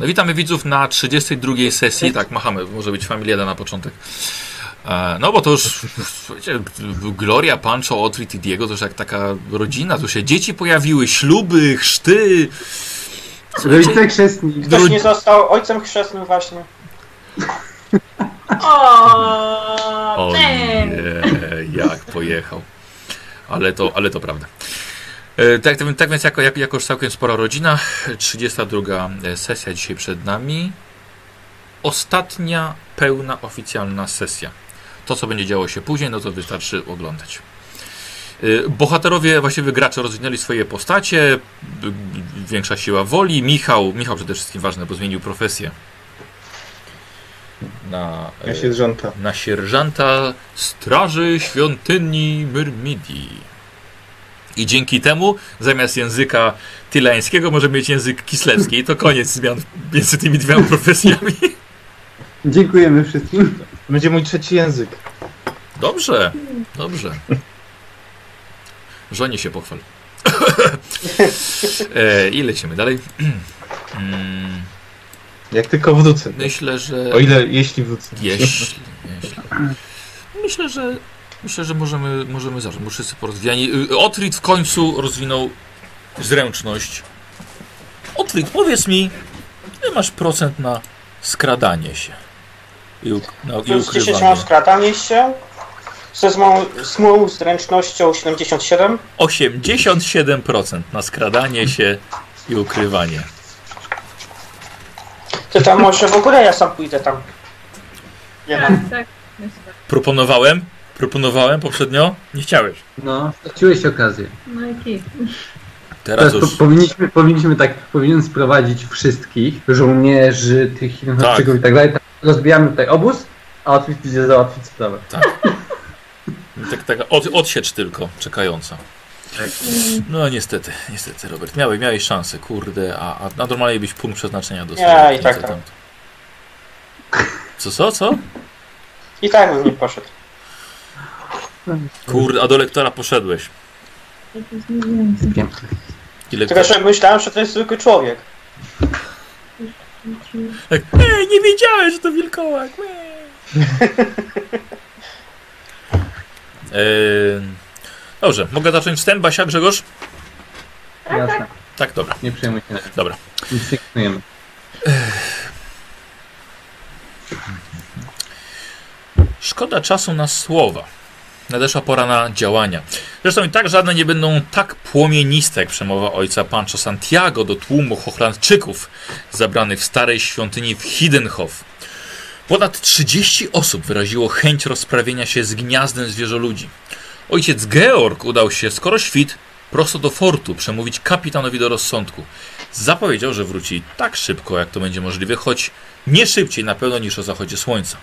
No, witamy widzów na 32 sesji. Tak, machamy, może być familiada na początek. E, No bo to już słuchajcie, Gloria, Pancho, Otrit i Diego to już jak taka rodzina. Tu się dzieci pojawiły, śluby, chrzty. Rodzice chrzestni. Ktoś nie został ojcem chrzestnym właśnie. O, O nie. nie, jak pojechał. Ale to, ale to prawda. E, Tak, tak, tak więc jako, jako, jako już całkiem spora rodzina, 32 sesja dzisiaj przed nami. Ostatnia pełna oficjalna sesja. To, co będzie działo się później, no to wystarczy oglądać. E, Bohaterowie, właściwie gracze rozwinęli swoje postacie, większa siła woli. Michał, Michał przede wszystkim ważne, bo zmienił profesję. Na, e, sierżanta. na sierżanta Straży Świątyni Myrmidii. I dzięki temu zamiast języka tylańskiego może mieć język kislewski. I to koniec zmian między tymi dwiema profesjami. Dziękujemy wszystkim. Będzie mój trzeci język. Dobrze, dobrze. Żonie się pochwal. e, I lecimy dalej. Mm, Jak tylko wrócę. Myślę, że... O ile, jeśli wrócę. Jeśli, jeśli. Myślę, że myślę, że możemy, możemy zacząć. Bo wszyscy porozwijani. Y, Otrit w końcu rozwinął zręczność. Otrit, powiedz mi, ile masz procent na skradanie się? I, uk- no, i Plus 10 ukrywanie. mam skradanie się. Ze moją zręcznością 77. 87% na skradanie się i ukrywanie. Ty tam może w ogóle ja sam pójdę tam. Nie Tak, mam. tak. Proponowałem, proponowałem poprzednio, nie chciałeś. No, straciłeś okazję. No i kit. Teraz Teraz po, powinniśmy, powinniśmy tak, powinien sprowadzić wszystkich żołnierzy, tych Chińczyków i tak dalej. Tak, rozbijamy tutaj obóz, a Otwit idzie załatwić sprawę. tak, tak od, odsiecz tylko, czekająca. No niestety, niestety Robert, miałeś, miałeś szansę, kurde, a, a normalnie byś punkt przeznaczenia dostał. Nie, i Co tak tam? tak. Co, co, co? I tak bym nie poszedł. Kurde, a do lektora poszedłeś. I Tylko, że myślałem, że to jest zwykły człowiek. Tak, Ej, nie wiedziałem, że to wilkołak. Eee, Dobrze, mogę zacząć wstęp, Basia, Grzegorz? Jasne. Tak, dobra, Nie przejmuj się. dobra. Knujemy. Szkoda czasu na słowa. Nadeszła pora na działania. Zresztą i tak żadne nie będą tak płomieniste jak przemowa ojca Pancho Santiago do tłumu Hochlandczyków zabranych w starej świątyni w Hiddenhof. Ponad 30 osób wyraziło chęć rozprawienia się z gniazdem zwierzoludzi. Ojciec Georg udał się skoro świt prosto do fortu przemówić kapitanowi do rozsądku. Zapowiedział, że wróci tak szybko, jak to będzie możliwe, choć nie szybciej na pewno niż o zachodzie słońca.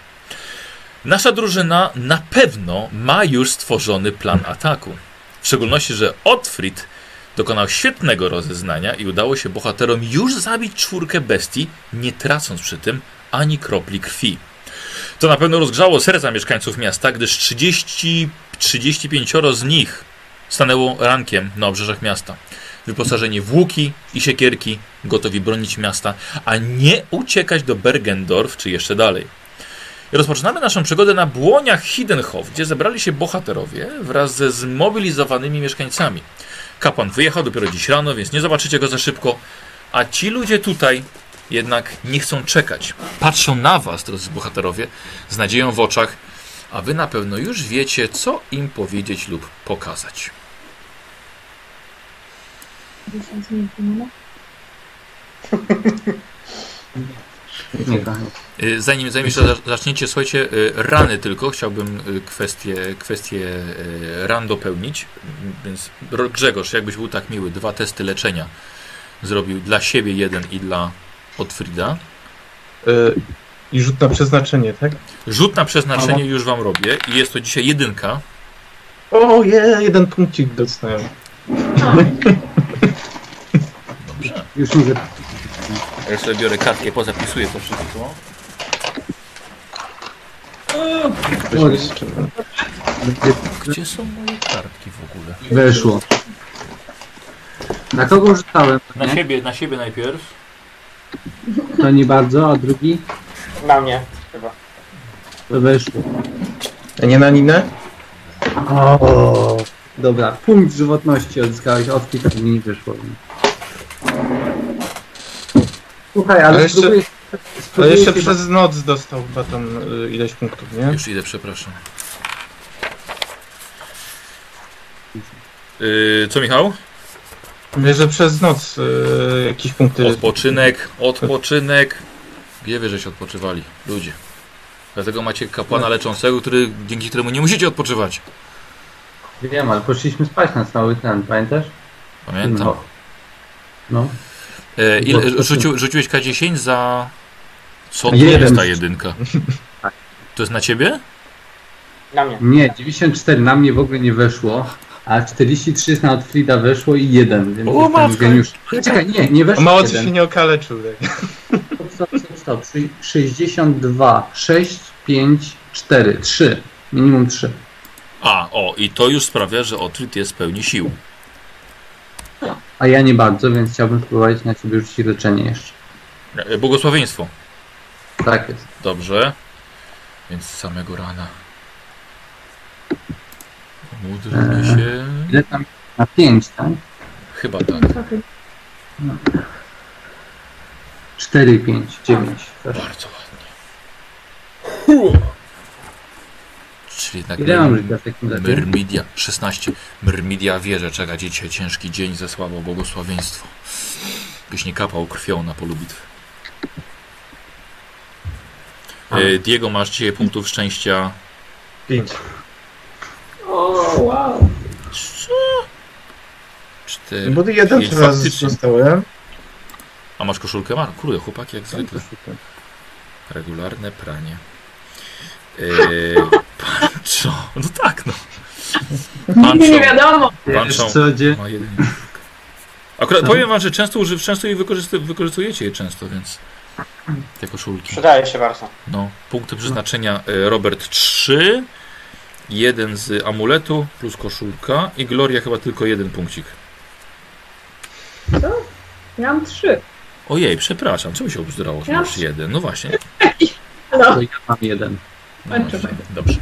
Nasza drużyna na pewno ma już stworzony plan ataku. W szczególności, że Otfrid dokonał świetnego rozeznania i udało się bohaterom już zabić czwórkę bestii, nie tracąc przy tym ani kropli krwi. To na pewno rozgrzało serca mieszkańców miasta, gdyż 30, 35 z nich stanęło rankiem na obrzeżach miasta. Wyposażeni w łuki i siekierki, gotowi bronić miasta, a nie uciekać do Bergendorf czy jeszcze dalej. Rozpoczynamy naszą przygodę na błoniach Hiddenhof, gdzie zebrali się bohaterowie wraz ze zmobilizowanymi mieszkańcami. Kapłan wyjechał dopiero dziś rano, więc nie zobaczycie go za szybko, a ci ludzie tutaj jednak nie chcą czekać. Patrzą na was, drodzy bohaterowie, z nadzieją w oczach, a wy na pewno już wiecie, co im powiedzieć lub pokazać. 10 minut. Nie, kochani. Y, Zanim, zanim jeszcze za- zaczniecie, słuchajcie, y, rany tylko, chciałbym kwestię, kwestię y, ran dopełnić, więc Grzegorz, jakbyś był tak miły, dwa testy leczenia zrobił dla siebie jeden i dla Otfrida. I rzut na przeznaczenie, tak? Rzut na przeznaczenie już wam robię i jest to dzisiaj jedynka. O, je, jeden punkcik dostałem. Dobrze. Już mówię. Ja sobie biorę kartkę, pozapisuję to wszystko. Jeszcze- Gdzie są moje kartki w ogóle? Weszło. Na kogo rzucałem? Na Nie? siebie, na siebie najpierw. To nie bardzo, a drugi Na mnie chyba. to weszło. A nie na Ninę? O, dobra, punkt żywotności odzyskałeś od kilka dni nie wyszło. Słuchaj, ale, Ale jeszcze- spróbuję, Ale jeszcze się- przez noc dostał chyba tam y, ileś punktów, nie? Już idę, przepraszam. Yy, co Michał? Mówię, że przez noc y, jakieś punkty... Odpoczynek, odpoczynek. Gdzie wy żeście odpoczywali? Ludzie. Dlatego macie kapłana leczącego, który, dzięki któremu nie musicie odpoczywać. Wiem, ale poszliśmy spać na cały ten, pamiętasz? Pamiętam. No. No. E, ile, rzucił, rzuciłeś K10 za... Co to Jeden. jest ta jedynka? To jest na ciebie? Na mnie. Nie, 94 na mnie w ogóle nie weszło, a 43 na Otfrida weszło i jeden, więc O, jestem geniusz. Czekaj, nie, nie weszło mało co jeden. się nie okaleczył, tak? Stop, stop, stop, stop. Szy- 62, 6, 5, 4, 3. Minimum 3. A, o, i to już sprawia, że Otryt jest w pełni sił. A ja nie bardzo, więc chciałbym spróbować na ciebie rzucić leczenie jeszcze. E, Błogosławieństwo. Tak jest. Dobrze. Więc z samego rana. Módlmy Eee. się. Ile tam? Na 5, tak? Chyba tak. Trochę 4, 5, 9. Bardzo ładnie. Czyli jednak Ile mam życia w takim razie? Myrmidia 16. Myrmidia wie, że czeka dzisiaj ciężki dzień ze słabo błogosławieństwo. Byś nie kapał krwią na polu bitwy. E, Diego, masz dzisiaj punktów szczęścia. Pięć. O, wow. Cztery. Bo jeden pięć. teraz Faktycznie. dostałem. A masz koszulkę? Mar? Kurde, chłopaki jak zwykle. Regularne pranie. Eee, Pancho. No tak, no. Nigdy nie Pancho. wiadomo. Co, gdzie? Ma jeden. Akurat Co? powiem wam, że często, uży, często je wykorzystu, wykorzystujecie je często, więc te koszulki. Przydaje się bardzo. No, punkty przeznaczenia e, Robert 3, jeden z amuletu plus koszulka i Gloria chyba tylko jeden punkcik. Co? Ja mam trzy. Ojej, przepraszam, czemu się obzdurało, że Ja- masz jeden? No właśnie. No. To ja mam jeden. No dobrze.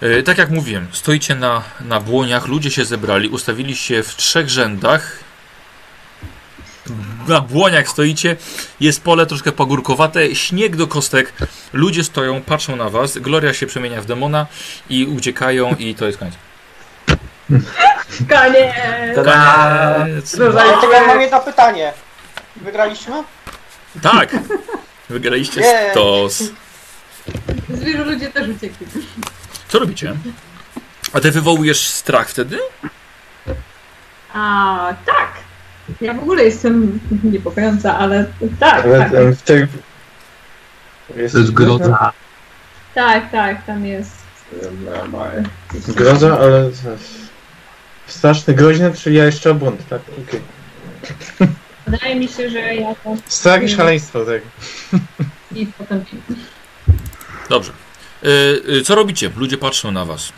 E, tak jak mówiłem, stoicie na, na błoniach, ludzie się zebrali, ustawili się w trzech rzędach. Na błoniach stoicie, jest pole troszkę pagórkowate, śnieg do kostek, ludzie stoją, patrzą na was, Gloria się przemienia w demona i uciekają i to jest koniec. Koniec. Koniec. Tylko ja mam jedno pytanie. Wygraliśmy? Tak! Wygraliście stos. Zwierzę ludzie też uciekli. Co robicie? A ty wywołujesz strach wtedy? A, tak. Ja w ogóle jestem niepokojąca, ale tak, Ale tak. ten w tej... Jest, To jest groza. Tak, tak, tam jest. Groza, ale... Straszny, groźny, czyli ja jeszcze błąd, tak? Okej. Wydaje mi się, że ja tam Strach i szaleństwo, tak. i potem Dobrze. Y, y, co robicie? Ludzie patrzą na was.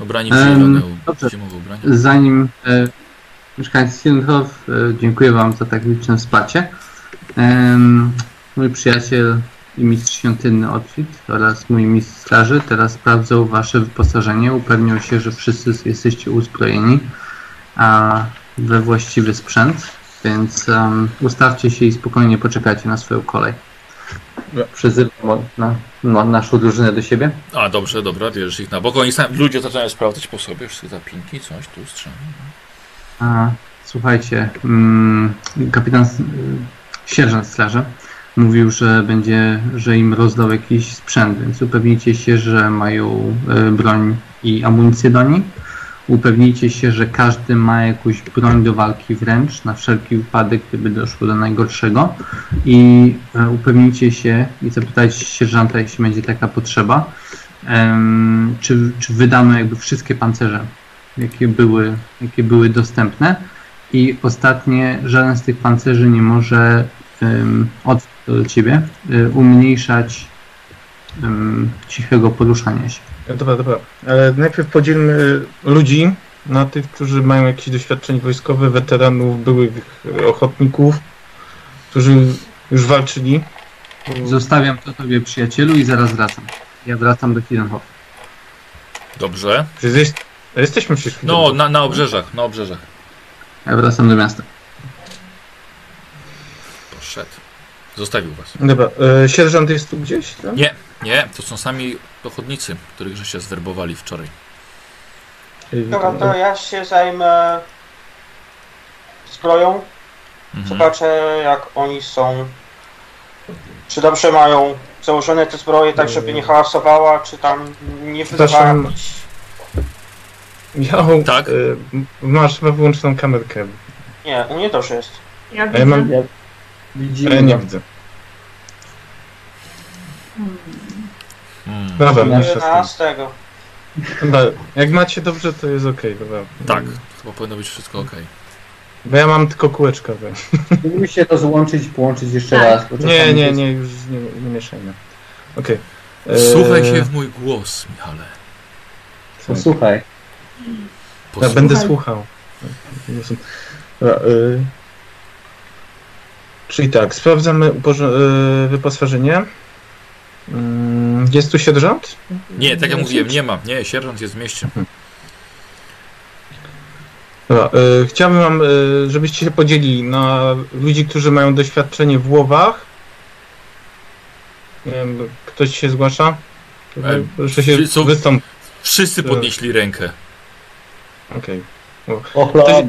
Ubrani w zielone, zimowe ubrania. Zanim e, mieszkańcy Silenthof, e, dziękuję Wam za tak liczne wsparcie. Em, mój przyjaciel i mistrz świątynny Otwit oraz mój mistrz straży teraz sprawdzą Wasze wyposażenie, upewnią się, że wszyscy jesteście uzbrojeni a we właściwy sprzęt, więc em, ustawcie się i spokojnie poczekajcie na swoją kolej. Przyzywam na, na naszą drużynę do siebie. A, dobrze, dobra, bierzesz ich na bok. Oni sami, ludzie zaczynają sprawdzać po sobie wszystkie zapinki, coś tu strzela. A, słuchajcie, mm, kapitan, sierżant straży mówił, że będzie, że im rozdał jakiś sprzęt, więc upewnijcie się, że mają y, broń i amunicję do niej. Upewnijcie się, że każdy ma jakąś broń do walki wręcz, na wszelki wypadek, gdyby doszło do najgorszego. I e, upewnijcie się i zapytajcie sierżanta, jeśli będzie taka potrzeba, czy, czy wydano jakby wszystkie pancerze jakie były, jakie były dostępne. I ostatnie, żaden z tych pancerzy nie może od do ciebie y, umniejszać cichego poruszania się. Dobra, dobra. Ale najpierw podzielmy ludzi na tych, którzy mają jakieś doświadczenie wojskowe, weteranów, byłych ochotników którzy już walczyli. Zostawiam to tobie przyjacielu i zaraz wracam. Ja wracam do Hillenhof. Dobrze. Jest, jesteśmy przecież. No, na, na obrzeżach, na obrzeżach. Ja wracam do miasta. Poszedł. Zostawił was. Dobra, e, sierżant jest tu gdzieś? Tam? Nie, nie, to są sami pochodnicy, których żeście zwerbowali wczoraj. Ej, Dobra, to ja się zajmę zbroją. Mhm. Zobaczę jak oni są. Czy dobrze mają założone te zbroje, tak żeby nie hałasowała, czy tam nie wydawała jakichś... Miał, Tak. e, masz chyba wyłączoną kamerkę. Nie, u mnie dobrze jest. Ja A widzę. ja mam. Widzimy. Ja nie widzę. Hmm. Mm. Dobra, mniejsza z tym. 11. Dobra, jak macie dobrze, to jest okej, dobra. Tak, chyba powinno być wszystko ok. Bo ja mam tylko kółeczka. we. Spróbuj się to złączyć, połączyć jeszcze Tak. raz. Nie, nie, nie, już nie, nie mieszajmy. Okej. E, Słuchaj się w mój głos, Michale. Posłuchaj. Ja Posłuchaj. będę słuchał. Dobra, y... Czyli tak, sprawdzamy y, wyposażenie. Mm, Jest tu sierżant? Nie, tak jak mówiłem, nie ma. Nie, sierżant jest w mieście. Dobra, y, chciałbym wam, y, żebyście się podzielili na ludzi, którzy mają doświadczenie w łowach. Nie wiem, ktoś się zgłasza? E, Proszę się co- wystąp. Wszyscy podnieśli rękę. Okej. Ochlon.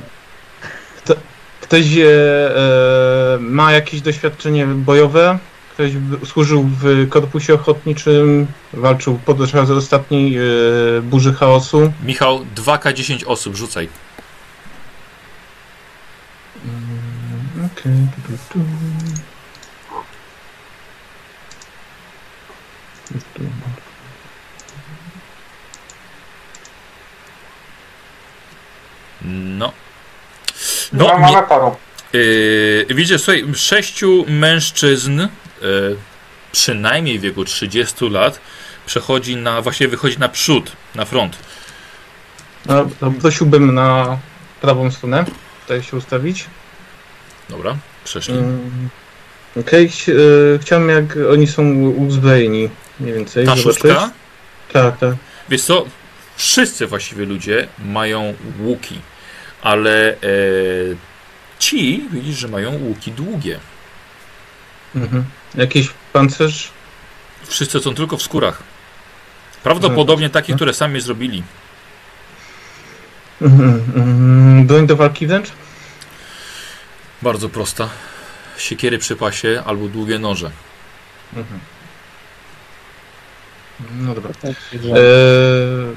Ktoś e, e, ma jakieś doświadczenie bojowe, ktoś służył w korpusie ochotniczym, walczył podczas ostatniej e, burzy chaosu. Michał, 2K10 osób, rzucaj. Mm, Okej. tu, tu, tu. Tu. No. No, No, nie, mamy paru. Yy, widzicie, słuchaj, sześciu mężczyzn, yy, przynajmniej w wieku 30 lat, przechodzi na, właściwie wychodzi na przód, na front. No, prosiłbym na prawą stronę, tutaj się ustawić. Dobra, przeszli. Mm, Okej, e, chciałem jak oni są uzbrojeni, mniej więcej. Ta zobaczyć. szóstka, Tak, tak. wiesz co, wszyscy właściwie ludzie mają łuki, ale e, ci, widzisz, że mają łuki długie. Mhm. Jakiś pancerz? Wszyscy są tylko w skórach. Prawdopodobnie takie, które sami zrobili. Mhm. Broń do walki wręcz? Bardzo prosta. Siekiery przy pasie albo długie noże. Mhm. No dobra. Eee,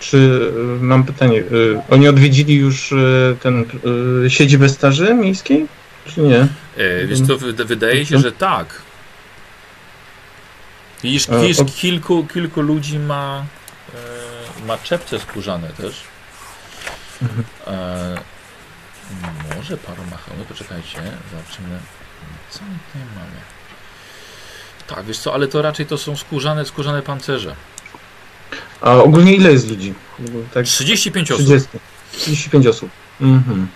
czy e, mam pytanie? E, oni odwiedzili już e, ten e, siedzibę straży miejskiej? Czy nie? E, wiesz co, wyda- wydaje się, że tak. Widzisz, E, widzisz kilku, kilku ludzi ma, e, ma czepce skórzane też. Mhm. E, może paru ma hełmy, poczekajcie, zobaczymy. Co my tutaj mamy? Tak, wiesz co, ale to raczej to są skórzane, skórzane pancerze. A ogólnie ile jest ludzi? Tak 35 osób. 30. 35 osób. Mhm.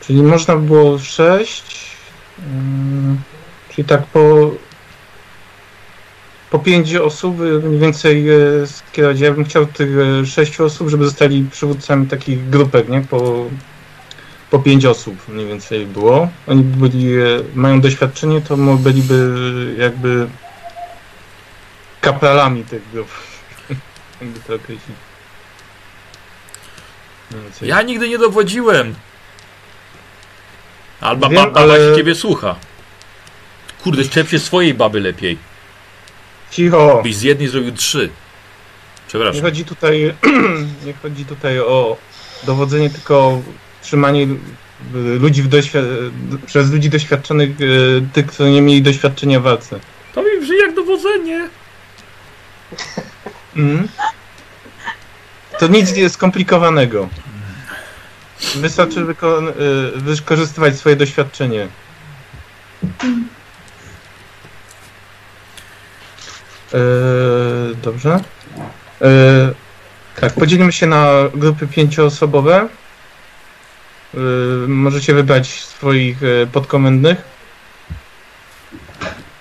Czyli można by było 6. Mm, czyli tak po. Po 5 osób mniej więcej e, skierować. Ja bym chciał tych 6 osób, żeby zostali przywódcami takich grupek, nie? Po, po 5 osób mniej więcej było. Oni byli, e, mają doświadczenie, to byliby jakby kapralami tych grup. Jakby to określić. Ja nigdy nie dowodziłem. Alba Wiem, baba ale- się ciebie słucha. Kurde, szczep się swojej baby lepiej. Cicho! Byś z jednej zrobił trzy. Nie Przepraszam. chodzi tutaj, nie chodzi tutaj o dowodzenie, tylko o trzymanie y, ludzi przez ludzi doświadczonych, y, tych, którzy nie mieli doświadczenia w walce. To mi brzmi jak dowodzenie. Mhm. To nic nie skomplikowanego. Wystarczy y, wykorzystywać swoje doświadczenie. Yy, dobrze. Yy, tak, podzielimy się na grupy pięcioosobowe. y, możecie wybrać swoich podkomendnych.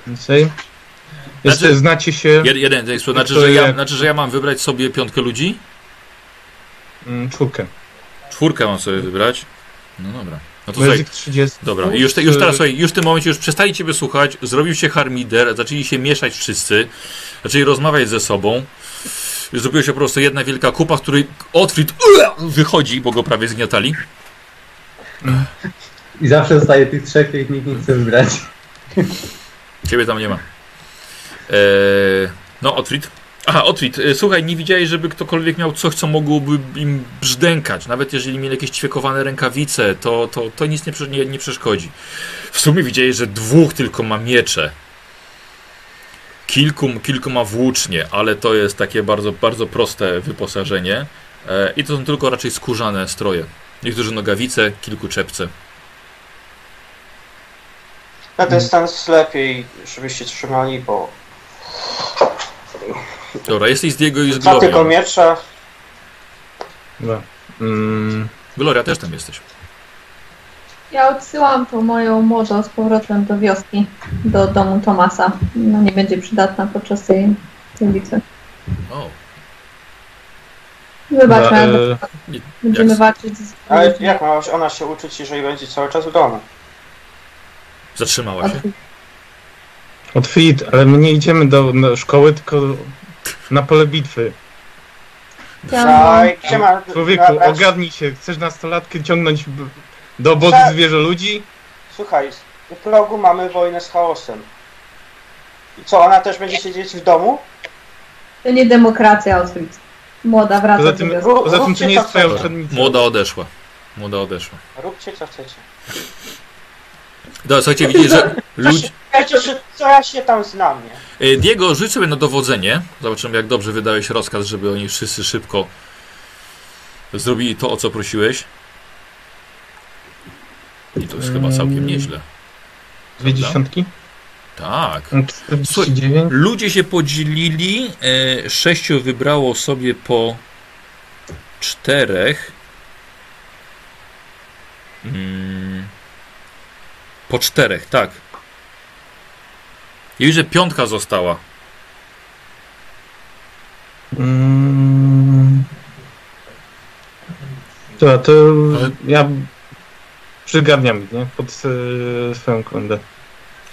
Więcej. Jest, Znaczy- znacie się Jed, jeden, znaczy, że ja, znaczy, że ja mam wybrać sobie piątkę ludzi? mm, czwórkę. Czwórkę mam sobie wybrać. No dobra. No to Bo jest słuchaj, ich 30. dobra. I już, te, już teraz, słuchaj, już w tym momencie już przestali ciebie słuchać, zrobił się harmider, zaczęli się mieszać wszyscy, zaczęli rozmawiać ze sobą. Zrobiła się po prostu jedna wielka kupa, z której Otfrid wychodzi, bo go prawie zgniatali. I zawsze zostaje tych trzech, których nikt nie chce wybrać. Ciebie tam nie ma. Eee, no, Otfrid. Aha, Otfrid, e, słuchaj, nie widziałeś, żeby ktokolwiek miał coś, co mogłoby im brzdękać. Nawet jeżeli mieli jakieś ćwiekowane rękawice, to, to, to nic nie, nie, nie przeszkodzi. W sumie widziałeś, że dwóch tylko ma miecze. Kilku, kilku ma włócznie, ale to jest takie bardzo, bardzo proste wyposażenie. E, I to są tylko raczej skórzane stroje. Niektórzy nogawice, kilku czepce. Na dystans lepiej, żebyście trzymali, bo Dobra, jesteś z Diego i z dwa tylko miecze. Dobra. Mm, Gloria też tam jesteś. Ja odsyłam tą moją młodą z powrotem do wioski, do domu Tomasa. No nie będzie przydatna podczas tej, tej bitwy. O, Zobaczmy, Dobra, jak e, będziemy jak- walczyć z Ale jak ma ona się uczyć, jeżeli będzie cały czas w domu? zatrzymała się. Otwit, ale my nie idziemy do, do szkoły, tylko na pole bitwy. Człowieku, ogarnij się. Chcesz nastolatkę ciągnąć b- do obozu Prze- zwierzę ludzi? Słuchaj, u progu mamy wojnę z chaosem. I co, ona też będzie siedzieć w domu? To nie demokracja, Auschwitz. Młoda wraca Poza do tym, wioski. poza tym to nie jest twoja uczennica. Młoda odeszła. Młoda odeszła. Róbcie co chcecie. Dobra, słuchajcie, widzicie, że ludzi... Co ja się tam znam, nie? E, Diego, rzuć sobie na dowodzenie. Zobaczymy, jak dobrze wydałeś rozkaz, żeby oni wszyscy szybko zrobili to, o co prosiłeś. I to jest chyba całkiem nieźle. Dwie dziesiątki? Tak. No, 49? Ludzie się podzielili. E, sześciu wybrało sobie po czterech. Mm, po czterech, tak. I że piątka została. Mm. Dobra, to Ale- ja przygarniam, nie? Pod e, swoją komendę.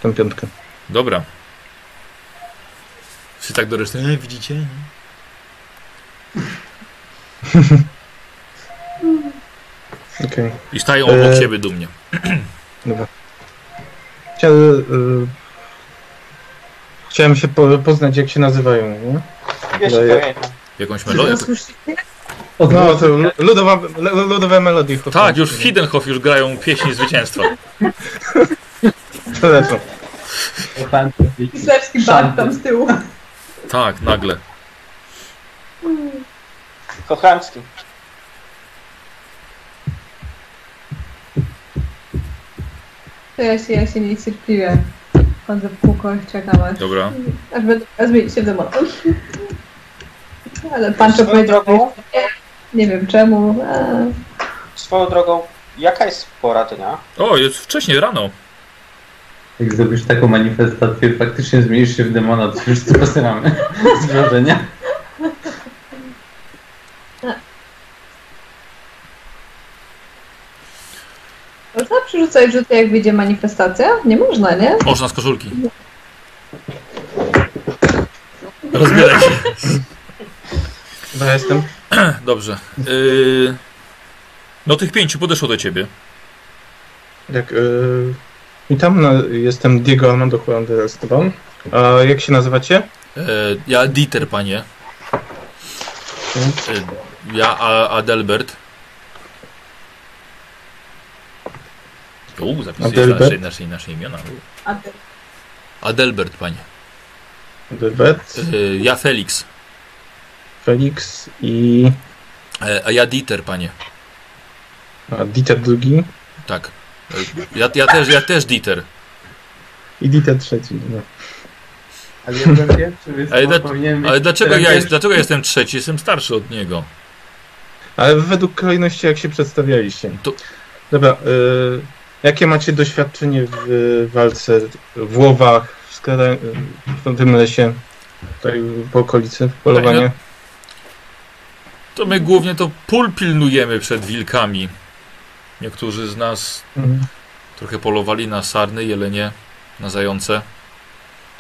Tę piątkę. Dobra. Wszyscy tak do reszty. E, widzicie? Okej, I stają obok E, siebie dumnie. dobra. Chciałem, e, chciałem się po, poznać, jak się nazywają, nie? To jedno. Jakąś melodię. No? No, to lu- ludowa, lu- ludowe melodie. Tak, już w Hiddenhof już grają pieśni zwycięstwa. To lecą. Kislewski band tam z tyłu. Tak, nagle. Kochancki. To ja się, ja się niecierpliwie chodzę w kółko i czekam aż, Dobra. aż będę zmienić się w demonę. Ale pan Swoją powiedział, drogą, nie wiem czemu. E, swoją drogą, jaka jest pora dnia? O, jest wcześniej rano. Jak zrobisz taką manifestację, faktycznie zmienisz się w demona, to już co mamy z wrażenia. Można przerzucać rzuty jak wyjdzie manifestacja? Nie można, nie? Można z koszulki. Rozbieraj się. Ja jestem. Dobrze. Yy... No tych pięciu podeszło do ciebie. Jak, yy, witam, no, jestem Diego Armando Juan de Esteban. A jak się nazywacie? Yy, ja Dieter, panie. Yy, ja A- Adelbert. U, zapisuję Adelbert? nasze, nasze, nasze imiona. U. Adelbert, panie. Delbert, Yy, ja Felix. Felix i Yy, a ja Dieter, panie. a, Dieter drugi Tak. Yy, ja, ja, też, ja też Dieter. i Dieter trzeci. No. Ale ja byłem pierwszy, więc Ale dla- Ale dlaczego ja, jest, dlaczego ja jestem trzeci? Jestem starszy od niego. Ale według kolejności jak się przedstawialiście. Dobra, y, jakie macie doświadczenie w walce w łowach, w, skara- w tym lesie, tutaj po okolicy, polowanie? To my głównie to pól pilnujemy przed wilkami. Niektórzy z nas Mhm. trochę polowali na sarny, jelenie, na zające.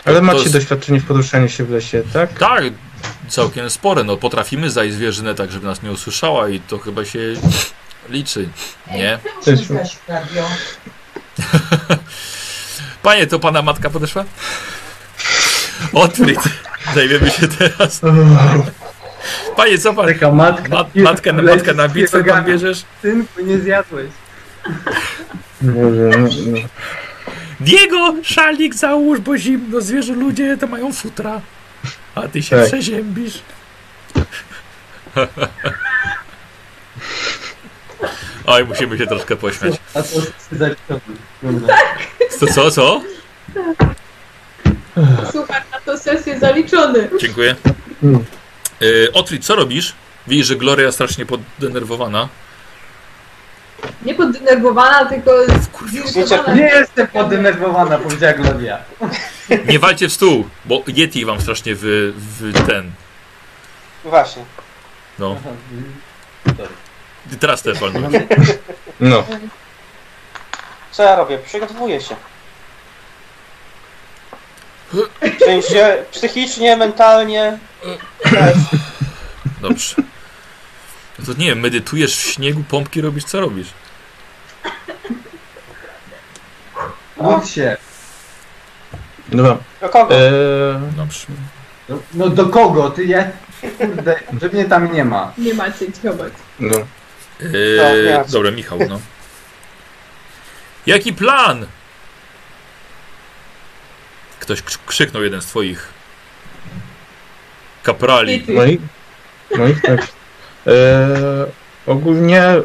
Ale macie jest- doświadczenie w poruszaniu się w lesie, tak? Tak, całkiem spore. No, potrafimy zajść zwierzynę tak, żeby nas nie usłyszała i to chyba się liczy. Nie? Panie, to pana matka podeszła? Otwórz. Zajmiemy się teraz. Panie, co pan? Taka matka. Mat, matkę, na, matkę na bitwę pan bierzesz? Synku, nie zjadłeś. Boże, no, no. Diego, szalik załóż, bo zimno, zwierzę ludzie to mają futra. A ty się Tak. przeziębisz. Oj, musimy się troszkę pośmiać. A to jest zaliczony. Co, co, co? Słuchaj, na to sesję zaliczony. Dziękuję. Yy, Otwit, co robisz? Widzisz, że Gloria strasznie poddenerwowana. Nie poddenerwowana, tylko zirytowana. Nie jestem podenerwowana, powiedziała Gloria. Nie walcie w stół, bo Yeti wam strasznie w, w ten. Właśnie. No. I teraz Stefan. no. Co ja robię? Przygotowuję się. W sensie psychicznie, mentalnie. Też. Dobrze. No to nie wiem, medytujesz w śniegu, pompki robisz, co robisz? Módl się. Dobra. Do kogo? E, Dobrze. No, no do kogo? Ty ja... Kurde, że mnie tam nie ma. Nie macie ciobać. no. Yy, Tak, dobra, Michał, no. Jaki plan? Ktoś krz- krzyknął jeden z twoich kaprali. Ty. Moich? Moich, tak. E, ogólnie e,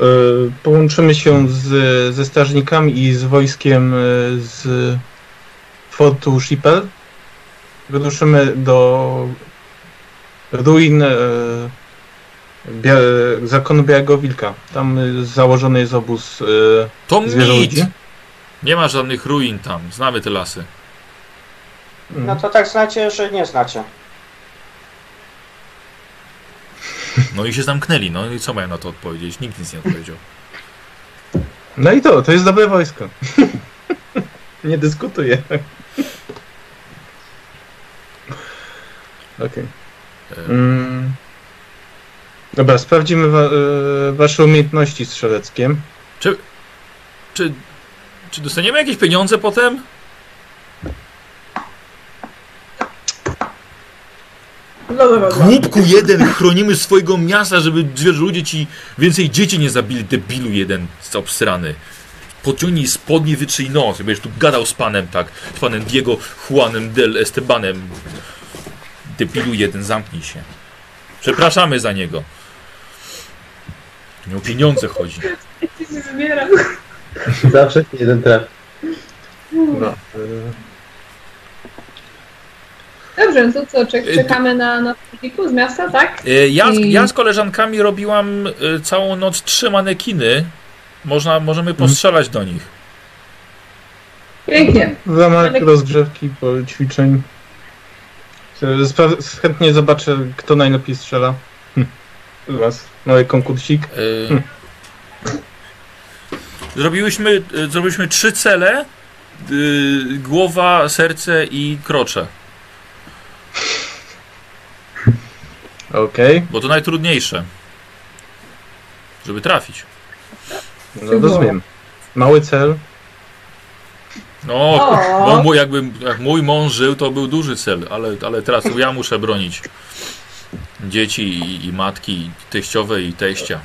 połączymy się z, ze strażnikami i z wojskiem z fortu Shipel. Wyruszymy do ruin e, bia, zakonu Białego Wilka. Tam e, założony jest obóz e, To mit! Nie ma żadnych ruin tam, znamy te lasy. No to tak znacie, że nie znacie. No i się zamknęli, no i co mają na to odpowiedzieć? Nikt nic nie odpowiedział. No i to, to jest dobre wojsko. Nie dyskutuję. Okej. E, Mm. Dobra, sprawdzimy wa e, wasze umiejętności strzeleckie. Czy, czy dostaniemy jakieś pieniądze potem? Głupku jeden, chronimy swojego miasta, żeby ludzie ci więcej dzieci nie zabili, debilu jeden z obsrany. Pociągnij spodnie, wytrzyj nos, będziesz tu gadał z panem tak, z panem Diego Juanem del Estebanem. Debilu jeden, zamknij się. Przepraszamy za niego. Nie o pieniądze chodzi. Zbieram. Zawsze jeden traf. Dobra. e, Dobrze, no to co, czek, czekamy na, na publiku z miasta, tak? E, Ja, z- ja z koleżankami robiłam e, całą noc trzy manekiny. Można, możemy postrzelać do nich. Pięknie. W ramach rozgrzewki, po ćwiczeń. E, Chętnie zobaczę, kto najlepiej strzela. U was. Mały konkursik. E, Zrobiłyśmy, e, zrobiliśmy trzy cele. e, Głowa, serce i krocze. Okej. Bo to najtrudniejsze. Żeby trafić. No rozumiem. Mały cel. No, no mój, jakby, jak mój mąż żył, to był duży cel, ale, ale teraz ja muszę bronić dzieci i, i matki, i teściowe i teścia.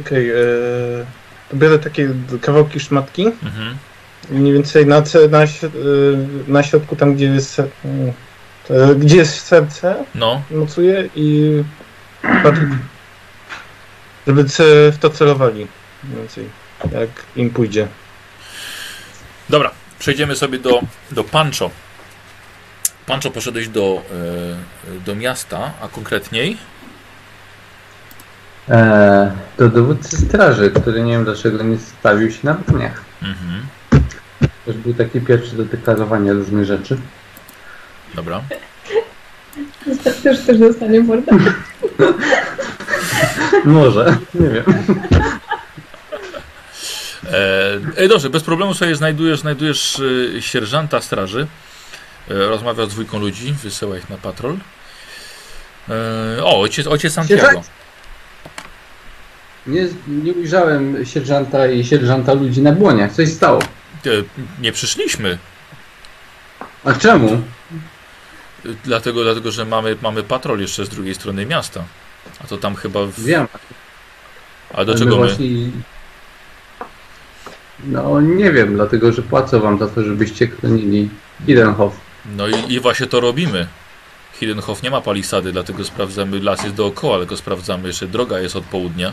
Okej. e, Biorę takie kawałki szmatki. Mhm. Mniej więcej na, na, y, na środku, tam gdzie jest, e, gdzie jest serce, No, mocuję i patrzę, żeby w to celowali. Mniej więcej, jak im pójdzie. Dobra, przejdziemy sobie do, do Pancho. Pancho poszedłeś do, e, do miasta, a konkretniej E, do dowódcy straży, który nie wiem dlaczego nie stawił się na broniach. Mhm. Też był taki pierwszy do deklarowania różnych rzeczy. Dobra. Też też dostanie mordę. Może, nie wiem. E, e, dobrze, bez problemu sobie znajdujesz, znajdujesz e, sierżanta straży. E, rozmawia z dwójką ludzi, wysyła ich na patrol. E, o, ojciec, ojciec Santiago. Nie, nie ujrzałem sierżanta i sierżanta ludzi na błoniach. Coś stało. E, nie przyszliśmy, A czemu? dlatego, dlatego że mamy, mamy patrol jeszcze z drugiej strony miasta. A to tam chyba. W... Wiem. A do ale czego my? właśnie... No nie wiem, dlatego że płacę wam za to, żebyście chronili Idenhof. No i, i właśnie to robimy. Hiddenhof nie ma palisady, dlatego sprawdzamy, las jest dookoła, tylko sprawdzamy jeszcze, droga jest od południa.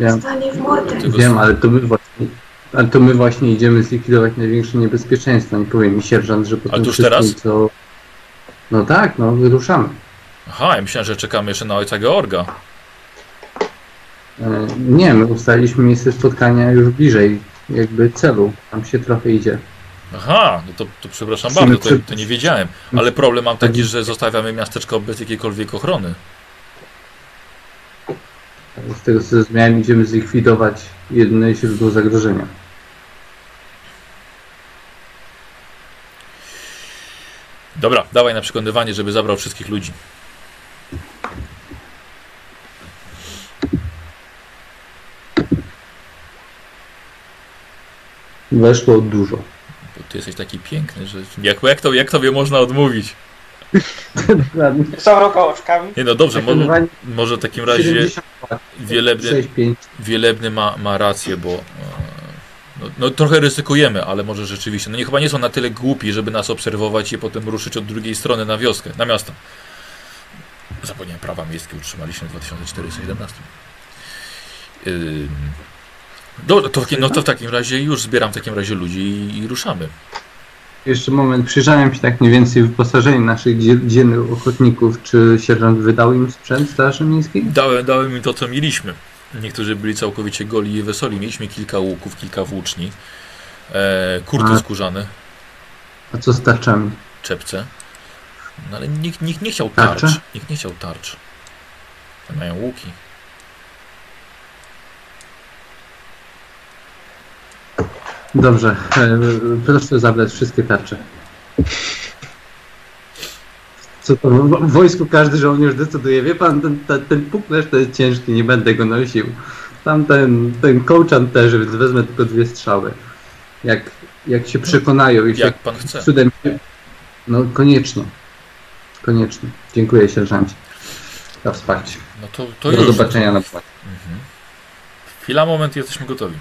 Wiem, Stanie w mordę. Dlatego wiem ale to my właśnie... Ale to my właśnie idziemy zlikwidować największe niebezpieczeństwo. Nie powie mi sierżant, że po Ale tym to już wszystkim, teraz? co... No tak, no wyruszamy. Aha, ja myślałem, że czekamy jeszcze na ojca Georga. E, Nie, my ustaliliśmy miejsce spotkania już bliżej jakby celu. Tam się trochę idzie. Aha, no to, to przepraszam bardzo, to, to nie wiedziałem. Ale problem mam taki, że zostawiamy miasteczko bez jakiejkolwiek ochrony. Z tego co zrozumiałem, idziemy zlikwidować jedyne źródło zagrożenia. Dobra, dawaj na przekonywanie, żeby zabrał wszystkich ludzi. Weszło dużo. Ty jesteś taki piękny, że jak, jak, to, jak tobie można odmówić? Zawroka oczkami. Nie no dobrze, może w takim razie 72, wielebny, 6, 5. wielebny ma, ma rację, bo e, no, no, trochę ryzykujemy, ale może rzeczywiście. No nie chyba nie są na tyle głupi, żeby nas obserwować i potem ruszyć od drugiej strony na wioskę, na miasto. Zapomniałem, prawa miejskie utrzymaliśmy w 2411. Ym, Dobra, to, w takim- no to w takim razie już zbieram w takim razie ludzi i, i ruszamy. Jeszcze moment, przyjrzałem się tak mniej więcej wyposażeniu naszych dzie- dziennych ochotników. Czy sierżant wydał im sprzęt Straży Miejskiej? Dałem, dałem im to, co mieliśmy. Niektórzy byli całkowicie goli i wesoli. Mieliśmy kilka łuków, kilka włóczni, e, kurty A. skórzane, A co z tarczami? czepce. No ale nikt, nikt nie chciał tarcz. Tarcze? Nikt nie chciał tarcz. Mają łuki. Dobrze, e, proszę zabrać wszystkie tarcze. Co to, w wojsku każdy żołnierz decyduje, wie pan, ten, ten, ten puklerz to jest ciężki, nie będę go nosił. Tam ten, ten kołczan też, więc wezmę tylko dwie strzały. Jak, jak się przekonają i się Jak pan chce. cudem. No koniecznie. Koniecznie. Dziękuję sierżancie za wsparcie. No to, to Do już. zobaczenia na płacie. Mhm. Chwila, moment, jesteśmy gotowi.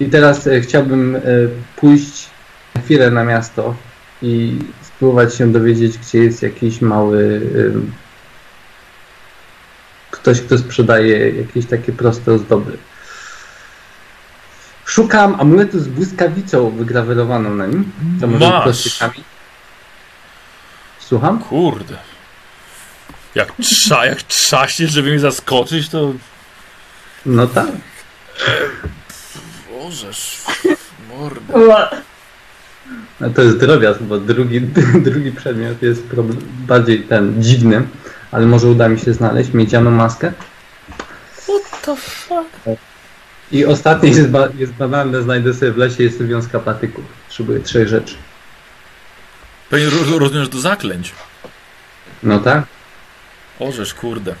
I teraz e, chciałbym e, pójść na chwilę na miasto i spróbować się dowiedzieć, gdzie jest jakiś mały ktoś, kto sprzedaje jakieś takie proste ozdoby. Szukam amuletu z błyskawicą wygrawerowaną na nim. To może Masz. prostykami. Słucham? Kurde. Jak, trza, jak trzaśniesz, żeby mnie zaskoczyć, to... No tak. Bożeż, mordę. No to jest drobiazg, bo drugi, drugi przedmiot jest problem, bardziej ten dziwny, ale może uda mi się znaleźć miedzianą maskę. What the fuck? I ostatni jest, ba jest banalne, znajdę sobie w lesie, jest wiązka patyków. Potrzebuję trzech rzeczy. Pewnie roz- rozumiesz do zaklęć. No tak? Ożeż, kurde.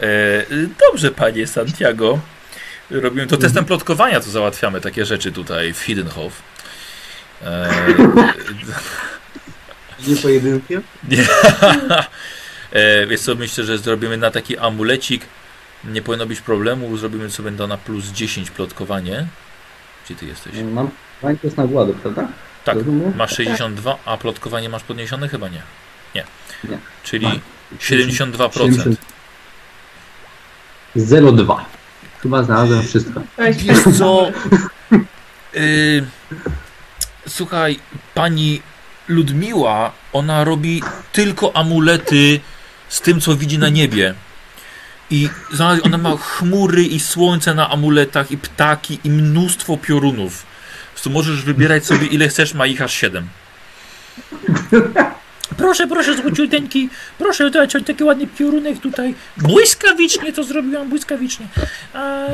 E, y, dobrze, panie Santiago. Robimy to testem plotkowania, to załatwiamy takie rzeczy tutaj w Hiddenhof. E, Nie pojedynkiem? e, wiesz co, myślę, że zrobimy na taki amulecik. Nie powinno być problemu. Zrobimy sobie to na plus 10 plotkowanie. Gdzie ty jesteś? Mam wańkus na władę, prawda? Tak, Rozumiem? masz 62, a plotkowanie masz podniesione? Chyba nie. Nie. Nie. Czyli Mam. 72%. 0,2. Chyba znalazłem wszystko. Wiesz co? Y, słuchaj, pani Ludmiła, ona robi tylko amulety z tym, co widzi na niebie. I ona ma chmury i słońce na amuletach i ptaki i mnóstwo piorunów. Tu możesz wybierać sobie ile chcesz, ma ich aż 7. Proszę, proszę, złociuteńki, proszę dać taki ładny piorunek tutaj. Błyskawicznie to zrobiłam, błyskawicznie. A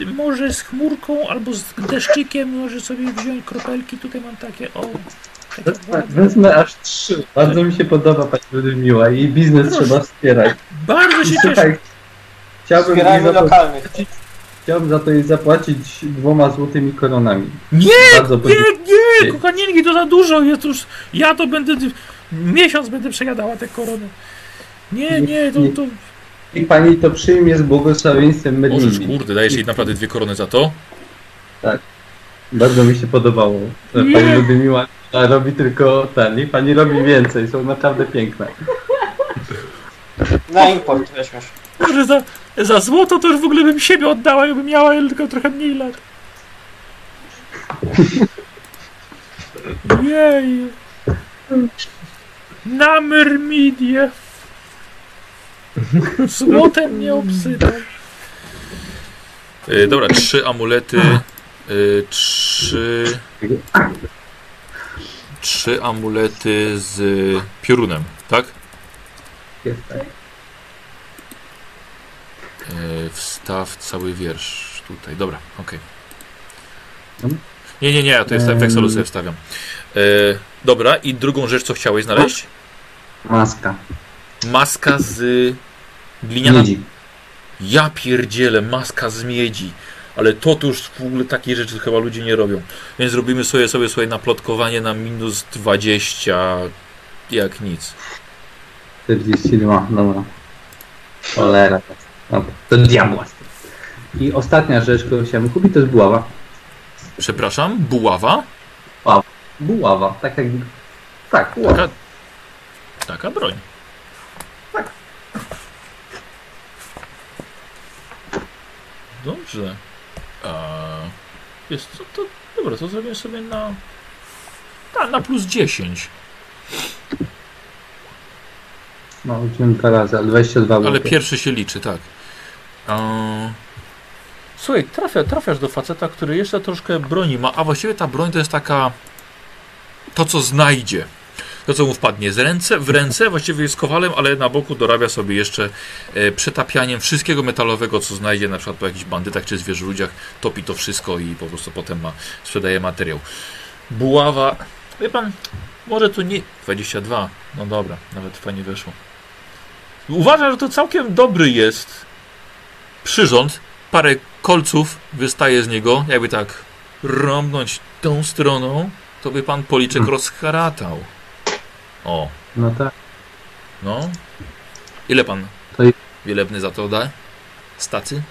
y, może z chmurką albo z deszczykiem może sobie wziąć kropelki. Tutaj mam takie, o. Takie ładne. Wezmę aż trzy. Bardzo mi się podoba pani Ludmiła i biznes Proszę. trzeba wspierać. Bardzo się cieszę. Słuchaj, chciałbym, to, lokalnych. chciałbym za to jej zapłacić dwoma złotymi koronami. Nie, Bardzo nie, nie, kochanieńki, to za dużo jest już. Ja to będę, miesiąc będę przejadała te korony. Nie, nie, to, to... I pani to przyjmie z błogosławieństwem Możesz, Medlini. kurde, dajesz jej naprawdę dwie korony za to? Bardzo mi się podobało. że Nie. Pani Ludmiła robi tylko ten. I pani robi więcej. Są naprawdę piękne. Na import weźmiesz. Może za, za złoto to już w ogóle bym siebie oddała, jakbym miała tylko trochę mniej lat. Jej. Na myrmidię. Złotem mnie obsypał. E, dobra, trzy amulety. E, trzy. Trzy amulety z piorunem, tak? Jest tak. E, wstaw cały wiersz tutaj. Dobra, okej. Mhm. Nie, nie, nie, to jest w Excelu sobie wstawiam. E, dobra, i drugą rzecz, co chciałeś znaleźć? Maska. Maska z gliniana. Miedzi. Ja pierdzielę, maska z miedzi. Ale to tu już w ogóle takie rzeczy chyba ludzie nie robią. Więc zrobimy sobie sobie swoje naplotkowanie na minus 20 jak nic. 42, dobra. Cholera. Dobra, to diabła. I ostatnia rzecz, którą chciałem kupić, to jest buława. Przepraszam, buława? Buława, tak jak... Tak, buława. Taka, taka broń. Dobrze. A, jest co to. Dobra, to zrobię sobie na. Na, na plus 10. No, dwa razy, ale 22 było. Ale pierwszy się liczy, tak. A, słuchaj, trafia, trafiasz do faceta, który jeszcze troszkę broni ma, a właściwie ta broń to jest taka. To, co znajdzie. To, co mu wpadnie z ręce, w ręce, właściwie jest kowalem, ale na boku dorabia sobie jeszcze e, przetapianiem wszystkiego metalowego, co znajdzie na przykład po jakichś bandytach czy zwierzoludziach. Topi to wszystko i po prostu potem ma, sprzedaje materiał. Buława. Wie pan, może tu nie. 22. No dobra, nawet fajnie weszło. Uważam, że to całkiem dobry jest przyrząd. Parę kolców wystaje z niego, jakby tak rąbnąć tą stroną, to by pan policzek Hmm. rozharatał. O, No tak. no. Ile pan To jest- wielebny za to da? Stacy?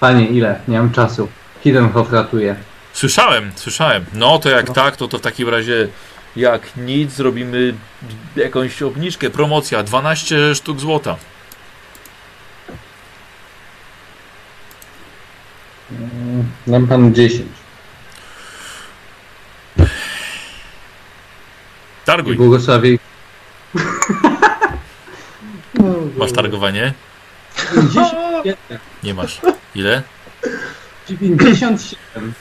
Panie, ile? Nie mam czasu. Hidenhoff ratuje. Słyszałem, słyszałem. No to jak tak, to, to w takim razie jak nic zrobimy jakąś obniżkę, promocja, 12 sztuk złota. Dam panu 10. I Targuj. błogosławie... Masz targowanie? 97. Nie masz. Ile? 97.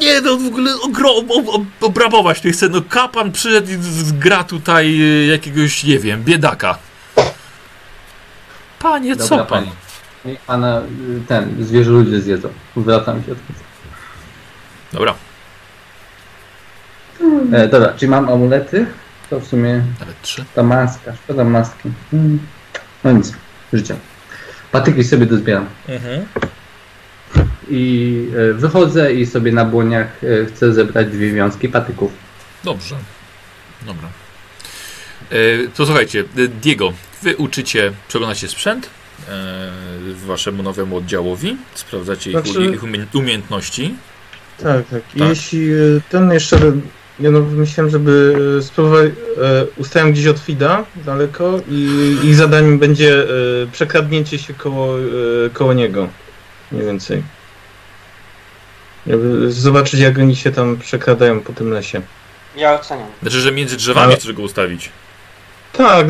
Nie, no w ogóle ogro, ob, ob, obrabować tu chce. No kapan przyszedł i gra tutaj y, jakiegoś, nie wiem, biedaka. Panie, co Dobra, pan? panie. Niech pana ten, zwierzę ludzie zjedzą. Wracam się od Dobra, e, Dobra, czyli mam amulety? To w sumie nawet trzy. ta maska, szkoda maski. Hmm. No nic, życie. Patyki sobie dozbieram. Mhm. I e, wychodzę i sobie na błoniach e, chcę zebrać dwie wiązki patyków. Dobrze. Dobra. E, to słuchajcie, Diego, wy uczycie, przeglądacie sprzęt waszemu nowemu oddziałowi, sprawdzacie ich, Znaczy- ich umie, umiejętności. Tak, tak. Tak. Jeśli e, ten jeszcze. Ja no, myślałem, żeby e, spróbować. E, ustałem gdzieś od Fida daleko i ich zadaniem będzie e, przekradnięcie się koło, e, koło niego. Mniej więcej. Żeby zobaczyć, jak oni się tam przekradają po tym lesie. Ja oceniam. Znaczy, że między drzewami Ale- chcesz go ustawić. Tak,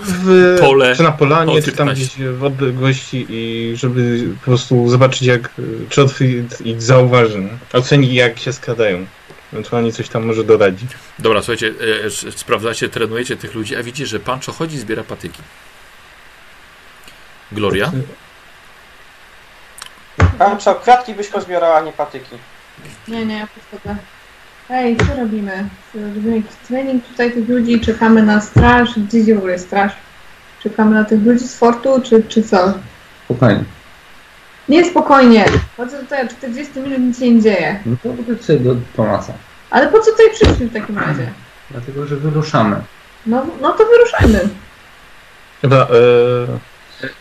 w, Pole. czy na polanie, czy tam 15. gdzieś w odległości i żeby po prostu zobaczyć jak, czy Otwit ich zauważy, nie? oceni jak się skradają. Ewentualnie coś tam może doradzić. Dobra, słuchajcie, e, s- sprawdzacie, trenujecie tych ludzi, a widzicie, że Pancho chodzi i zbiera patyki. Gloria? A co, kwiatki byś pozbierała, a nie patyki. Nie, nie, ja podchodzę. Ej, co robimy? Co, Robimy jakiś trening tutaj tych ludzi, czekamy na straż. Gdzie jest w ogóle straż? Czekamy na tych ludzi z fortu, czy, czy co? Spokojnie. Nie, spokojnie. Chodzę tutaj od 40 minut, nic się nie dzieje. No to wróć sobie do Tomasa. Ale po co tutaj przyszli w takim razie? Dlatego, że wyruszamy. No, no to wyruszajmy. Chyba, e,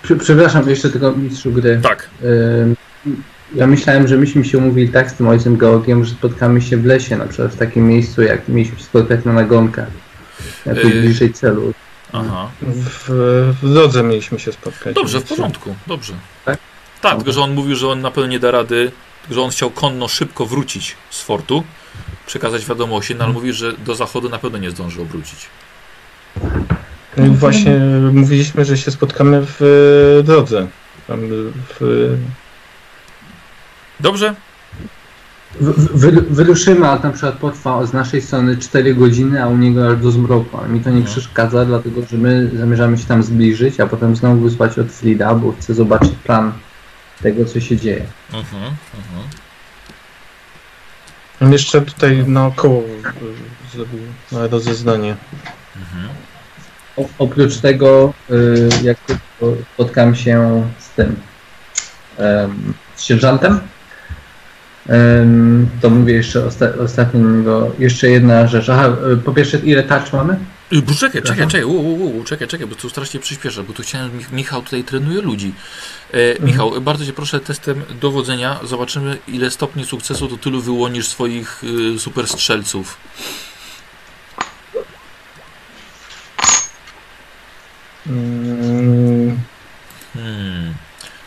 Przy, przepraszam, jeszcze tylko mistrzu gry. Tak. Ym, Ja myślałem, że myśmy się umówili tak z tym ojcem Georgiem, że spotkamy się w lesie, na przykład w takim miejscu, jak mieliśmy się spotkać na nagonkę. Jakoś Yy. bliżej celu. Aha. w, w drodze mieliśmy się spotkać. Dobrze, w porządku, dobrze. Tak? Tak, tylko że on mówił, że on na pewno nie da rady, że on chciał konno szybko wrócić z fortu, przekazać wiadomości, no ale mówił, że do zachodu na pewno nie zdąży obrócić. No właśnie mówiliśmy, że się spotkamy w e, drodze. Tam w, Dobrze? Wy, wyruszymy, a na przykład potrwa z naszej strony 4 godziny, a u niego aż do zmroku. Ale mi to nie No. przeszkadza, dlatego że my zamierzamy się tam zbliżyć, a potem znowu wysłać od Frida, bo chcę zobaczyć plan tego, co się dzieje. Mhm, mhm. On jeszcze tutaj naokoło e, zrobił na rozeznanie. mhm. O, oprócz tego, y, jak spotkam się z tym, z sierżantem, em, to mówię jeszcze osta ostatnio do niego, jeszcze jedna rzecz. Aha, y, po pierwsze, ile tarcz mamy? Y, Bo czekaj, czekaj, u, u, u, czekaj, czekaj, bo tu strasznie przyspiesza, bo tu chciałem, Mich- Michał tutaj trenuje ludzi. E, Michał, bardzo Cię proszę testem dowodzenia, zobaczymy ile stopni sukcesu to tylu wyłonisz swoich y, super strzelców. Mm, Hmm.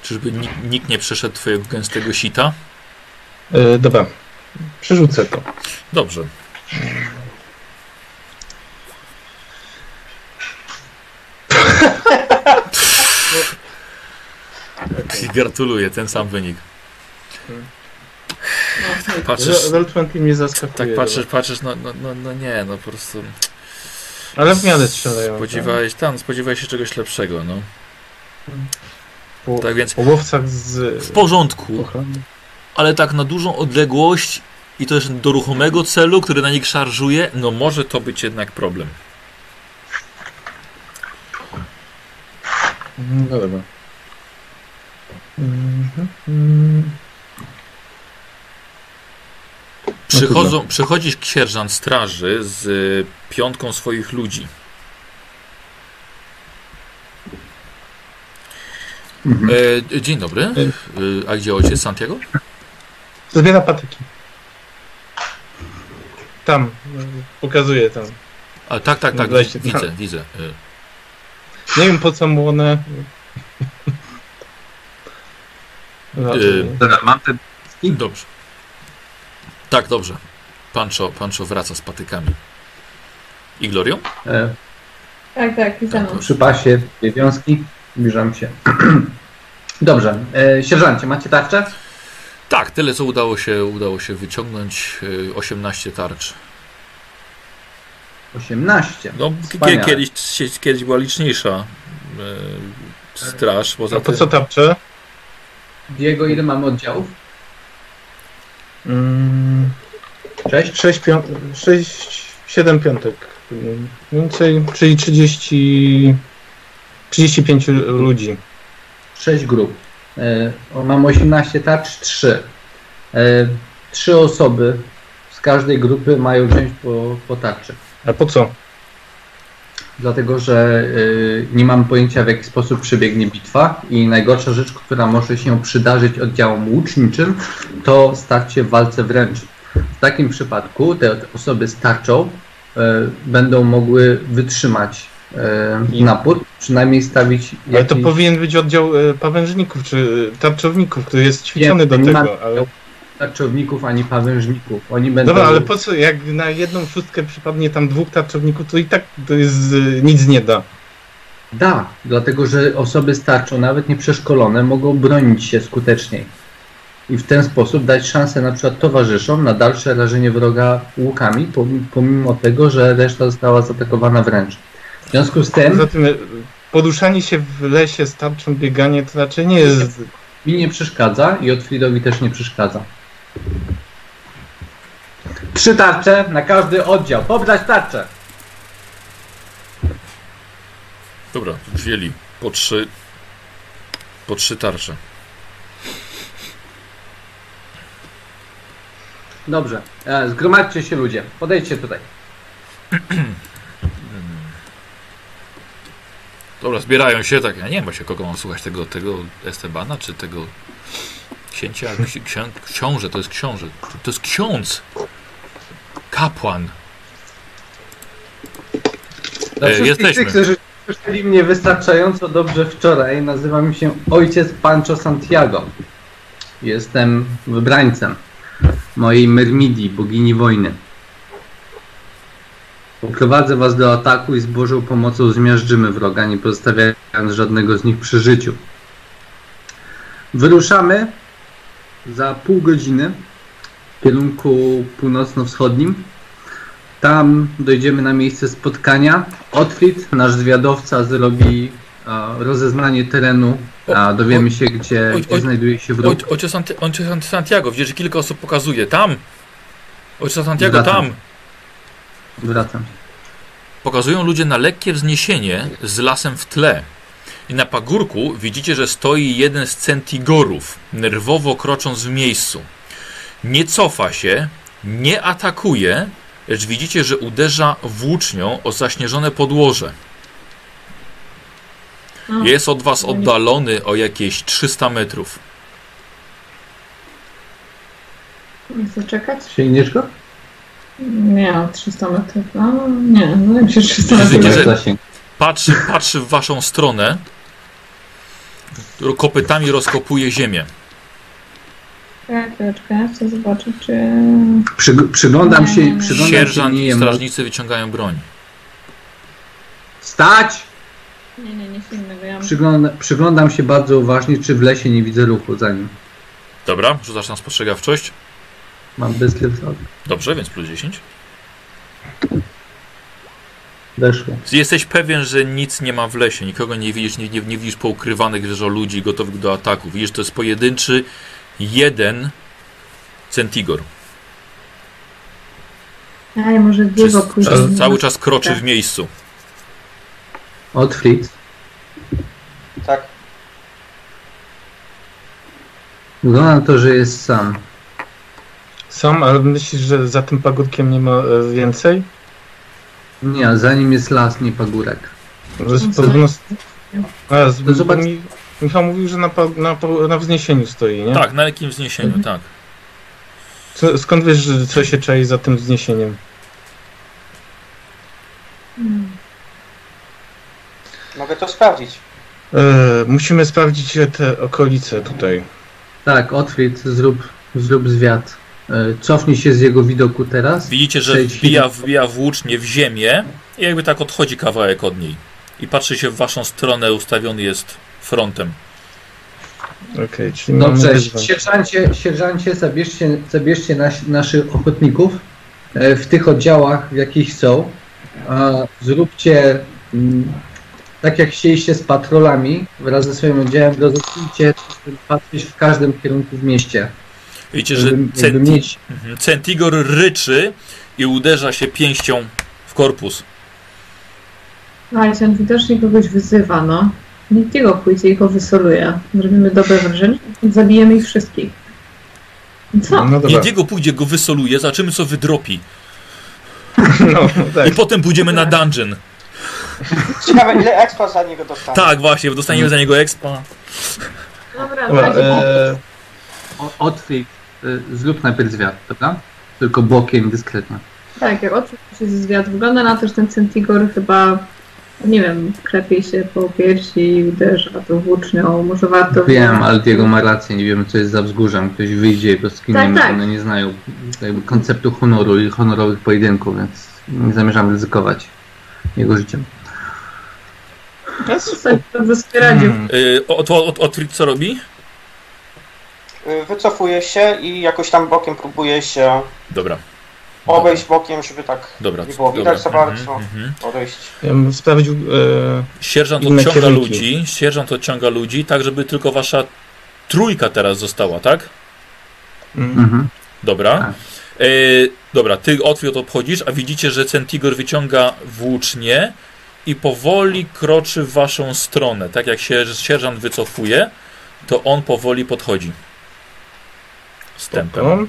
Czyżby nikt, nikt nie przeszedł Twojego gęstego sita? E, dobra, przerzucę to. Dobrze. Gratuluję, ten sam wynik. Tak patrzysz, Roll 20 mnie zaskakuje. tak patrzysz, dobra. patrzysz, no, no, no, no nie, no po prostu Ale w miarę strzelają. spodziewałeś, tam, spodziewałeś się czegoś lepszego, no. Po, Tak więc po łowcach z... w porządku, ochrony. Ale tak na dużą odległość i też do ruchomego celu, który na nich szarżuje, no może to być jednak problem. Mhm, No dobra. Mhm, mhm. Przychodzą, przychodzi sierżant straży z y, piątką swoich ludzi. Mhm. E, dzień dobry. E, a gdzie ojciec Santiago? Zbiera patyki. Tam. Pokazuję tam. A, tak, tak, tak. Widzę, widzę. E, Nie wiem po co mu one. Dobra, mam ten dobrze. Tak, dobrze. Pancho, Pancho wraca z patykami. I Glorią? e, Tak, tak, mną. przy pasie, dwie wiązki, zbliżam się. Dobrze, e, sierżancie, macie tarczę? Tak, tyle co udało się, udało się wyciągnąć. e, 18 tarcz. 18. No, Wspaniale. kiedyś, kiedyś była liczniejsza e, straż. Poza A po tym, co tarcze? Diego, ile mamy oddziałów? Mm, Sześć? 6, pią- 6 7 piątek. Mniej Więcej, czyli 30. 35 ludzi. 6 grup. E, mam 18 tarcz, 3. E, 3 osoby z każdej grupy mają wziąć po, po tarczy. A po co? Dlatego, że y, nie mam pojęcia w jaki sposób przebiegnie bitwa i najgorsza rzecz, która może się przydarzyć oddziałom łuczniczym, to starcie w walce wręcz. W takim przypadku te osoby z tarczą będą mogły wytrzymać I- napór, przynajmniej stawić Ale to jakiś- powinien być oddział e, pawężników czy e, tarczowników, który jest ćwiczony Nie, do nie ma- tego, ale tarczowników ani pawężników. Oni będą. Dobra, ale po co, jak na jedną szóstkę przypadnie tam dwóch tarczowników, to i tak to jest y, nic nie da. Da, dlatego że osoby z tarczą, nawet nieprzeszkolone, mogą bronić się skuteczniej. I w ten sposób dać szansę na przykład towarzyszom na dalsze rażenie wroga łukami, pom- pomimo tego, że reszta została zaatakowana wręcz. W związku z tym Poza tym y, poruszanie się w lesie z tarczą, bieganie to raczej nie jest... mi nie przeszkadza i Otfridowi też nie przeszkadza. Trzy tarcze na każdy oddział. Pobrać tarczę! Dobra, wzięli po trzy. Po trzy tarcze. Dobrze, e, zgromadźcie się ludzie. Podejdźcie tutaj. Dobra, zbierają się tak. Ja nie wiem właśnie kogo mam słuchać, tego, tego Estebana, czy tego księcia, ksi, księ, książę, to jest książę. To jest ksiądz. Kapłan. Dla E, jesteśmy. tych, którzy słyszeli mnie wystarczająco dobrze wczoraj, nazywam się ojciec Pancho Santiago. Jestem wybrańcem mojej Myrmidii, bogini wojny. Poprowadzę was do ataku i z Bożą pomocą zmiażdżymy wroga, nie pozostawiając żadnego z nich przy życiu. Wyruszamy za pół godziny w kierunku północno-wschodnim. Tam dojdziemy na miejsce spotkania. Otfrid, nasz zwiadowca, zrobi a, rozeznanie terenu, a dowiemy się, gdzie, oj, gdzie oj, znajduje się wróg. Oj, ojciec, Santi- ojciec Santiago, widzisz, kilka osób pokazuje. Tam! Ojciec Santiago, Wracam. tam! Wracam. Pokazują ludzie na lekkie wzniesienie z lasem w tle. I na pagórku widzicie, że stoi jeden z centigorów, nerwowo krocząc w miejscu. Nie cofa się, nie atakuje, lecz widzicie, że uderza włócznią o zaśnieżone podłoże. O, Jest od was oddalony o jakieś 300 metrów. Nie chcę czekać? Nie, 300 metrów. No, nie, no jak się 300 Widzicie, metrów. że- Zasięg. Patrzy, patrzy w waszą stronę. Kopytami rozkopuje ziemię. Chwileczkę, chcę zobaczyć, czy... Przy, przyglądam Nie, się, nie, nie. przyglądam się Sierżant nie i strażnicy wyciągają broń. Stać! Nie, nie, nic innego. Ja Przygląda, przyglądam się bardzo uważnie, czy w lesie nie widzę ruchu za nim. Dobra, rzucasz na spostrzegawczość. Mam bezkresowny. Dobrze, więc plus 10. Weszło. Jesteś pewien, że nic nie ma w lesie, nikogo nie widzisz, nie, nie, nie widzisz poukrywanych dużo ludzi gotowych do ataku. Widzisz, to jest pojedynczy jeden centigor. Ej, może dużo Czas, później. czas, cały czas kroczy w miejscu. Otfrid. Tak. Wygląda na to, że jest sam. Sam, ale myślisz, że za tym pagórkiem nie ma e, więcej? Nie, za nim jest las, nie pagórek. Podobno... A, z, zobacz- mi, Michał mówił, że na, pa- na, pa- na wzniesieniu stoi, nie? Tak, na jakim wzniesieniu, Mhm. tak. Co, skąd wiesz, że co się czai za tym wzniesieniem? Hmm. Mogę to sprawdzić. E, musimy sprawdzić te okolice tutaj. Tak, Otfrid, zrób, zrób zwiat. E, Cofnij się z jego widoku teraz. Widzicie, że wbija, wbija włócznie w ziemię i jakby tak odchodzi kawałek od niej. I patrzy się w waszą stronę, ustawiony jest frontem. Okej, czyli Dobrze, sierżancie, sierżancie zabierzcie, zabierzcie nas, naszych ochotników e, w tych oddziałach, w jakich są. Zróbcie mm, tak jak chcieliście z patrolami wraz ze swoim oddziałem, rozeszlijcie patrzeć w każdym kierunku w mieście. Widzicie, że centi, mieć mhm, Centigor ryczy i uderza się pięścią w korpus. Słuchajcie, on widocznie kogoś wyzywa, no. Nikt jego pójdzie i go wysoluje. Zrobimy dobre wrażenie, zabijemy ich wszystkich. Co? No dobra. Indiego pójdzie, go wysoluje, zobaczymy co wydropi. No, tak. I potem pójdziemy na dungeon. Ciekawe, ile expa za niego dostanę. Tak, właśnie, dostaniemy za niego expa. Dobra, Dobra, e, o- Otfrid, e, zrób najpierw zwiat, dobra? Tylko bokiem, dyskretnie. Tak, jak oczywiście się zwiat wygląda na to, że ten Centigor chyba Nie wiem, klepie się po piersi i uderza to włócznią. Może warto... Wiem, ale Diego ma rację, nie wiemy co jest za wzgórzem. Ktoś wyjdzie i rozkminiemy, Tak, tak. one nie znają jakby konceptu honoru i honorowych pojedynków, więc nie zamierzam ryzykować jego życiem. Sobie dobrze sobie radził. Hmm. Y, Ot- Ot- Otwit co robi? Y, Wycofuję się i jakoś tam bokiem próbuję się Dobra. obejść bokiem, żeby tak Dobra. nie było dobra. widać za bardzo. Mhm, mhm. odejść. Ja bym sprawdził. E, Sierżant Inne odciąga kierunki. ludzi, sierżant odciąga ludzi, tak żeby tylko wasza trójka teraz została, tak? mm, Mhm. Dobra. Tak. E, dobra, ty Otwiot obchodzisz, a widzicie, że Centigor wyciąga włócznie i powoli kroczy w waszą stronę. Tak jak się sierżant wycofuje, to on powoli podchodzi. Stępem. to.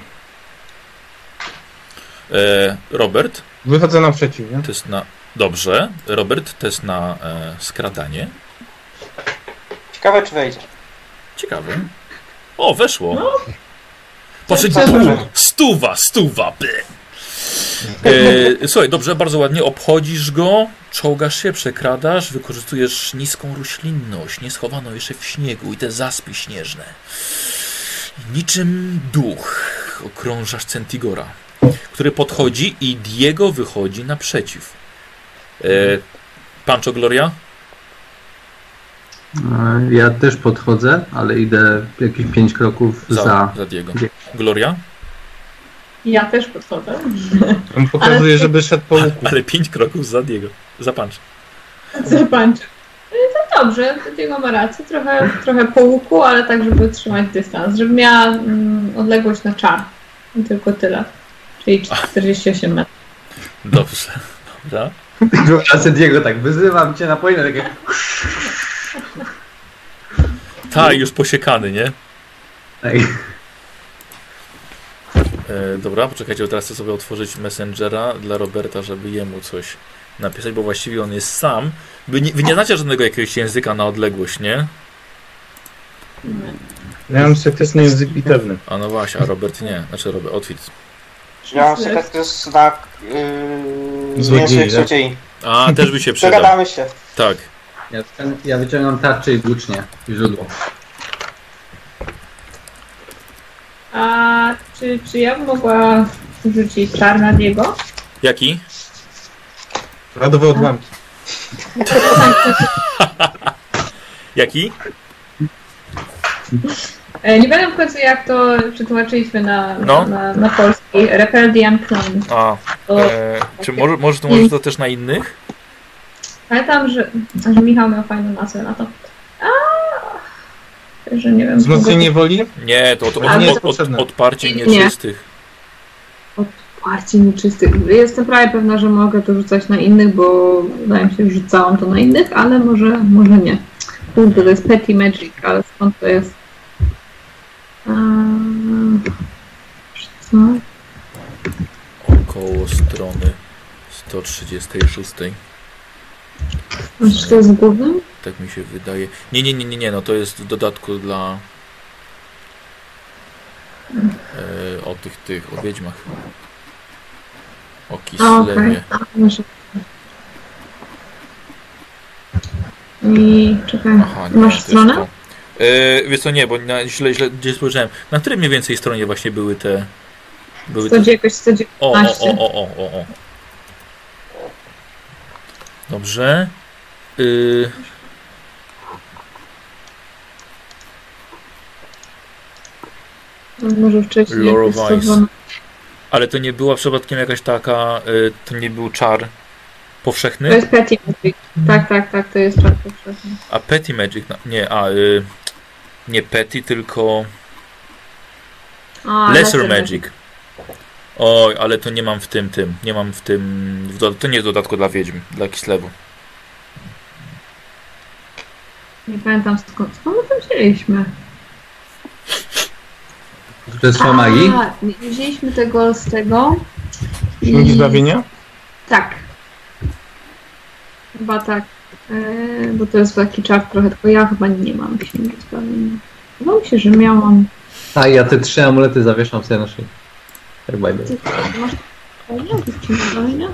E, Robert, Wychodzę naprzeciw, nie? test na... Dobrze. Robert, test na e, skradanie. Ciekawe czy wejdzie. Ciekawe. O, weszło. No. Patrzcie, stuwa, stuwa. By. E, słuchaj, dobrze, bardzo ładnie obchodzisz go, czołgasz się, przekradasz, wykorzystujesz niską roślinność, nieschowaną jeszcze w śniegu i te zaspy śnieżne. Niczym duch okrążasz Centigora, który podchodzi i Diego wychodzi naprzeciw. E, Pancho Gloria? E, Ja też podchodzę, ale idę jakieś pięć kroków Za, za. za Diego. Diego. Gloria? Ja też podchodzę. On pokazuje, Ale- żeby szedł po łuku. Ale pięć kroków za Diego. Za Pancho. Zapańczę. To dobrze, Diego ma rację. Trochę, trochę po łuku, ale tak, żeby trzymać dystans. Żeby miała mm, odległość na czar. I tylko tyle. Czyli 48 metrów. Dobrze. Dobra. Wyobraź Diego tak, wyzywam cię na pojedynek. takie Tak, już posiekany, nie? Ej, E, dobra, poczekajcie, bo teraz chcę sobie otworzyć Messengera dla Roberta, żeby jemu coś napisać, bo właściwie on jest sam. Wy nie, wy nie znacie żadnego jakiegoś języka na odległość, nie? Ja mam na język bitewny. A no właśnie, a Robert nie. Znaczy Robert, Otwit. Ja mam tak jest znak yy, Złodziei, język tak? złodziei. A, też by się przydał. Przegadamy się. Tak. ja, ja wyciągam tarczę i włócznie i źródło. A czy, czy ja bym mogła rzucić czar na Diego? Jaki? Radowe odłamki. Jaki? E, Nie będę w końcu jak to przetłumaczyliśmy na, No. na, na polski. Repel the Unclone. A, To e, czy może, może to możesz to też na innych? Pamiętam, że, że Michał miał fajną nazwę na to. A, że nie wiem. Wzmocnienie woli? Nie, to od, od, od, od, odparcie Nie. Płaci nieczystych. Jestem prawie pewna, że mogę to rzucać na innych, bo wydaje mi się, że rzucałam to na innych, ale może, może nie. Kurde, to jest Petty Magic, ale skąd to jest? Eee, co? Około strony 136. Czy to jest w głównym? Tak mi się wydaje. Nie, nie, nie, nie, nie, no to jest w dodatku dla e, o tych, tych, o wiedźmach. O A, okej. Kislewie. A, może. I czekaj, Aha, nie, masz stronę? to. E, wiesz co, nie, bo na, źle, źle gdzieś spojrzałem. Na której mniej więcej stronie właśnie były te... Były te... 100, jakoś 119. O, o, o, o, o, o. Dobrze. Y, Może wcześniej. Lore ale to nie była przypadkiem jakaś taka... Y, to nie był czar To powszechny? jest Petty Magic. Tak, tak, tak, to jest czar powszechny. A Petty Magic, na- nie, a y, nie Petty, tylko A, Lesser Magic. Oj, ale to nie mam w tym, tym, nie mam w tym, w do, to nie jest dodatku dla wiedźm, dla Kislewu. Nie pamiętam skąd. Skąd my to wzięliśmy? To jest słowa magii? A, nie wzięliśmy tego z tego. Ślugi I- zbawienia? Tak. Chyba tak. E, bo to jest taki czar trochę, tylko ja chyba nie mam księgi zbawienia. Wydaje mi się, że miałam. A ja te trzy amulety zawieszam sobie na szyi. Jak Bible. Ty masz księgi zbawienia?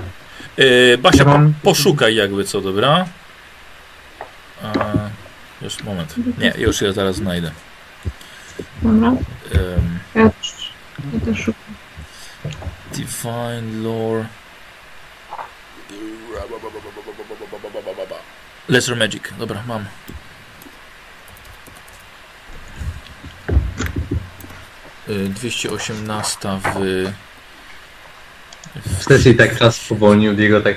Yy, Basia, Ja mam- po, poszukaj jakby co, dobra? Już moment. Nie, już je zaraz znajdę. Dobra. Em, Ja też, ja też szukam. Divine Lore. Lesser Magic. Dobra, mam. Y, 218 w... Wtedy i tak czas powolnił od jego tak.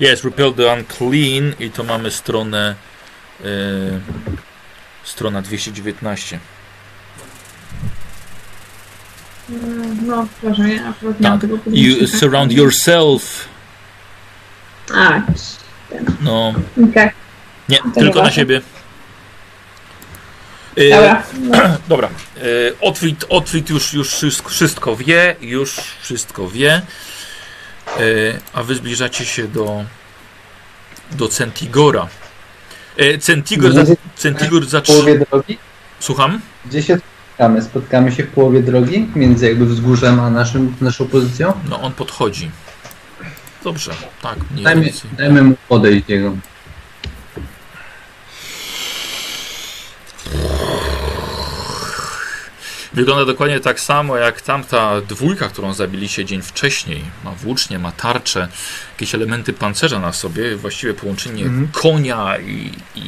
Jest, Repel the Unclean i to mamy stronę... Y, strona 219. No, proszę, ja akurat Tak. tego You surround yourself. A, No, okej. nie, To tylko na siebie. Y, Dobra. Dobra. E, Otwit, Otwit już, już wszystko, wszystko wie, już wszystko wie. E, a wy zbliżacie się do, do Centigora. E, Centigor, za, Centigor W zatrzyma... połowie drogi? Słucham? Gdzie się spotkamy? Spotkamy się w połowie drogi? Między jakby wzgórzem a naszym, naszą pozycją? No on podchodzi. Dobrze, tak, mniej Dajmy, dajmy mu podejść jego. Wygląda dokładnie tak samo jak tamta dwójka, którą zabiliście dzień wcześniej. Ma włócznie, ma tarczę, jakieś elementy pancerza na sobie, właściwie połączenie Mhm. konia i, i,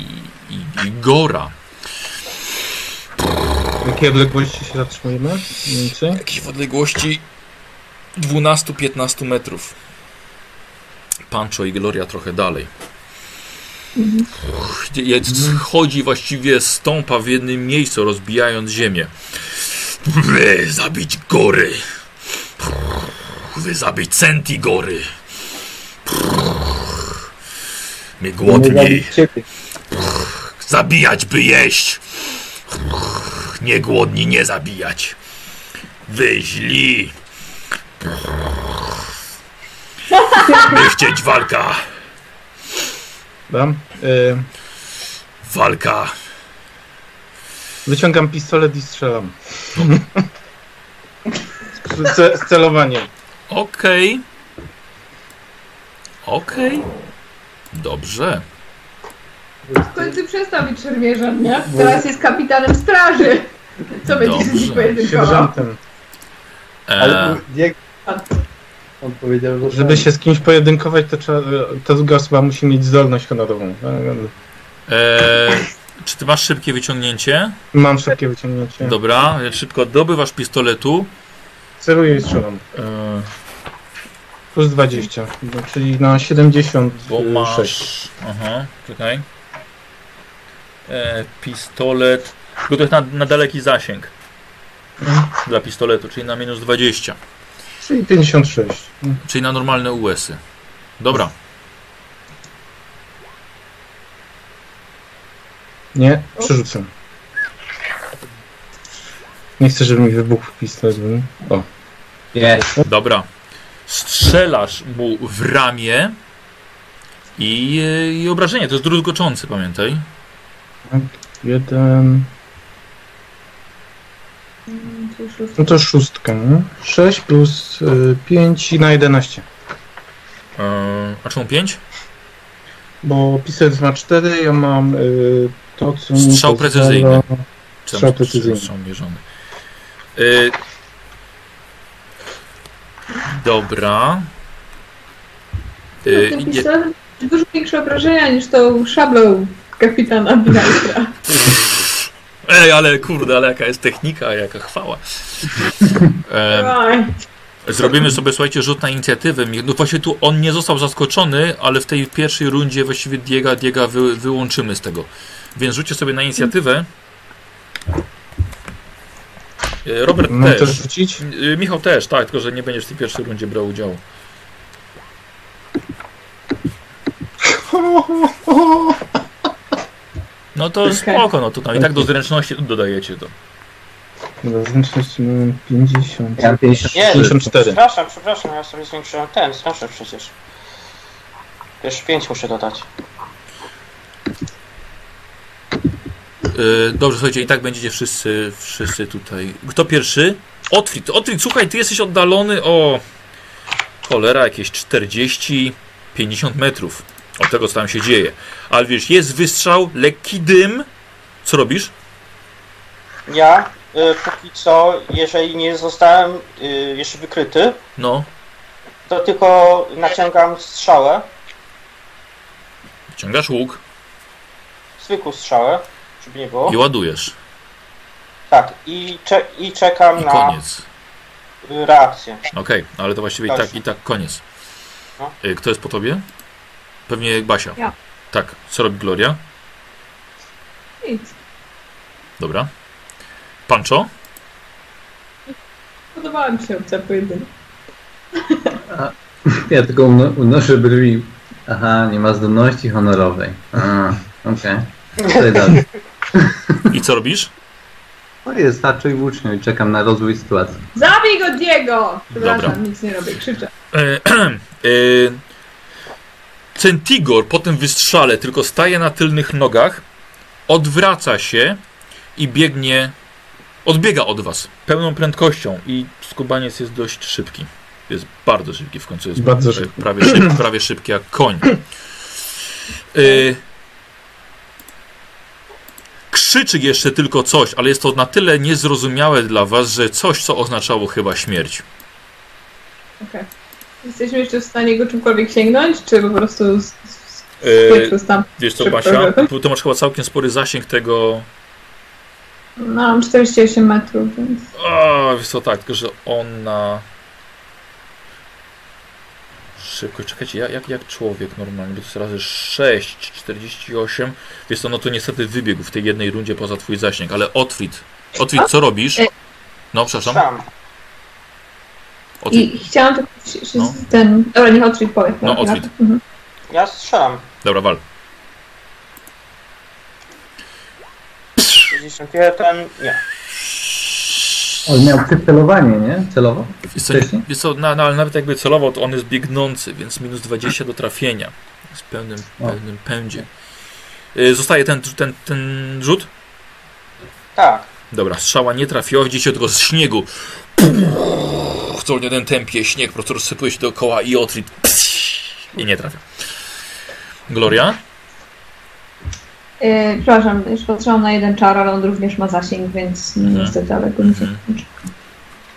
i, i gora. W jakiej odległości się zatrzymujemy? W odległości 12-15 metrów. Pancho i Gloria trochę dalej. Jest, chodzi właściwie, stąpa w jednym miejscu, rozbijając ziemię. Wy zabić gory. Wy zabić centigory. My głodni. Zabijać, by jeść. Nie głodni, nie zabijać. Wy źli. By chcieć walka. Dam. Y, Walka. wyciągam pistolet i strzelam. z, ce- z celowaniem. Okej. Okej. Dobrze. W końcu przestał być szermierzem, nie? Teraz jest kapitanem straży. Co będzie z nim pojedynkował? Sierżantem. Ale E, jak... On powiedział, że... Żeby się z kimś pojedynkować, to trzeba, ta druga osoba musi mieć zdolność honorową. e, czy ty masz szybkie wyciągnięcie? Mam szybkie wyciągnięcie. Dobra, szybko dobywasz pistoletu. Celuję i strzelam. E, Plus 20, no, czyli na 76. bo masz. Aha, czekaj. E, pistolet. Gotów na, na daleki zasięg. Dla pistoletu, czyli na minus 20. Czyli 56. Czyli na normalne US-y. Dobra. Nie, przerzucę. Nie chcę, żeby mi wybuchł pistolet. bo- O, Nie. Dobra. Strzelasz mu w ramię i, e, i obrażenie. To jest druzgoczący, pamiętaj. jeden. No to szóstka, nie? 6 plus y, 5 na 11. E, a czemu 5? Bo pistolet ma 4, ja mam y, to, co mi Strzał precyzyjny. Strzał precyzyjny. Strzał mierzony. E, dobra. No, E, ten idzie- pistolet ma dużo większe obrażenia niż tą szablą kapitana Binajtra. Ej, ale kurde, ale jaka jest technika, jaka chwała. E. Zrobimy sobie, słuchajcie, rzut na inicjatywę. No właśnie tu on nie został zaskoczony, ale w tej pierwszej rundzie właściwie Diega, Diega wy, wyłączymy z tego. Więc rzućcie sobie na inicjatywę. E, Robert Mam też też. rzucić? E, Michał też, tak, tylko że nie będziesz w tej pierwszej rundzie brał udziału. No to Okej. spoko, no to tam i tak do zręczności dodajecie to. Dobra, zręczności mamy 50. Ja mam 50. Nie, 54. Przepraszam, przepraszam, ja sobie zwiększyłem ten, strasznie przecież. Jeszcze 5 muszę dodać. Yy, dobrze, słuchajcie, i tak będziecie wszyscy, wszyscy tutaj. Kto pierwszy? Otwit, Otwit, słuchaj, ty jesteś oddalony o cholera, jakieś 40, 50 metrów. Od tego, co tam się dzieje. Ale wiesz, jest wystrzał, lekki dym. Co robisz? Ja y, póki co, jeżeli nie zostałem y, jeszcze wykryty, No, to tylko naciągam strzałę, ciągasz łuk zwykłą strzałę, żeby nie było. i ładujesz. Tak, i, cze i czekam I na koniec. reakcję. Okej, ale to właściwie i tak, i tak koniec. No. Y, Kto jest po tobie? Pewnie Basia. Ja. Tak. Co robi Gloria? Nic. Dobra. Pancho? Podobała mi się opcja pojedynek. Ja tylko uno- unoszę brwi. Aha, nie ma zdolności honorowej. Okej. Okay. dalej. I co robisz? O, jest i włócznią i czekam na rozwój sytuacji. Zabij go, Diego! Przepraszam, Dobra. nic nie robię, krzyczę. E, e, Centigor po tym wystrzale tylko staje na tylnych nogach, odwraca się i biegnie, odbiega od was pełną prędkością i skubaniec jest dość szybki. Jest bardzo szybki, w końcu jest Bardzo e, szybki. Prawie, szyb, prawie szybki jak koń. E, krzyczy jeszcze tylko coś, ale jest to na tyle niezrozumiałe dla was, że coś, co oznaczało chyba śmierć. Okej. Jesteśmy jeszcze w stanie go czymkolwiek sięgnąć, czy po prostu z, z, z tam? Wiesz co, Basia? To masz chyba całkiem spory zasięg tego. No, mam 48 metrów, więc... O, wiesz co, tak, tylko że ona. Szybko, czekajcie, jak, jak, jak człowiek normalnie, bo to jest razy 6, 48. Wiesz co, no to niestety wybiegł w tej jednej rundzie poza twój zasięg, ale Otwit. Otwit, co robisz? E- No, przepraszam. Otwit. I chciałam tylko się, się No. ten... Dobra, niech Otwit powie. No, Ja- Otwit. Mhm. Ja strzelam. Dobra, wal. 61, nie. On miał przycelowanie, nie? Celowo? Wiesz co, wiesz co na, na, ale nawet jakby celował, to on jest biegnący, więc minus 20 do trafienia. Jest w pełnym, O. pełnym pędzie. Y, Zostaje ten, ten, ten rzut? Tak. Dobra, strzała nie trafiła, widzicie tylko z śniegu. W co jeden tempie śnieg po prostu rozsypuje się dookoła i otrit. I nie trafia. Gloria? Yy, przepraszam, już patrzyłam na jeden czar, ale on również ma zasięg, więc Mhm. niestety, ale go nie Mhm. kończy.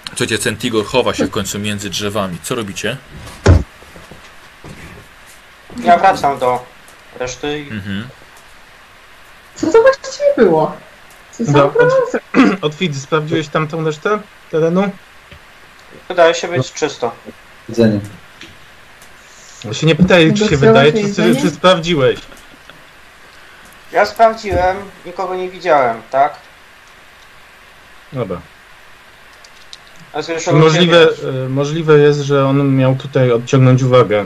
Słuchajcie, Centigor chowa się w końcu między drzewami. Co robicie? Ja wracam do reszty i Mhm. Co to właściwie było? Sam próbował Otwit, sprawdziłeś tamtą resztę terenu? wydaje się być czysto. Widzenie. Ja się nie pytaj, czy się wydaje, czy, czy, czy sprawdziłeś. Ja sprawdziłem, nikogo nie widziałem, tak? Dobra. Możliwe, e, możliwe jest, że on miał tutaj odciągnąć uwagę.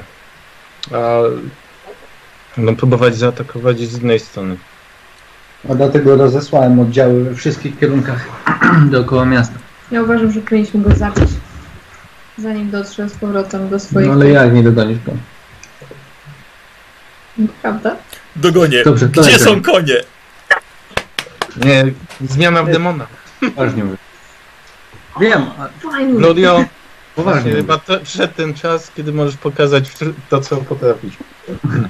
A będą próbować zaatakować z innej strony. A dlatego rozesłałem oddziały we wszystkich kierunkach dookoła miasta. Ja uważam, że powinniśmy go zabić. Zanim dotrze z powrotem do swoich... No ale jak nie dogonisz go? Prawda? Dogonię. Dobrze, to Gdzie lepiej. są konie? Nie, zmiana w demona. Poważnie mówię. Wiem, a Fajnie. Glorio, poważnie właśnie mówię. chyba te, przyszedł ten czas, kiedy możesz pokazać to, co potrafisz. Dobra.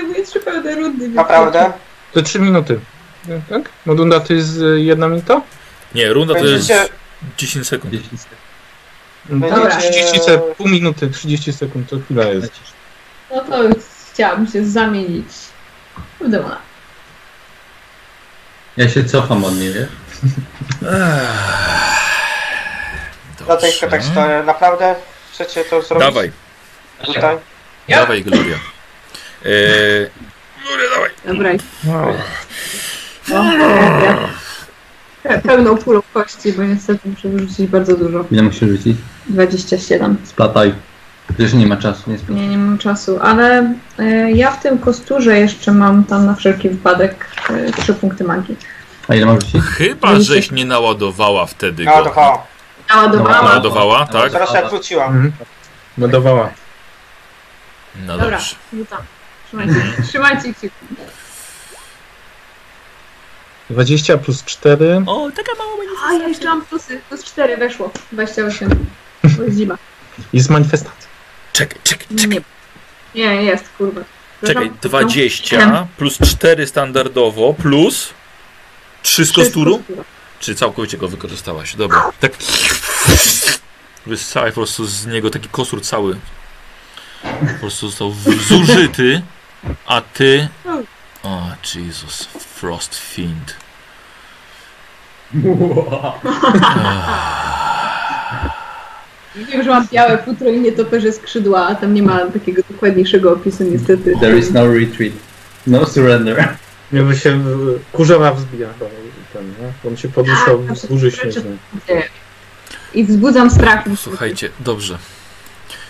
Były trzy pełne rundy. więc- Naprawdę? To 3 minuty. Tak? Modunda to jest e, jedna minuta? Nie, runda to jest Będziecie, 10 sekund. 10 sekund. Dobra. 30 sekund, pół minuty, 30 sekund, to chwila jest. Lecisz. No to chciałabym się zamienić w demona. Ja się cofam od niej, wiesz? dlatego Dobrze. tak stoję. Naprawdę chcecie to zrobić Dawaj, tutaj? Ja? dawaj Gloria. Eee, Gloria, dawaj. Dobra. No. Pe- Pełną pulą kości, bo niestety muszę wyrzucić bardzo dużo. Ile musisz rzucić? 27. Splataj. Przecież nie ma czasu, nie splataj. Nie, nie mam czasu, ale e, ja w tym kosturze jeszcze mam tam na wszelki wypadek e, 3 punkty magii. A ile masz rzucić? Chyba, żeś nie naładowała wtedy go. to Naładowałam. Naładowała, tak? Zaraz jak wróciłam. Mhm. Nadawała. No Dobra, dobrze. rzucam. Trzymajcie, trzymajcie kciuki. 20 plus 4. O, taka mała A, ja jeszcze mam plusy. Plus 4 weszło. 28. Bo jest zima. Jest manifestacja. Czekaj, czekaj, czekaj. Nie, nie jest, kurwa. Czekaj, Przepraszam. 20 plus 4 standardowo plus 3 z z kosturu? Czy całkowicie go wykorzystałaś? Dobra. Tak. Wystrzałaj po prostu z niego taki kostur cały. Po prostu został w- zużyty, a ty. O, Jesus. Frost Fiend. Wiem, że mam białe futro i nietoperze skrzydła, a tam nie ma takiego dokładniejszego opisu niestety. There is no retreat. No surrender. Jakby się kurzawa wzbija ten, nie? On się podniósł Tak, wzgórzy tak, śnieżne. I wzbudzam strach. Słuchajcie, dobrze.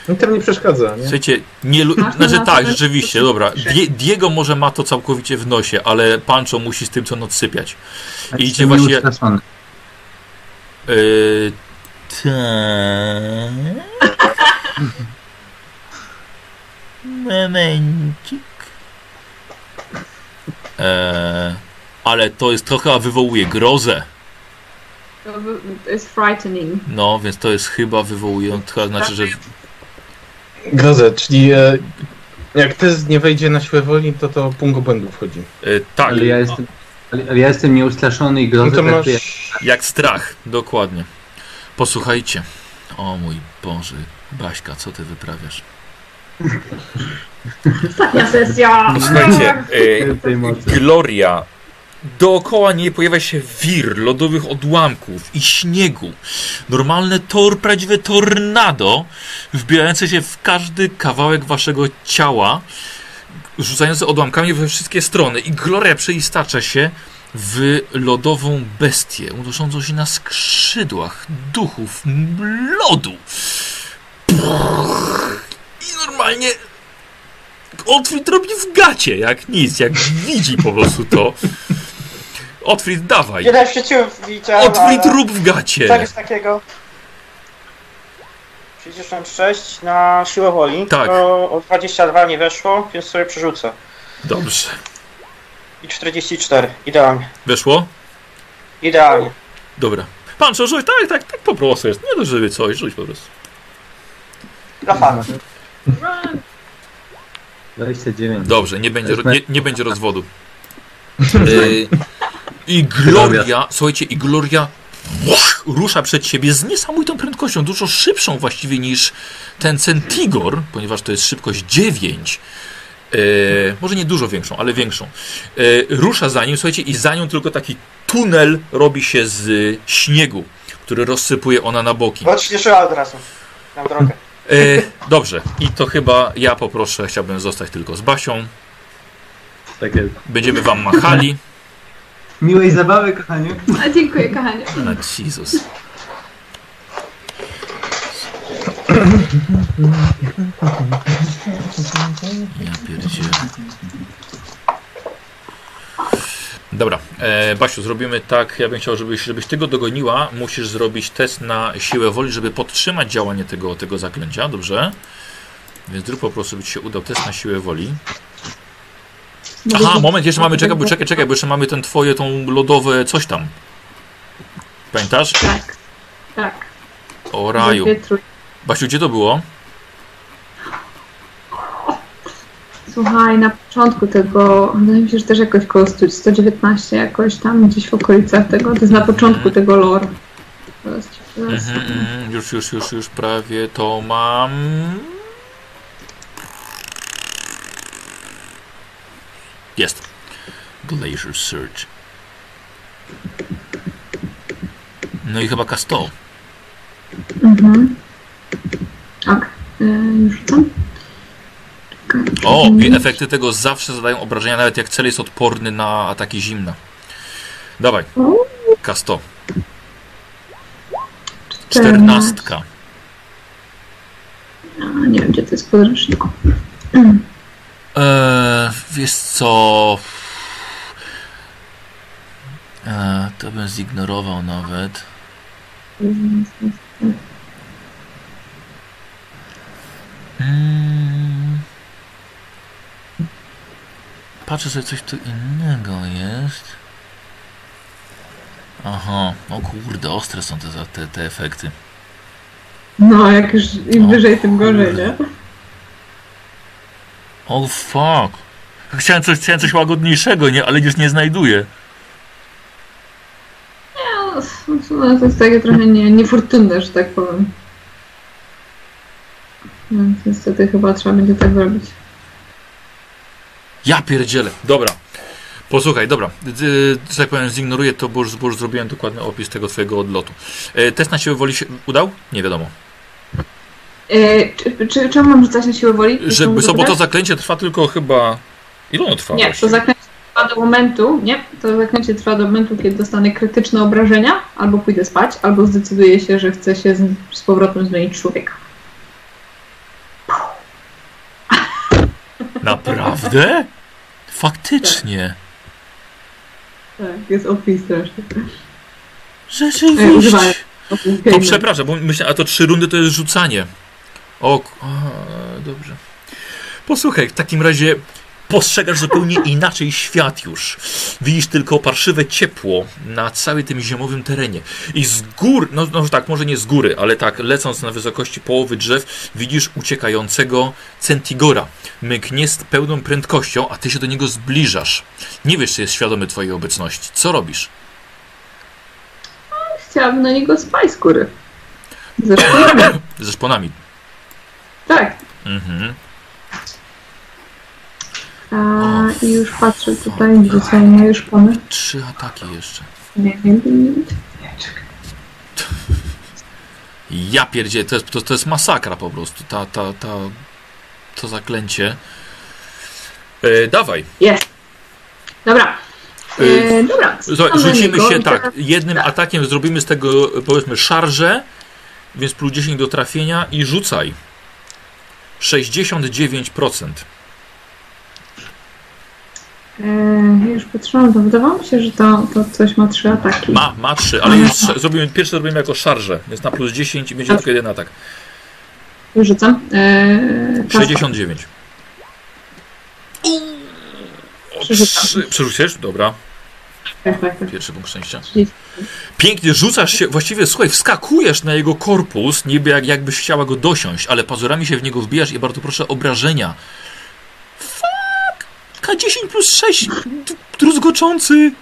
No to nie przeszkadza, nie? Słuchajcie, nie lu- Znaczy na tak, rzeczywiście, dobra. Die Diego może ma to całkowicie w nosie, ale Pancho musi z tym co noc sypiać. I idzie właśnie. Yy, tak. Momencik. Eee, ale to jest trochę, a wywołuje grozę. To jest frightening. No, więc to jest chyba wywołuje, to znaczy, że Grozę, czyli e, jak test nie wejdzie na siłę woli, to to punkt obłędu wchodzi. e, tak, Ale ja jestem, ale, ale ja jestem nieustraszony i No grozę to masz... traktuję. jak strach, dokładnie. Posłuchajcie. O mój Boże, Baśka, co ty wyprawiasz? Ostatnia sesja! Słuchajcie, e. Gloria. Dookoła niej pojawia się wir lodowych odłamków i śniegu. Normalne tor, prawdziwe tornado, wbijające się w każdy kawałek waszego ciała, rzucające odłamkami we wszystkie strony. I Gloria przeistacza się w lodową bestię, unoszącą się na skrzydłach duchów lodu. I normalnie Otwit robi w gacie, jak nic, jak widzi po prostu to. Otwit, dawaj. Jeden świeciłem widziałem, Otwit, ale rób w gacie. czegoś takiego. 66 na siłę woli. Tak. To o 22 nie weszło, więc sobie przerzucę. Dobrze. I 44. Idealnie. Weszło? Idealnie. Dobra. Pan, co, rzuć? Tak, tak, tak po prostu jest. Nie to, żeby coś, rzuć po prostu. Dla fanów. 29. Dobrze, nie będzie, nie, nie będzie rozwodu. Yy, I Gloria, słuchajcie, i Gloria rusza przed siebie z niesamowitą prędkością, dużo szybszą właściwie niż ten Centigor, ponieważ to jest szybkość 9. Yy, może nie dużo większą, ale większą. Yy, rusza za nim, słuchajcie, i za nią tylko taki tunel robi się z śniegu, który rozsypuje ona na boki. Bo śnieszyła od razu. Na drogę. E, dobrze, i to chyba ja poproszę, chciałbym zostać tylko z Basią. Tak jest. Będziemy wam machali. Miłej zabawy, kochanie. A dziękuję, kochanie. A Jezus. Ja pierdzielę. Dobra, e, Basiu, zrobimy tak. Ja bym chciał, żebyś, żebyś ty go dogoniła. Musisz zrobić test na siłę woli, żeby podtrzymać działanie tego, tego zaklęcia, dobrze? Więc zrób po prostu, by ci się udał test na siłę woli. Aha, moment, jeszcze mamy, czekaj, bo czekaj, czekaj, bo jeszcze mamy ten twoje, tą lodowe coś tam. Pamiętasz? Tak, tak. O raju. Basiu, gdzie to było? Słuchaj, na początku tego, wydaje mi się, że też jakoś koło 100, 119, jakoś tam gdzieś w okolicach tego, to jest na początku tego lore. Zaraz- Mhm, mhm, już, już, już, już prawie to mam. Jest. Glacier Surge. No i chyba K100. Mhm. Tak, e, już tam. Czekaj. O, i efekty tego zawsze zadają obrażenia, nawet jak cel jest odporny na ataki zimna. Dawaj. K100. Czternastka. A, nie wiem, gdzie to jest w podręczniku. Eee, wiesz co? Eee, to bym zignorował nawet. Mm. Patrzę sobie, coś tu innego jest. Aha, o kurde, ostre są te, te, te efekty. No, jak już im O, wyżej, tym gorzej, nie? Oh fuck. Chciałem coś, chciałem coś łagodniejszego, nie? Ale już nie znajduję. No, no, to jest takie trochę nie, niefortunne, że tak powiem. No, niestety chyba trzeba będzie tak zrobić. Ja pierdzielę. Dobra. Posłuchaj, dobra. D- Że tak powiem, zignoruję to, bo już, bo już zrobiłem dokładny opis tego twojego odlotu. E, test na siłę woli się udał? Nie wiadomo. E, czy, czy, czemu mam rzucać na siłę woli? Że, Mogę co, bo to zaklęcie trwa tylko chyba... Ile ono trwa Nie, to właściwie? zaklęcie trwa do momentu, nie, to zaklęcie trwa do momentu, kiedy dostanę krytyczne obrażenia, albo pójdę spać, albo zdecyduję się, że chcę się z, z powrotem zmienić człowieka. Naprawdę? Faktycznie. Tak, jest opis straszny. Rzeczywiście. E, używałem. To przepraszam, bo myślę, a to trzy rundy to jest rzucanie. O, a, dobrze. Posłuchaj, w takim razie postrzegasz zupełnie inaczej świat już. Widzisz tylko parszywe ciepło na całym tym zimowym terenie. I z gór, no, no tak, może nie z góry, ale tak, lecąc na wysokości połowy drzew, widzisz uciekającego Centigora. Myknie z pełną prędkością, a ty się do niego zbliżasz. Nie wiesz, czy jest świadomy twojej obecności. Co robisz? Chciałabym na niego spać skóry. Ze szkolami. Ze szponami. Tak. Mhm. A, I już patrzę tutaj, gdzie są moje szpony. Trzy ataki jeszcze. Nie wiem. Ja pierdzie, to jest, to, to jest masakra po prostu. Ta, ta, ta, to zaklęcie. E, dawaj. Jest. Dobra. E, dobra. Słuchaj, rzucimy się tak. Jednym atakiem zrobimy z tego powiedzmy szarżę, więc plus 10 do trafienia i rzucaj. 69%. E, już patrzyłam, to wydawało mi się, że to, to coś ma trzy ataki. Ma, ma 3, ale już zrobimy, pierwszy zrobimy jako szarżę, więc na plus 10 i będzie tylko jeden atak. Już rzucam. Kasta. 69. O, Przerzucam. trzy- Przerzucisz? Dobra. Tak, tak, tak. Pierwszy punkt szczęścia. 30. Pięknie rzucasz się, właściwie słuchaj, wskakujesz na jego korpus, niby jak, jakbyś chciała go dosiąść, ale pazurami się w niego wbijasz i bardzo proszę obrażenia. Fuck! K10 plus 6, d- druzgoczący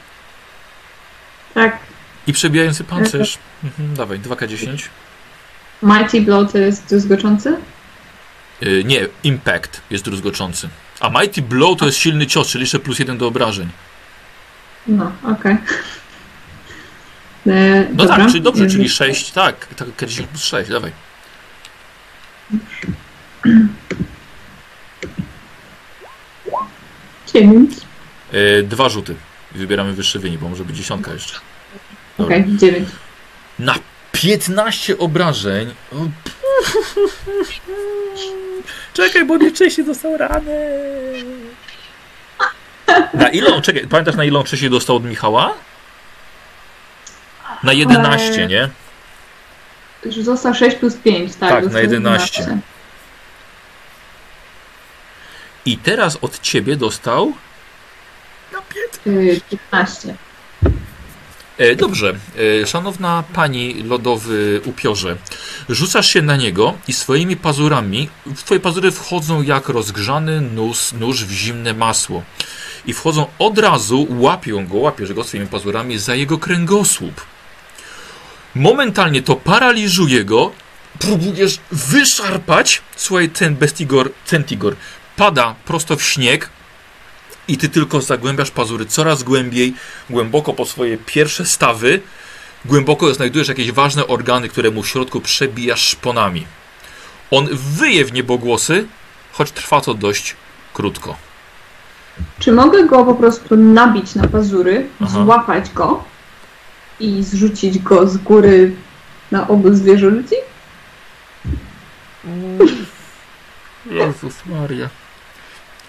Tak. i przebijający pancerz. Mhm, dawaj, 2K10. Mighty Blow to jest druzgoczący? Yy, nie, Impact jest druzgoczący. A Mighty Blow to jest silny cios, czyli jeszcze plus 1 do obrażeń. No, okej. E, No dobra. tak, czyli dobrze, E, czyli 6, tak, tak, K10 plus 6, dawaj. Dziewięć. Yy, dwa rzuty. Wybieramy wyższy wynik, bo może być dziesiątka jeszcze. Dobra. Okej, dziewięć. Na 15 obrażeń. O, Czekaj, bo nie wcześniej dostał ranę. Na ile on, czekaj, pamiętasz na ile on wcześniej dostał od Michała? Na 11, nie? Że został 6 plus 5, tak? Tak, na dostał 11. I teraz od ciebie dostał. Y, 15. E, dobrze, e, szanowna pani lodowy upiorze, rzucasz się na niego i swoimi pazurami, twoje pazury wchodzą jak rozgrzany nóż, nóż w zimne masło. I wchodzą od razu, łapią go, łapiesz go swoimi pazurami za jego kręgosłup. Momentalnie to paraliżuje go, próbujesz wyszarpać, słuchaj, ten bestigor, centigor pada prosto w śnieg i ty tylko zagłębiasz pazury coraz głębiej, głęboko po swoje pierwsze stawy, głęboko znajdujesz jakieś ważne organy, które mu w środku przebijasz szponami. On wyje w niebogłosy, choć trwa to dość krótko. Czy mogę go po prostu nabić na pazury, Aha. złapać go i zrzucić go z góry na obóz zwierzę ludzi? Jezus Maria.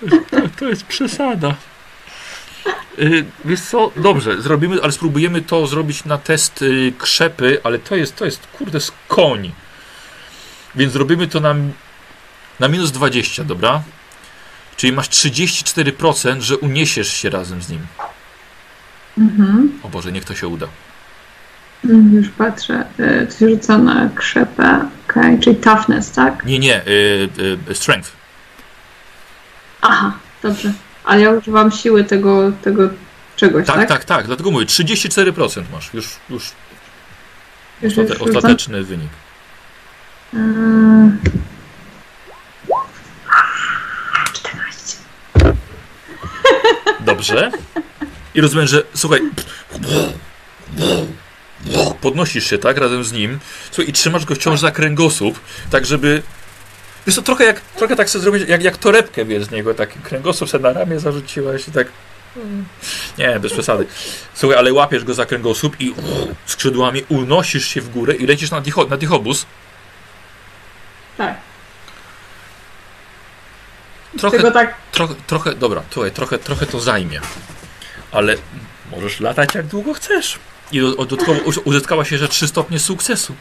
To, to jest przesada. Yy, wiesz co, dobrze, zrobimy, ale spróbujemy to zrobić na test y, krzepy, ale to jest, to jest, kurde, z koń. Więc zrobimy to na, na minus 20, dobra? Czyli masz 34%, że uniesiesz się razem z nim. Mhm. O Boże, niech to się uda. Mm, Już patrzę. Y, To się rzuca na krzepę. Okej, czyli toughness, tak? Nie, nie, y, y, strength. Aha, dobrze. Ale ja używam siły tego, tego czegoś, Tak, tak? tak, tak, dlatego mówię, 34% masz, już, już Już, ostate, już rzucam. ostateczny wynik. 14. Dobrze. I rozumiem, że słuchaj. Podnosisz się, tak, razem z nim. Słuchaj, i trzymasz go wciąż za kręgosłup, tak żeby. Wiesz to trochę jak trochę tak sobie zrobić, jak, jak torebkę wiesz z niego, taki kręgosłup sobie na ramię zarzuciłaś i tak. Nie, bez przesady. Słuchaj, ale łapiesz go za kręgosłup i skrzydłami unosisz się w górę i lecisz na, dicho, na dichobus. Tak. Trochę, tak. Trochę, trochę, dobra, słuchaj, trochę, trochę to zajmie. Ale możesz latać jak długo chcesz. I do- dodatkowo uz- uzyskałaś jeszcze 3 stopnie sukcesu.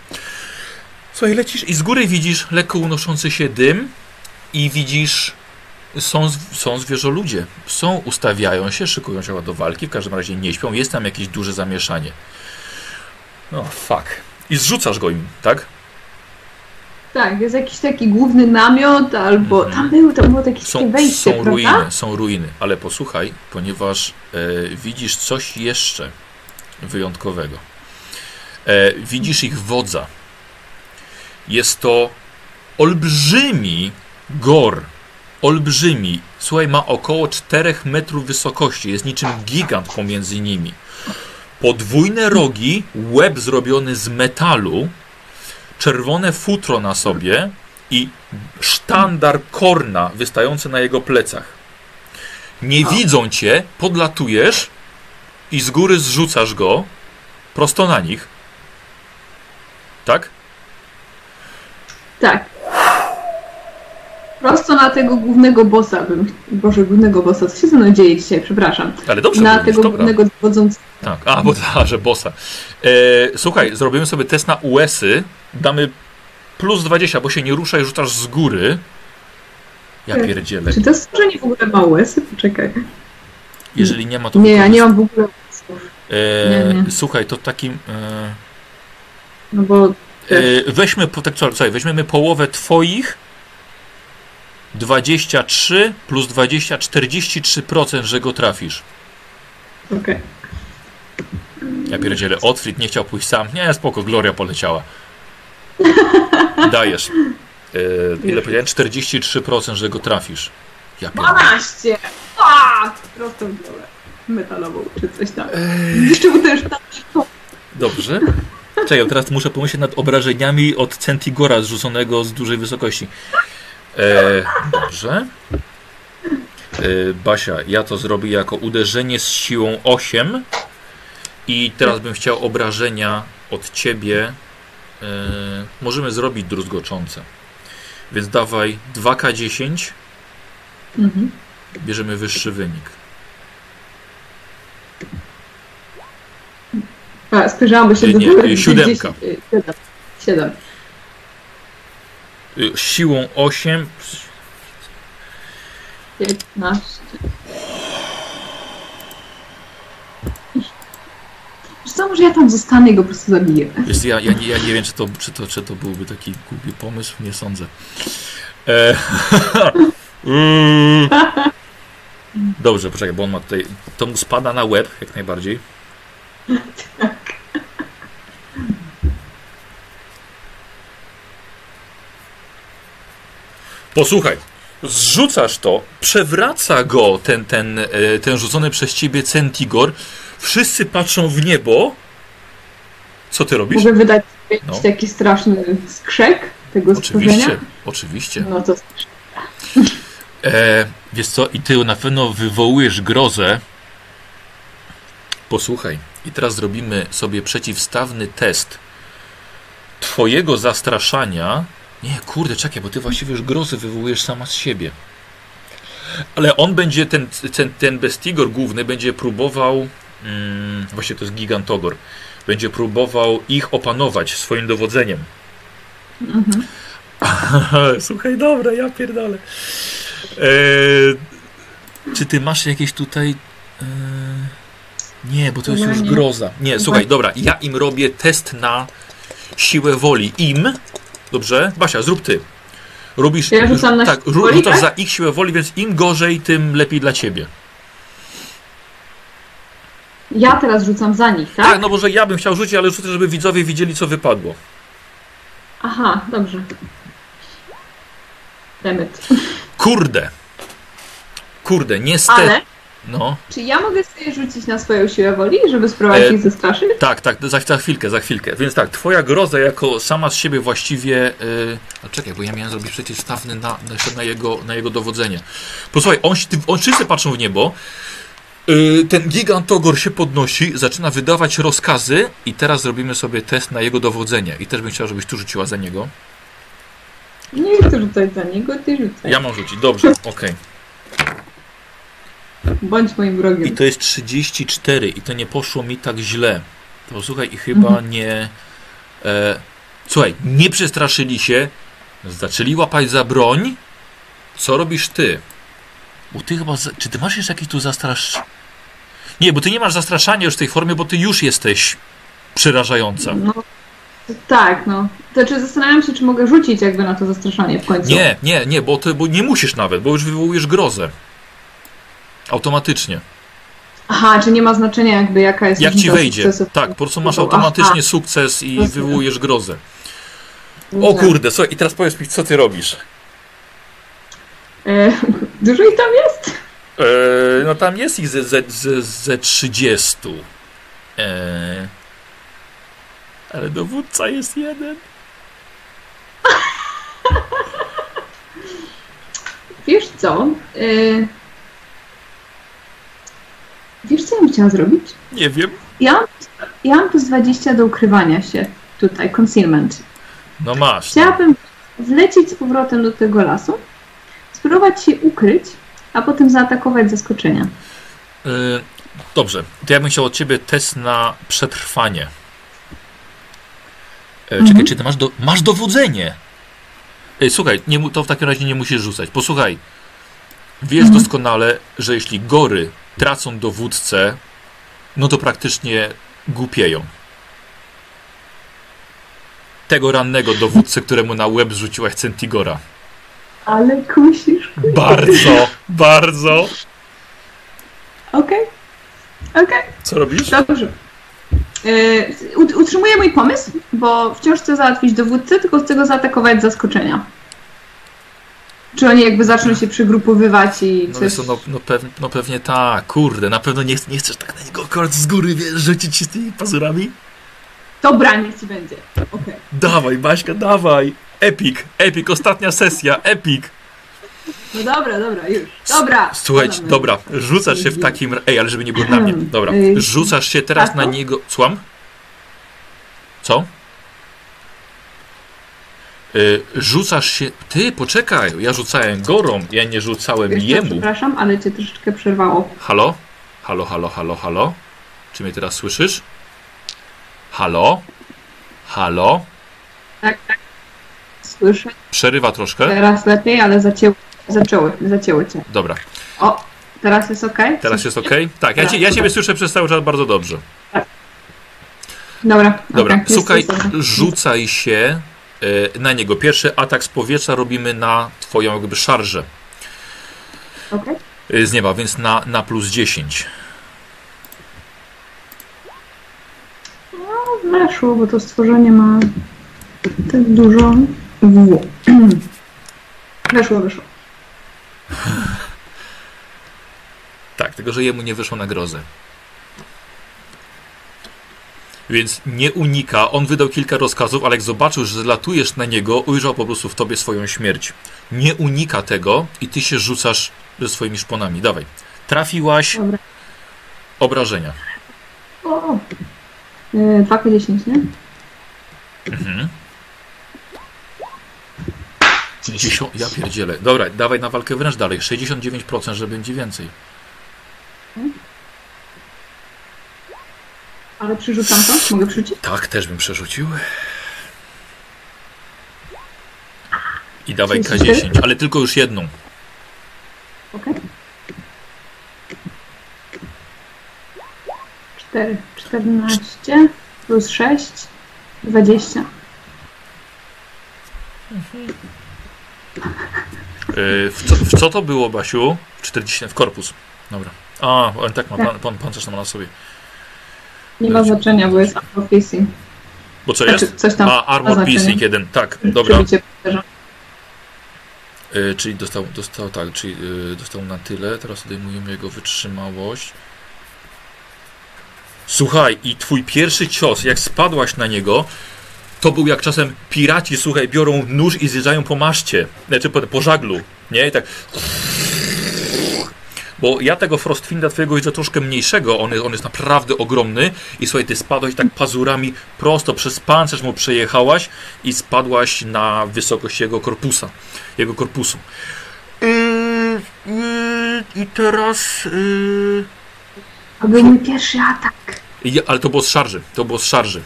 Słuchaj, lecisz i z góry widzisz lekko unoszący się dym i widzisz, są, są zwierzoludzie. Są, ustawiają się, szykują się do walki, w każdym razie nie śpią, jest tam jakieś duże zamieszanie. No, fuck. I zrzucasz go im, tak? Tak, jest jakiś taki główny namiot, albo Mhm. tam był, tam było jakieś takie Są, wejście, są prawda? ruiny, są ruiny, ale posłuchaj, ponieważ e, widzisz coś jeszcze wyjątkowego. E, widzisz ich wodza. Jest to olbrzymi gor. Olbrzymi. Słuchaj, ma około 4 metrów wysokości. Jest niczym gigant pomiędzy nimi. Podwójne rogi, łeb zrobiony z metalu, czerwone futro na sobie i sztandar korna wystający na jego plecach. Nie widzą cię, podlatujesz i z góry zrzucasz go prosto na nich. Tak? Tak. Prosto na tego głównego bossa bym... Boże, głównego bossa, co się ze mną dzieje dzisiaj, przepraszam. Ale dobrze na mówisz, tego dobra. głównego wodzącego. Tak, a bo ta, że bossa. E, słuchaj, zrobimy sobie test na USy. Damy plus 20, bo się nie ruszaj, rzucasz z góry. Ja Tak. pierdzielę. Czy to stworzenie w ogóle ma łesy? Poczekaj. Jeżeli nie ma, to Nie, ja nie mam w ogóle łesów. E, nie, nie. Słuchaj, to takim... E, No bo... E, weźmy, po- tak, słuchaj, weźmiemy połowę twoich 23 plus 20, 43%, że go trafisz. Okej. Ja pierdzielę, Otfrid nie chciał pójść sam. Nie, spoko, Gloria poleciała. Dajesz. E, ile powiedziałem? 43%, że go trafisz. Ja pierdzielę. 12! A! Prosto w głowę. Metalową, czy coś tam. Jeszcze też tam... Dobrze. Czekaj, teraz muszę pomyśleć nad obrażeniami od Centigora zrzuconego z dużej wysokości. E, dobrze. E, Basia, ja to zrobię jako uderzenie z siłą 8 i teraz bym chciał obrażenia od ciebie. E, możemy zrobić druzgoczące. Więc dawaj 2K10, Mhm. bierzemy wyższy wynik. A, spojrzałam, bo się Nie, do nie, siódemka. 10, y, Siedem. Siedem. E, Siłą 8 15. Wiesz co, może ja tam zostanę i go po prostu zabiję. Wiesz, ja, ja, nie- ja nie wiem, czy to, czy, to, czy to byłby taki głupi pomysł, nie sądzę. E, Mm. Dobrze, poczekaj, bo on ma tutaj. To mu spada na łeb, jak najbardziej. Posłuchaj, zrzucasz to, przewraca go ten, ten, e, ten rzucony przez ciebie Centigor. Wszyscy patrzą w niebo. Co ty robisz? Mogę wydać No. taki straszny skrzek tego Oczywiście, stworzenia? oczywiście. No to E, wiesz co, i ty na pewno wywołujesz grozę. Posłuchaj, i teraz zrobimy sobie przeciwstawny test twojego zastraszania. Nie, kurde, czekaj, bo ty właściwie już grozę wywołujesz sama z siebie. Ale on będzie, ten, ten, ten bestigor główny będzie próbował, mm, właśnie to jest gigantogor, będzie próbował ich opanować swoim dowodzeniem. mhm. Słuchaj, dobra, ja pierdolę. Eee, czy ty masz jakieś tutaj... Eee, nie, bo to jest już nie. groza. Nie, słuchaj, dobra, ja im robię test na siłę woli. Im, dobrze? Basia, zrób ty. Robisz, Ja rzucam na tak, rzu- rzucasz tak? za ich siłę woli, więc im gorzej, tym lepiej dla ciebie. Ja teraz rzucam za nich, tak? Tak, no bo że ja bym chciał rzucić, ale rzucę, żeby widzowie widzieli, co wypadło. Aha, dobrze. Demet. Kurde. Kurde, niestety. Ale No, czy ja mogę sobie rzucić na swoją siłę woli, żeby spróbować E, ich zestraszyć? tak, tak, za, za chwilkę, za chwilkę. Więc tak, twoja groza jako sama z siebie właściwie... Yy... A czekaj, bo ja miałem zrobić przecież stawny na, na, jego, na jego dowodzenie. Posłuchaj, on, ty, on wszyscy patrzą w niebo. Yy, ten gigantogor się podnosi, zaczyna wydawać rozkazy i teraz zrobimy sobie test na jego dowodzenie. I też bym chciał, żebyś tu rzuciła za niego. Nie chcę rzucać za niego, ty rzucaj. Ja mam rzucić, dobrze, okej. Bądź moim I wrogiem. to jest 34 i to nie poszło mi tak źle. To słuchaj, i chyba Mhm. nie. E, słuchaj, nie przestraszyli się, zaczęli łapać za broń. Co robisz ty? Bo ty chyba. Za, czy ty masz jeszcze jakiś tu zastrasz. Nie, bo ty nie masz zastraszania już w tej formie, bo ty już jesteś przerażająca. No, tak, no. To czy zastanawiam się, czy mogę rzucić jakby na to zastraszanie w końcu. Nie, nie, nie, bo, ty, bo nie musisz nawet, bo już wywołujesz grozę. Automatycznie. Aha, czy nie ma znaczenia jakby jaka jest Jak ci wejdzie. sukcesów? Tak, po prostu masz Aha. automatycznie sukces i wywołujesz grozę. O kurde, słuchaj, i teraz powiedz mi, co ty robisz? E, dużo ich tam jest? E, no tam jest ich ze, ze, ze, ze 30. E, ale dowódca jest jeden. Wiesz co? E, wiesz co ja bym chciała zrobić? Nie wiem. Ja mam, ja mam plus 20 do ukrywania się tutaj, concealment. No masz. Chciałabym wlecieć z powrotem do tego lasu, spróbować się ukryć, a potem zaatakować zaskoczenia. E, dobrze, to ja bym chciał od ciebie test na przetrwanie. E, czekaj, Mhm. czy ty masz, do, masz dowodzenie? Ej, słuchaj, nie, to w takim razie nie musisz rzucać. Posłuchaj, wiesz Mhm. doskonale, że jeśli gory tracą dowódcę, no to praktycznie głupieją. Tego rannego dowódcę, któremu na łeb zrzuciłaś Centigora. Ale kusisz. Bardzo, bardzo. Okej. Okej. Co robisz? Dobrze. Yy, ut- utrzymuję mój pomysł, bo wciąż chcę załatwić dowódcę, tylko chcę go zaatakować z zaskoczenia. Czy oni jakby zaczną się przygrupowywać i No, coś... co, no, no, pew, no pewnie tak, kurde, na pewno nie, nie chcesz tak na niego akurat z góry, wiesz, rzucić się z tymi pazurami? Dobra, niech ci będzie. Okej. Dawaj, Baśka, dawaj! Epic, epic, ostatnia sesja, epic! No dobra, dobra, już. Dobra. Słuchajcie, Podamy. dobra, rzucasz się w takim... Ej, ale żeby nie było na mnie. Dobra, Ej, rzucasz się teraz na no? niego... Słucham? Co? Y, rzucasz się... Ty, poczekaj, ja rzucałem gorą, ja nie rzucałem Wiesz jemu. przepraszam, ale cię troszeczkę przerwało. Halo? Halo, halo, halo, halo? Czy mnie teraz słyszysz? Halo? Halo? Tak, tak. Słyszę. Przerywa troszkę? Teraz lepiej, ale zacięło, zaczęły, zacięło cię. Dobra, O, teraz jest ok? teraz jest ok? Tak, ja, cie, ja Ciebie słyszę przez cały czas bardzo dobrze. Dobra. Dobra, okej, jest- słuchaj, dobra. rzucaj się na niego. Pierwszy atak z powietrza robimy na Twoją jakby szarżę Okej. e, z nieba, więc na, na plus 10. Weszło, bo to stworzenie ma tak dużo w. Weszło, weszło. Tak, tylko że jemu nie wyszło na grozę. Więc nie unika. On wydał kilka rozkazów, ale jak zobaczył, że latujesz na niego, ujrzał po prostu w tobie swoją śmierć. Nie unika tego i ty się rzucasz ze swoimi szponami. Dawaj. Trafiłaś Dobra. obrażenia. O! Yy, 2K10, nie? Mhm. Dziesią... Ja pierdzielę. Dobra, dawaj na walkę wręcz dalej. 69%, że będzie więcej. Ale przyrzucam to? Mogę przerzucić? Tak, też bym przerzucił. I dawaj K10, ale tylko już jedną. Okej. 4, 14 plus 6, 20. w, co, w co to było, Basiu? 40 w korpus. Dobra. A, on tak ma, pan, pan, pancerz ma na sobie. Nie ma znaczenia, bo jest armor piercing. Bo co jest? Znaczy, coś tam A, armor piercing jeden, tak, dobra. Y, czyli dostał, dostał, tak, czyli y, dostał na tyle. Teraz odejmujemy jego wytrzymałość. Słuchaj, i twój pierwszy cios, jak spadłaś na niego, to był jak czasem piraci, słuchaj, biorą nóż i zjeżdżają po maszcie, znaczy po, po żaglu, nie? I tak... Bo ja tego Frostfinda twojego widzę troszkę mniejszego, on jest, on jest naprawdę ogromny i słuchaj, ty spadłaś tak pazurami prosto przez pancerz mu przejechałaś i spadłaś na wysokość jego korpusa, jego korpusu. Yy, yy, I teraz... Yy... To był mój pierwszy atak. Ja, ale to było z szarży. To było z szarży.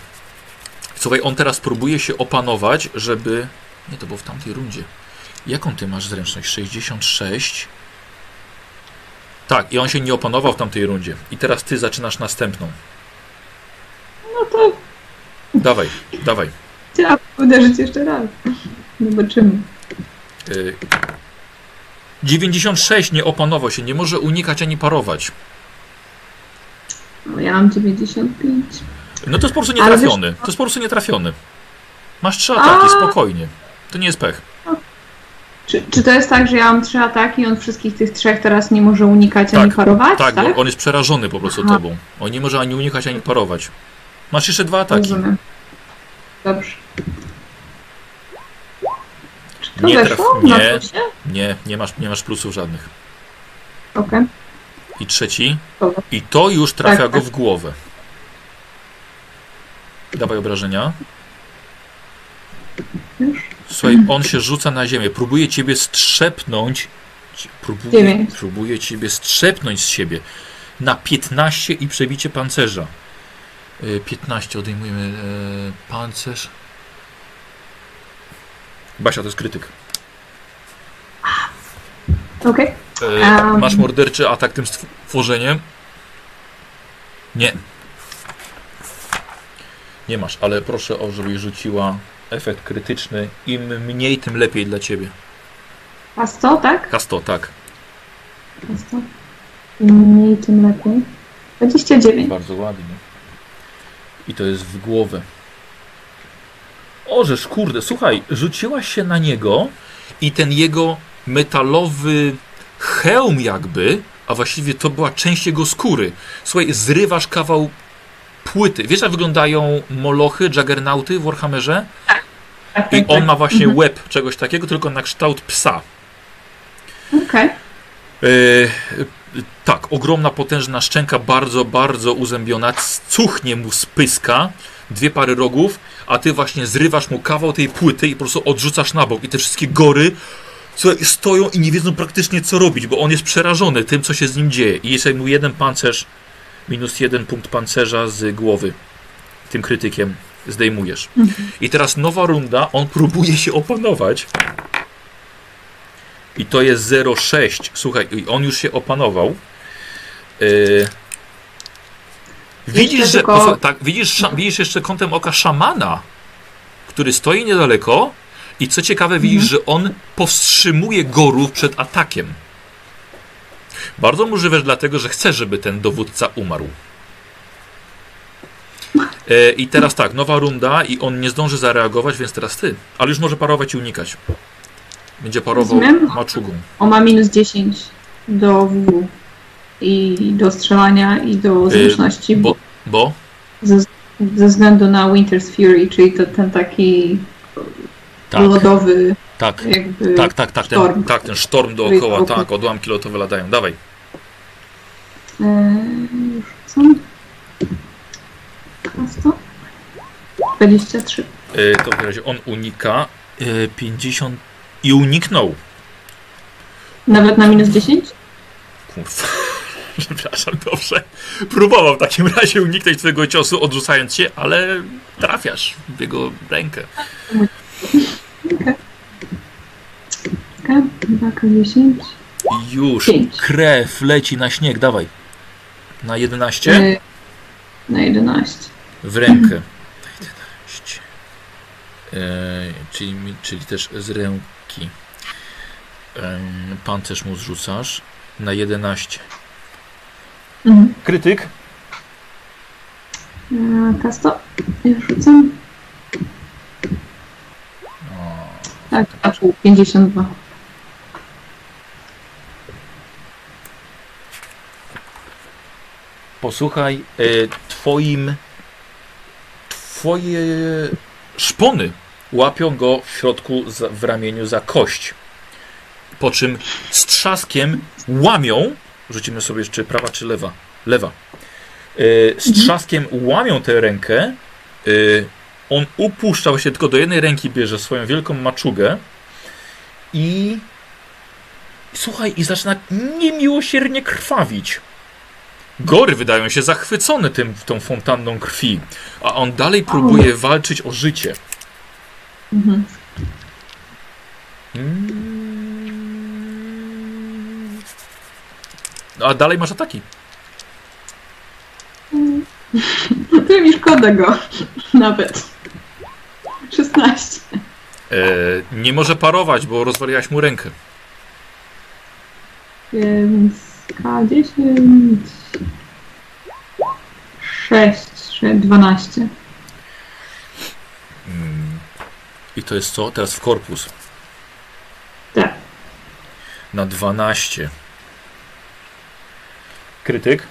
Słuchaj, on teraz próbuje się opanować, żeby. Nie, to było w tamtej rundzie. Jaką ty masz zręczność? 66. Tak, i on się nie opanował w tamtej rundzie. I teraz ty zaczynasz następną. No to Dawaj, dawaj. chciałam uderzyć jeszcze raz. Zobaczymy. Y, 96 nie opanował się, nie może unikać ani parować. No, ja mam 95. No to jest po prostu nietrafiony. To jest po prostu nietrafiony. Masz trzy ataki, A. spokojnie. To nie jest pech. Czy, czy to jest tak, że ja mam trzy ataki i on wszystkich tych trzech teraz nie może unikać Tak, ani parować? Tak, Tak, bo on jest przerażony po prostu Aha. tobą. On nie może ani unikać, ani parować. Masz jeszcze dwa ataki. Rozumiem. Dobrze. Czy to Nie weszło? traf- nie. Nie, nie masz, nie masz plusów żadnych. Okej. I trzeci. I to już trafia Tak, go tak. w głowę. Dawaj obrażenia. Słuchaj, on się rzuca na ziemię. Próbuje ciebie strzepnąć. Próbuje, próbuje ciebie strzepnąć z siebie. Na 15 i przebicie pancerza. Y, 15 odejmujemy e, pancerz. Basia, to jest krytyk. Okej. E, Em. Masz morderczy atak tym stworzeniem? Nie. Nie masz, ale proszę o, żebyś rzuciła efekt krytyczny. Im mniej, tym lepiej dla ciebie. A 100, tak? K100, tak. A 100. Im mniej, tym lepiej. 29. Bardzo ładnie. I to jest w głowę. Ożeż, kurde, słuchaj, rzuciłaś się na niego i ten jego metalowy hełm jakby, a właściwie to była część jego skóry. Słuchaj, zrywasz kawał płyty. Wiesz, jak wyglądają molochy, juggernauty w Warhammerze? Tak, I tak, on tak. ma właśnie Mhm. łeb czegoś takiego, tylko na kształt psa. Okej. E, tak, ogromna, potężna szczęka, bardzo, bardzo uzębiona. Cuchnie mu z pyska, dwie pary rogów, a ty właśnie zrywasz mu kawał tej płyty i po prostu odrzucasz na bok. I te wszystkie gory słuchaj, stoją i nie wiedzą praktycznie co robić, bo on jest przerażony tym, co się z nim dzieje. I jeszcze mu jeden pancerz, minus jeden punkt pancerza z głowy. Tym krytykiem zdejmujesz. I teraz nowa runda, on próbuje się opanować. I to jest 0,6. Słuchaj, i on już się opanował. Yy... Widzisz, że. tylko- Tak, widzisz, sza- widzisz jeszcze kątem oka szamana, który stoi niedaleko. I co ciekawe, widzisz, że on powstrzymuje gorów przed atakiem. Bardzo możliwe, że dlatego, że chce, żeby ten dowódca umarł. E, I teraz tak, nowa runda i on nie zdąży zareagować, więc teraz ty. Ale już może parować i unikać. Będzie parował Rozumiem. maczugą. On ma minus 10 do W i do strzelania i do zręczności, bo Bo, bo ze, ze względu na Winter's Fury, czyli to, ten taki tak, lodowy tak, jakby tak, tak, tak, ten, sztorm. tak, ten sztorm dookoła, tak, odłamki lotowe latają. Dawaj. Eee, już 100? 23. E, to w razie on unika. E, 50 i uniknął. Nawet na minus 10? Kurwa. Przepraszam, dobrze. Próbował w takim razie uniknąć twojego ciosu, odrzucając się, ale trafiasz w jego rękę. Taka, 2K10. I już krew leci na śnieg. Dawaj. Na 11 Eee, na 11. w rękę. Na 11. E, czyli, czyli też z ręki. Em, Pancerz mu zrzucasz na 11. Mhm. Krytyk? E, Kasto? Już rzucam. O, Tak, tak, 52. Posłuchaj, e, twoim. Twoje szpony łapią go w środku w ramieniu za kość. Po czym z trzaskiem łamią. Rzucimy sobie jeszcze prawa czy lewa? Lewa. E, z trzaskiem łamią tę rękę. E, on upuszczał się tylko do jednej ręki, bierze swoją wielką maczugę i. Słuchaj, i zaczyna niemiłosiernie krwawić. Gory wydają się zachwycone tym, tą fontanną krwi, a on dalej próbuje walczyć o życie. Mhm. Mm. A dalej masz ataki. To mi szkoda go. Nawet. 16. E, nie może parować, bo rozwaliłaś mu rękę. Więc K10. 6, 6, 12. Mm. I to jest co? Teraz w korpus. Tak. Na 12. Krytyk.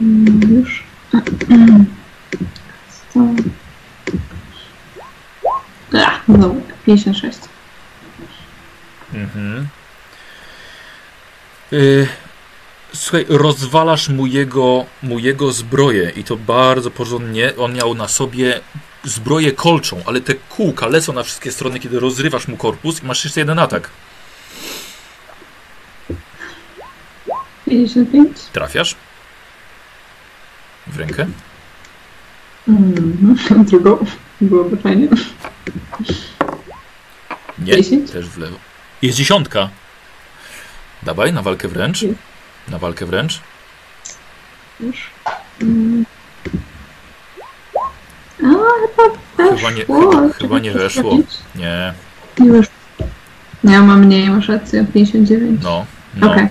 Mm, Już. 100. Ach, no, 56. Mhm. Y, Słuchaj, rozwalasz mu jego, mu jego zbroję i to bardzo porządnie. On miał na sobie zbroję kolczą, ale te kółka lecą na wszystkie strony, kiedy rozrywasz mu korpus i masz jeszcze jeden atak. 55. Trafiasz? W rękę? Mhm. Drugą. Byłoby fajnie. Nie, 10. też w lewo. Jest dziesiątka. Dawaj, na walkę wręcz. Na walkę wręcz. Już. Mm. A, chyba nie- chyba- chyba nie weszło. Nie, Nie weszło. Ja mam mniej, masz rację, 59. no. no. Okej,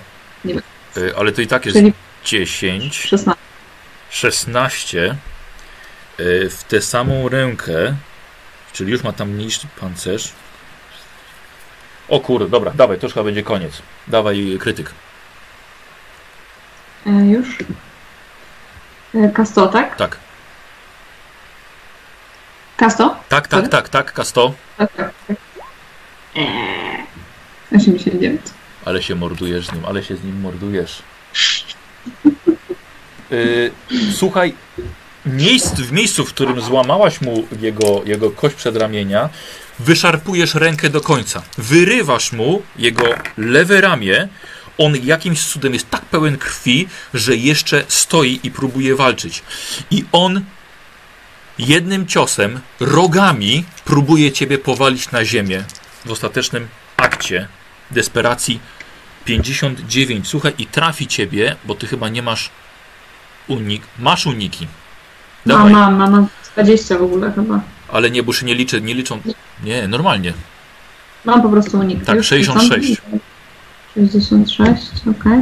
Y, Ale to i tak jest czyli 10. 16. 16 y, w tę samą rękę, czyli już ma tam mniejszy pancerz. O kurde, dobra, dawaj, to już chyba będzie koniec. Dawaj krytyk. E, już. E, Kasto, tak? Tak, Kasto? tak, tak, tak, tak, Kasto. Tak, tak. tak. Eee. 89. Ale się mordujesz z nim, ale się z nim mordujesz. Y, słuchaj, miejsc, w miejscu, w którym złamałaś mu jego, jego kość przedramienia, wyszarpujesz rękę do końca. Wyrywasz mu jego lewe ramię. On jakimś cudem jest tak pełen krwi, że jeszcze stoi i próbuje walczyć. I on jednym ciosem, rogami, próbuje ciebie powalić na ziemię. W ostatecznym akcie desperacji 59. Słuchaj, i trafi ciebie, bo ty chyba nie masz unik. Masz uniki. Mam, mam, mam, mam 20 w ogóle chyba. ale nie, bo już nie liczę, nie liczą. Nie, normalnie. Mam po prostu unik. Tak, Już 66. rzucam. 66, okej.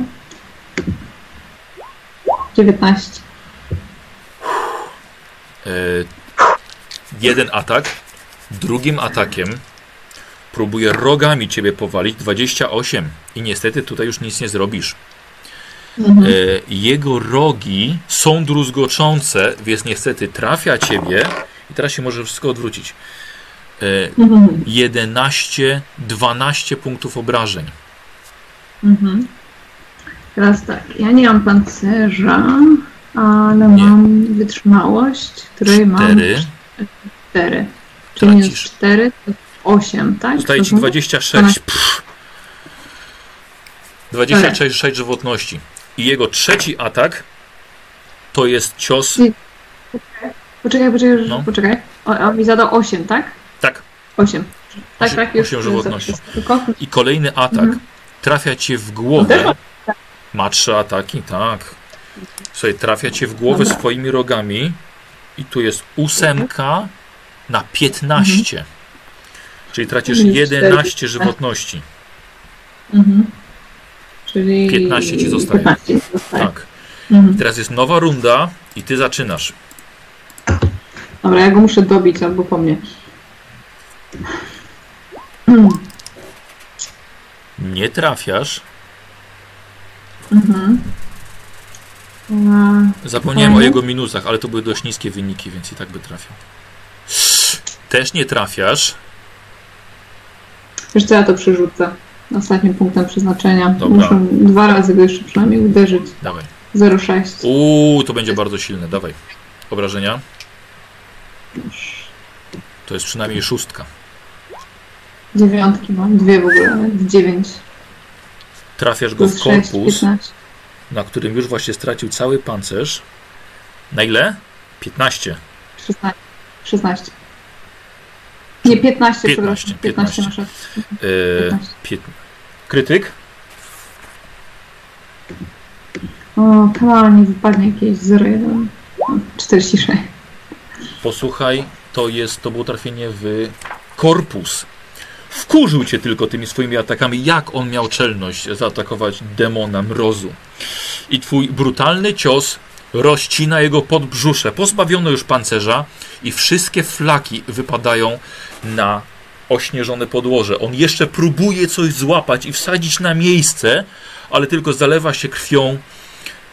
19. E, jeden atak, drugim atakiem próbuje rogami ciebie powalić 28 i niestety tutaj już nic nie zrobisz. Mhm. E, jego rogi są druzgoczące, więc niestety trafia ciebie i teraz się może wszystko odwrócić. E, Mhm. 11, 12 punktów obrażeń. Mhm. Teraz tak, ja nie mam pancerza, ale Nie. mam wytrzymałość, której mam Cztery. 4. Czyli Tracisz. 4 to 8, tak? Zostaje ci Rozumiem? 26. Pff. 26 6 żywotności. I jego trzeci atak to jest cios. Poczekaj, poczekaj, No. poczekaj. On mi zadał 8, tak? Tak. 8. Tak, tak, już. osiem już żywotności. zapiszę. Tylko I kolejny atak Mhm. trafia cię w głowę. ma- trzy ataki, tak. Słuchaj, trafia cię w głowę Dobra. swoimi rogami. I tu jest ósemka na 15. Czyli tracisz Czyli 11 żywotności. Mhm. Czyli 15 ci zostaje. 15 ci zostaje. Tak. Mhm. Teraz jest nowa runda i ty zaczynasz. Dobra, ja go muszę dobić albo po mnie. Mm. Nie trafiasz. Mhm. A, Zapomniałem o Mhm. jego minusach, ale to były dość niskie wyniki, więc i tak by trafiał. Też nie trafiasz. Wiesz co, ja to przerzucę. Ostatnim punktem przeznaczenia. Dobra. Muszę dwa razy go jeszcze przynajmniej uderzyć. Dawaj. 0,6. Uuu, to będzie bardzo silne. Dawaj. Obrażenia. To jest przynajmniej szóstka. Dziewiątki mam, dwie w ogóle, dziewięć. Trafiasz go w korpus, 15. na którym już właśnie stracił cały pancerz. Na ile? 15. 16. 16. Nie, 15, 15, przepraszam. 15 15. masz rację. Yy, 15. Krytyk? O, nie wypadnie jakieś 0,1. O, 46. Posłuchaj, to jest, to było trafienie w korpus. Wkurzył cię tylko tymi swoimi atakami, jak on miał czelność zaatakować demona mrozu. I twój brutalny cios rozcina jego podbrzusze. Pozbawiono już pancerza i wszystkie flaki wypadają na ośnieżone podłoże. On jeszcze próbuje coś złapać i wsadzić na miejsce, ale tylko zalewa się krwią.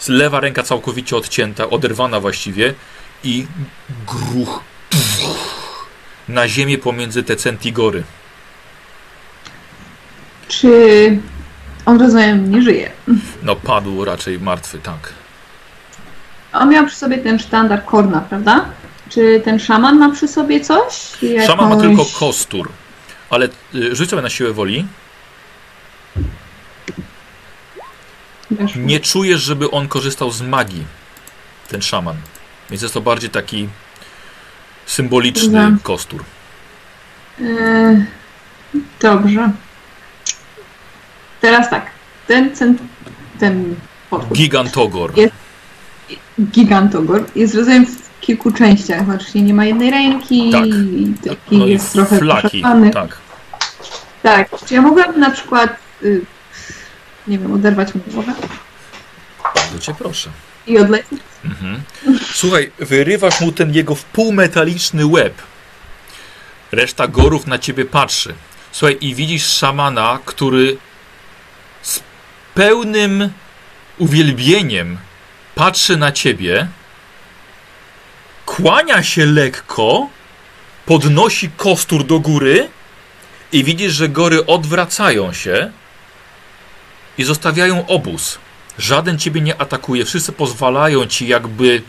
Lewa ręka całkowicie odcięta, oderwana właściwie i gruch na ziemię pomiędzy te centigory. Czy on rozumiem nie żyje? No padł raczej martwy, tak. On miał przy sobie ten sztandar Korna, prawda? Czy ten szaman ma przy sobie coś? Szaman ma Jakąś- tylko kostur, ale y, rzuć sobie na siłę woli. Weszło. Nie czujesz, żeby on korzystał z magii, ten szaman. Więc jest to bardziej taki symboliczny Dobra. kostur. Yy, dobrze. Teraz tak. Ten, ten, ten Gigantogor. Jest- gigantogor, jest rodzajem kilku częściach. Oczywiście nie ma jednej ręki, Tak. taki No i jest trochę flaki, tak. Tak. Czy ja mogłabym na przykład, y, nie wiem, oderwać mu głowę Bardzo cię proszę. i odlecieć? Mhm. Słuchaj, wyrywasz mu ten jego wpółmetaliczny łeb. Reszta gorów na ciebie patrzy. Słuchaj, i widzisz szamana, który z pełnym uwielbieniem patrzy na ciebie, kłania się lekko, podnosi kostur do góry i widzisz, że gory odwracają się i zostawiają obóz. Żaden ciebie nie atakuje, wszyscy pozwalają ci jakby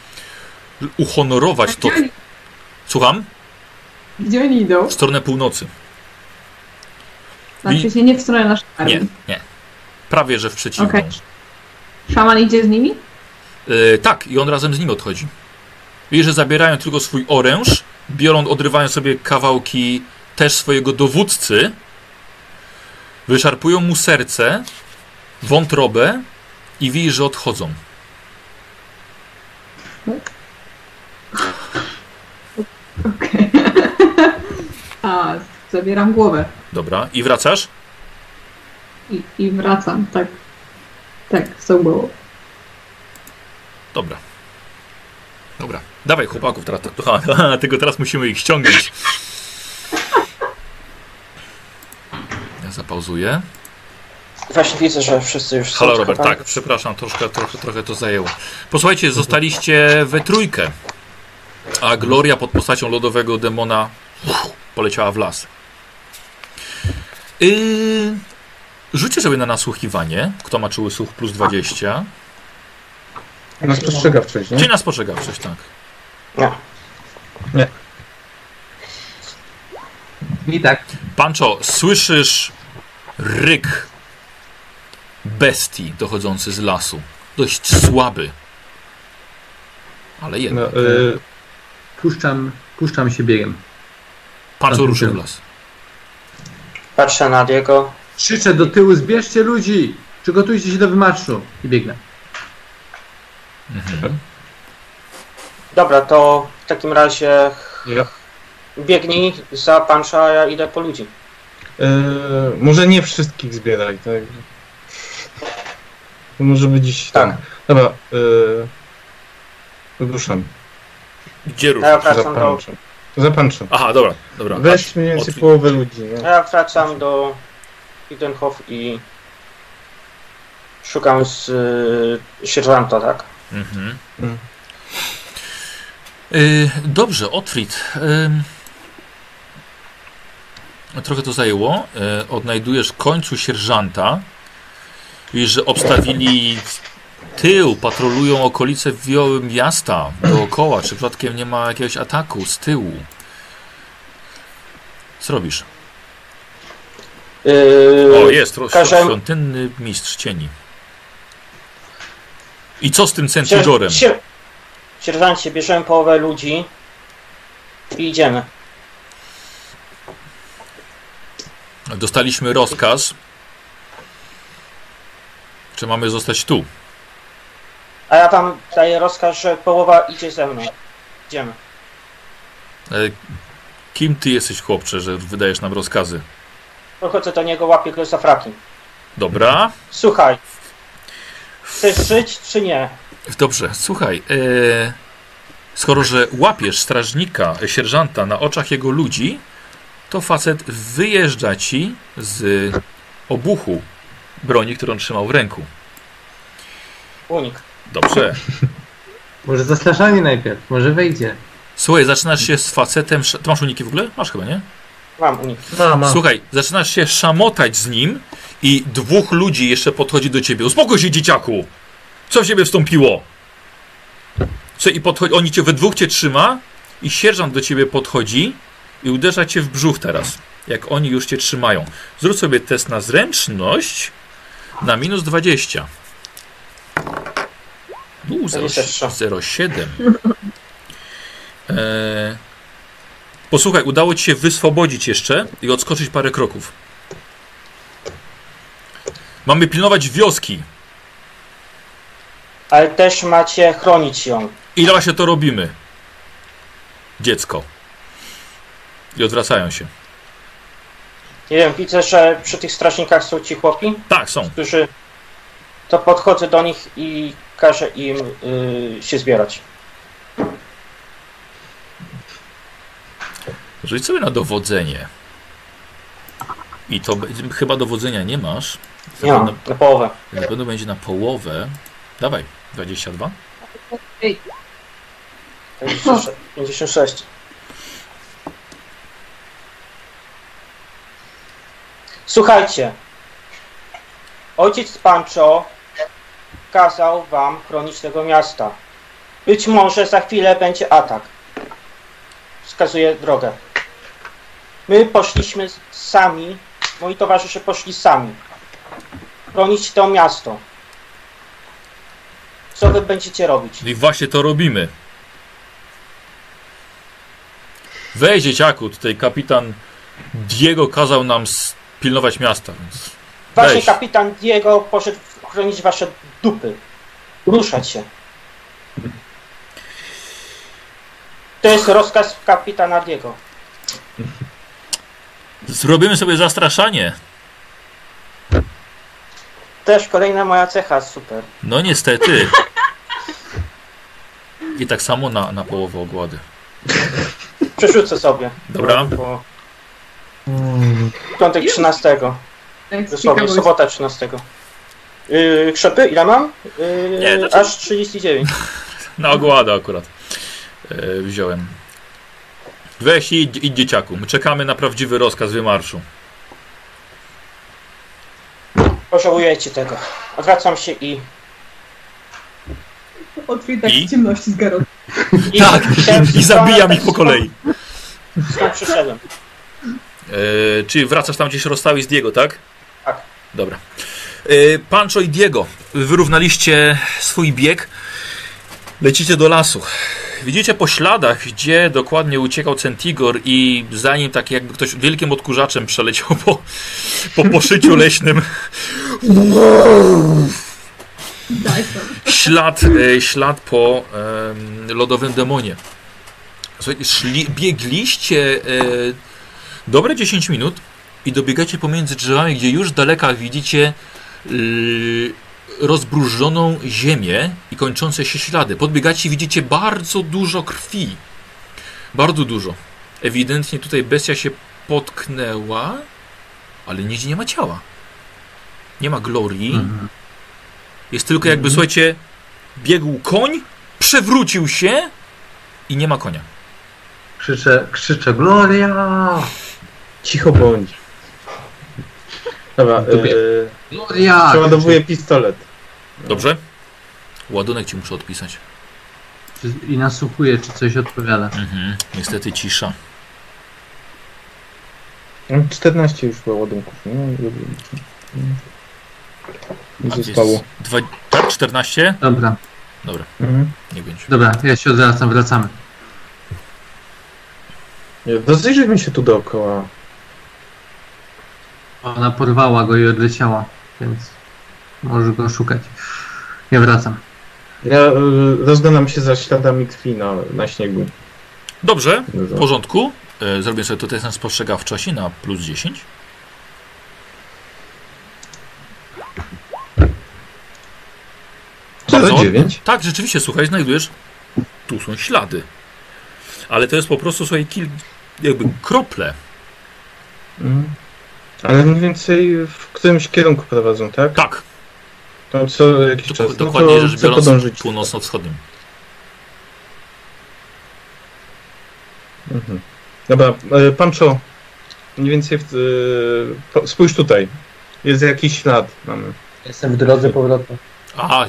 uhonorować to. Słucham? gdzie oni idą? W stronę północy. Znaczy się nie w stronę naszej Nie, armii. nie. Prawie, że w przeciwną. Okej. Szaman idzie z nimi? E, tak, i on razem z nim odchodzi. Widzisz, że zabierają tylko swój oręż, biorą, odrywają sobie kawałki też swojego dowódcy, wyszarpują mu serce, wątrobę i widzisz, że odchodzą. Okej. A, zabieram głowę Dobra, i wracasz? i, i wracam, tak. Tak, tą głową. Dobra. Dobra. Dawaj chłopaków teraz. Aha, tylko teraz musimy ich ściągnąć. Ja zapauzuję. Właśnie widzę, że wszyscy już są Halo Robert, tak, przepraszam, troszkę, trochę, trochę to zajęło. Posłuchajcie, zostaliście we trójkę, a Gloria pod postacią lodowego demona poleciała w las. Yy, rzućcie sobie na nasłuchiwanie. Kto ma czuły słuch plus 20. Na spostrzegawczość, nie? Czyli na spostrzegawczość, tak. Nie. I tak. Pancho, słyszysz ryk bestii dochodzący z lasu. Dość słaby. Ale No, jednak. y, Puszczam, puszczam się biegiem. Pancho ruszył w las. Patrzę na Diego. Krzyczę do tyłu, zbierzcie ludzi! Przygotujcie się do wymarszu. I biegnę. Mhm. Dobra, to w takim razie ja, biegnij za pansza, a ja idę po ludzi. może nie wszystkich zbieraj, tak? To może być tam. Tak. Dobra, yy, ruszam. Gdzie Ja ruszasz? Za wracam do. Za panczem. Aha, dobra, dobra. Weź mniej więcej Otwórz. połowę ludzi, nie? ja wracam do Idenhof i szukam z y, sierżanta, tak? Mhm. Mm. Y, dobrze, Otfrid. trochę to zajęło. Y, odnajdujesz w końcu sierżanta. Widzisz, że obstawili tył, patrolują okolice miasta dookoła. Czy przypadkiem nie ma jakiegoś ataku z tyłu? Co robisz? Yy, O, jest, każę- świątynny mistrz cieni. I co z tym Centurorem? sier- Sierżancie, bierzemy połowę ludzi i idziemy. Dostaliśmy rozkaz. Czy mamy zostać tu? A ja wam daję rozkaz, że połowa idzie ze mną. Idziemy. E, Kim ty jesteś, chłopcze, że wydajesz nam rozkazy? Podchodzę do niego, łapię go za fraki. Dobra. Słuchaj, chcesz żyć czy nie? Dobrze, słuchaj. E, skoro, że łapiesz strażnika, sierżanta na oczach jego ludzi, to facet wyjeżdża ci z obuchu broni, którą trzymał w ręku. Unik. Dobrze. Może zastraszanie najpierw, może wejdzie. Słuchaj, zaczynasz się z facetem. Ty masz uniki w ogóle? Masz chyba, nie? Mam unik. Ma, ma. Słuchaj, zaczynasz się szamotać z nim i dwóch ludzi jeszcze podchodzi do ciebie. Uspokój się, dzieciaku! Co w ciebie wstąpiło? Co, i podchodzi, oni cię we dwóch cię trzyma i sierżant do ciebie podchodzi i uderza cię w brzuch teraz, jak oni już cię trzymają. Zrób sobie test na zręczność na minus 20. U, 23. 0,7. Eee, posłuchaj, udało ci się wyswobodzić jeszcze i odskoczyć parę kroków. Mamy pilnować wioski. Ale też macie chronić ją. Ile właśnie to robimy? Dziecko. I odwracają się. Nie wiem, widzę, że przy tych strażnikach są ci chłopi, Tak, są. którzy... To podchodzę do nich i każę im y, się zbierać. Rzuć sobie na dowodzenie. I to chyba dowodzenia nie masz. Nie mam, na połowę. Na pewno będzie na połowę. Dawaj, 22. 56. 56. Słuchajcie. Ojciec Pancho kazał wam chronić tego miasta. Być może za chwilę będzie atak. Wskazuje drogę. My poszliśmy sami, moi towarzysze poszli sami. Chronić to miasto. Co wy będziecie robić? I właśnie to robimy. Weź dzieciaku, tutaj kapitan Diego kazał nam pilnować miasta, więc Właśnie kapitan Diego poszedł chronić wasze dupy. Ruszać się. To jest rozkaz kapitana Diego. zrobimy sobie zastraszanie. Też kolejna moja cecha, super. No niestety. I tak samo na, na połowę ogłady. Przerzucę sobie. Dobra. Bo piątek 13. Tak, Dosłownie, sobota 13. Yy, krzepy, ile mam? Yy, Nie, znaczy- Aż 39. Na ogładę akurat e, wziąłem. Weź i idź, idź dzieciaku. My czekamy na prawdziwy rozkaz wymarszu. Pożałujecie tego. Odwracam się i... Otwórz tak I? w ciemności z garą. i Tak, i zabijam ich po kolei. Skąd przyszedłem. E, czyli wracasz tam gdzieś rozstałeś z Diego, tak? Tak. Dobra. E, Pancho i Diego, wyrównaliście swój bieg. Lecicie do lasu. Widzicie po śladach, gdzie dokładnie uciekał Centigor i za nim tak jakby ktoś wielkim odkurzaczem przeleciał po, po poszyciu leśnym. Ślad, e, ślad po em, lodowym demonie. Słuchajcie, szli, biegliście e, dobre 10 minut i dobiegacie pomiędzy drzewami, gdzie już daleka widzicie yy, rozbrużoną ziemię i kończące się ślady. Podbiegacie i widzicie bardzo dużo krwi. Bardzo dużo. Ewidentnie tutaj bestia się potknęła, ale nigdzie nie ma ciała. Nie ma glorii. Mhm. Jest tylko jakby, słuchajcie, biegł koń, przewrócił się i nie ma konia. Krzyczę, krzyczę, Gloria! Cicho bądź. Dobra, yy, Gloria! przeładowuję pistolet. Dobrze? Ładunek ci muszę odpisać. I nasłuchuję, czy coś odpowiada. Mhm. Niestety cisza. Mam 14 już było ładunków. No, dobrze. Nie zostało. Dwa, tak, 14? Dobra, Dobra, Mhm. nie będzie. dobra, ja się odwracam, wracamy. Nie, Rozejrzyjmy się tu dookoła. Ona porwała go i odleciała, więc może go szukać. Ja wracam. Ja y, rozglądam się za śladami krwi na, na śniegu. Dobrze, w porządku. E, zrobię sobie tutaj ten spostrzegawczości na plus 10. Bardzo- 9? Tak, rzeczywiście, słuchaj, znajdujesz. Tu są ślady. Ale to jest po prostu, słuchaj, kil, jakby krople. Mhm. Ale mniej więcej w którymś kierunku prowadzą, tak? Tak, To co jakiś dok- czas. No dokładnie to rzecz biorąc, północno-wschodnim. Mhm. Dobra, e, Pancho, mniej więcej w, e, po- spójrz tutaj. Jest jakiś ślad. Mamy. Jestem w drodze powrotnej. Aha.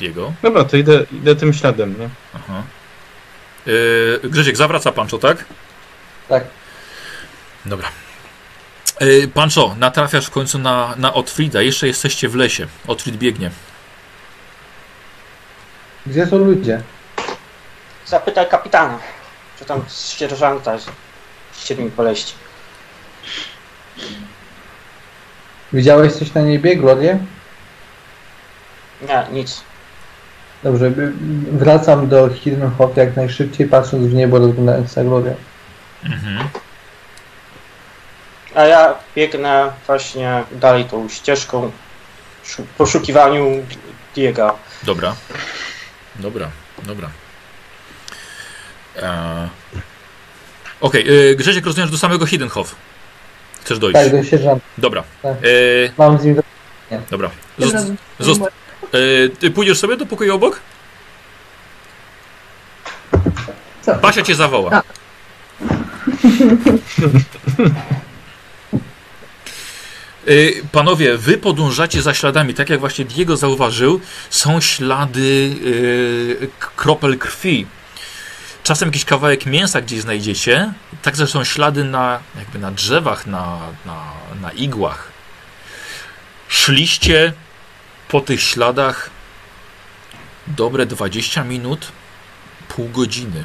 Diego. Dobra, to idę, idę tym śladem, nie? Aha. Yy, Grzesiek, zawraca Pancho, tak? Tak. Dobra. Yy, Pancho, natrafiasz w końcu na, na Otfrida. Jeszcze jesteście w lesie. Otfrid biegnie. Gdzie są ludzie? Zapytaj kapitana, czy tam sierżanta chcieli mi poleść. Widziałeś coś na niebie, Glorię? Nie, nic. Dobrze, by- wracam do Hirnhof jak najszybciej, patrząc w niebo, rozglądając na Glorię. Mhm. A ja biegnę właśnie dalej tą ścieżką w poszukiwaniu Diego. Dobra. Dobra, dobra. Eee. Okej, yy, Grzesiek, rozumiem, że do samego Hiddenhof. Chcesz dojść? Tak, do sierżanta. Dobra. Tak. Yy, Mam z nim do... dobra. Zost- zost- yy, ty pójdziesz sobie do pokoju obok? Co? Basia cię zawoła. A. Y, Panowie, wy podążacie za śladami, tak jak właśnie Diego zauważył, są ślady k- kropel krwi. Czasem jakiś kawałek mięsa gdzieś znajdziecie, także są ślady na, jakby na drzewach, na, na, na igłach. Szliście po tych śladach dobre 20 minut, pół godziny.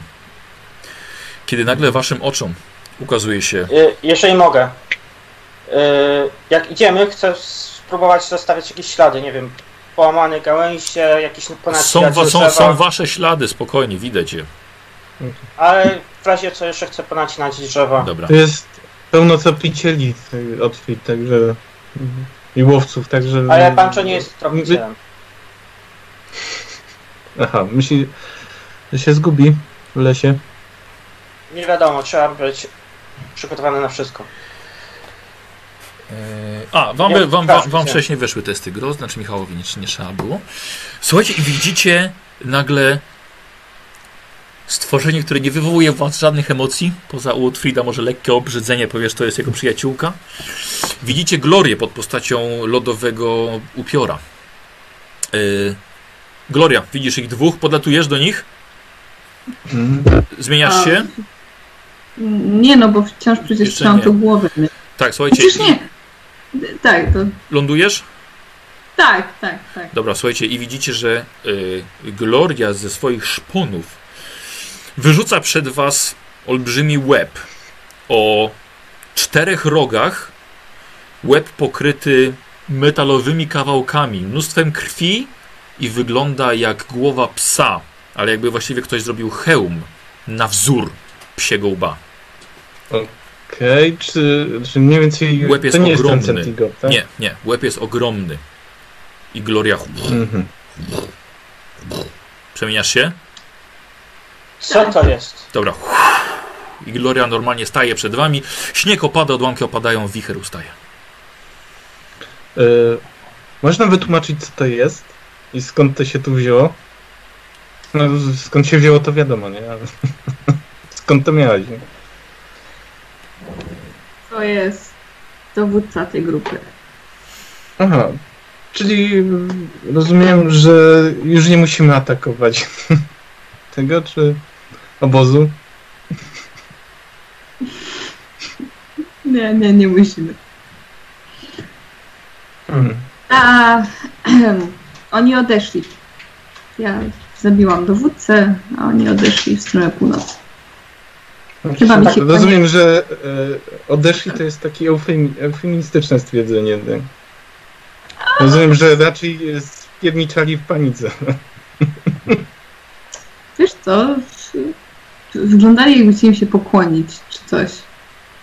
Kiedy nagle waszym oczom ukazuje się Y, jeżeli mogę. Y, jak idziemy, chcę spróbować zostawiać jakieś ślady, nie wiem, połamane gałęzie, jakieś ponacijane Są, wa- są, są wasze ślady, spokojnie, widać je. ale w razie co jeszcze chcę ponacinać drzewa. Dobra. To jest pełno tropicieli y, od także... I łowców, także... Ale Pancho nie jest tropicielem. Aha, myśli, że się zgubi w lesie. Nie wiadomo, trzeba być przygotowany na wszystko. Eee, A, wam, wam, wam, wam wcześniej weszły testy gros, znaczy Michałowi nic nie trzeba było. Słuchajcie, i widzicie nagle stworzenie, które nie wywołuje w was żadnych emocji, poza u Otfrida może lekkie obrzydzenie, powiesz, to jest jego przyjaciółka. Widzicie Glorię pod postacią lodowego upiora. Eee, Gloria, widzisz ich dwóch, podlatujesz do nich, zmieniasz się. Nie no, bo wciąż przecież Jeszcze trzymam nie. tu głowę. Tak, słuchajcie, Przecież nie. Tak, to lądujesz? tak, tak, tak. Dobra, słuchajcie, i widzicie, że y, Gloria ze swoich szponów wyrzuca przed was olbrzymi łeb o czterech rogach. Łeb pokryty metalowymi kawałkami, mnóstwem krwi i wygląda jak głowa psa, ale jakby właściwie ktoś zrobił hełm na wzór psiego łba. Okej, czy, czy mniej więcej... Łeb jest to nie jest ogromny. ten Centigor, tak? Nie, nie, łeb jest ogromny. I Gloria... Mhm. Przemieniasz się? Co to jest? Dobra. I Gloria normalnie staje przed wami. Śnieg opada, odłamki opadają, wicher ustaje. E, można wytłumaczyć, co to jest i skąd to się tu wzięło? No, skąd się wzięło, to wiadomo, nie? Ale skąd to miałeś? Nie? To jest dowódca tej grupy. Aha, czyli rozumiem, że już nie musimy atakować tego, czy obozu? Nie, nie, nie musimy. Mhm. A oni odeszli. Ja zabiłam dowódcę, a oni odeszli w stronę północy. Chyba mi się Rozumiem, że e, odeszli to jest takie eufemi, eufemistyczne stwierdzenie. Tak? Rozumiem, że raczej spierniczali w panice. Wiesz co? Wyglądali jakby chcieli się pokłonić, czy coś.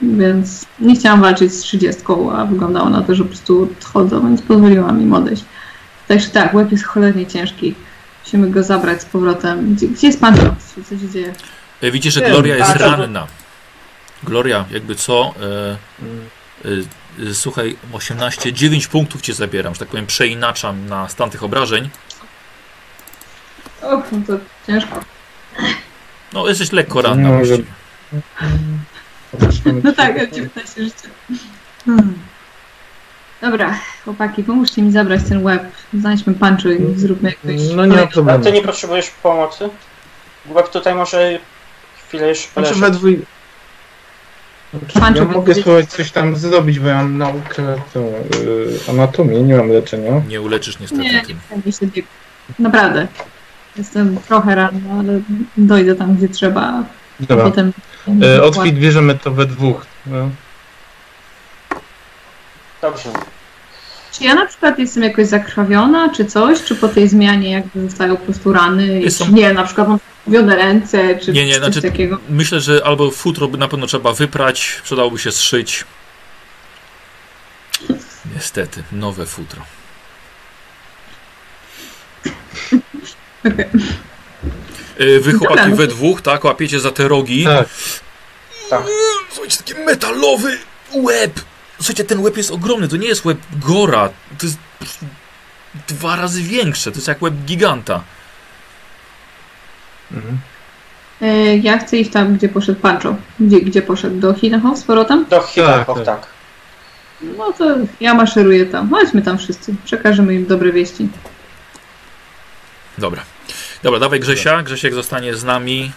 Więc nie chciałam walczyć z 30, a wyglądało na to, że po prostu odchodzą, więc pozwoliłam im odejść. Także tak, łeb jest cholernie ciężki. Musimy go zabrać z powrotem. Gdzie, gdzie jest pan? Co się dzieje? E, Widzicie, że Gloria jest ranna. Gloria, jakby co... E, e, e, słuchaj, 18, 9 punktów cię zabieram, że tak powiem, przeinaczam na stan tych obrażeń. Och, no to ciężko. No, jesteś lekko ranna No, właściwie. No tak, ja 19 życia. Hmm. Dobra, chłopaki, pomóżcie mi zabrać ten łeb. Znajdźmy pancho i zróbmy jakoś... No nie ma A problemu. ty nie potrzebujesz pomocy? Łeb tutaj może chwilę jeszcze Znaczy dwój... Znaczy, Pancho ja mogę spróbować coś tam zrobić, bo ja mam naukę tą, y, anatomii, nie mam leczenia. Nie uleczysz niestety Nie, nie mi się biegł. Naprawdę. Jestem trochę ranna, ale dojdę tam, gdzie trzeba. A Dobra. potem... E, Otwit bierzemy to we dwóch. No. Dobrze. Czy ja na przykład jestem jakoś zakrwawiona, czy coś? Czy po tej zmianie jakby zostają po prostu rany? Jest Czy nie, na przykład mam krwawione ręce, czy Nie, nie, coś znaczy- takiego? Myślę, że albo futro by na pewno trzeba wyprać, przydałoby się zszyć. Niestety, nowe futro. Okej. E, Wy chłopaki Dobra, no we dwóch, tak, łapiecie za te rogi. Tak. Tak. Słuchajcie, taki metalowy łeb. Słuchajcie, ten łeb jest ogromny, to nie jest łeb gora. To jest dwa razy większe, to jest jak łeb giganta. Mhm. E, Ja chcę iść tam, gdzie poszedł Pancho. Gdzie, gdzie poszedł? Do Hinahow z powrotem? Do Hidakow, tak. tak. No to ja maszeruję tam. Chodźmy tam wszyscy. Przekażemy im dobre wieści. Dobra. Dobra, dawaj Grzesia. Grzesiek zostanie z nami.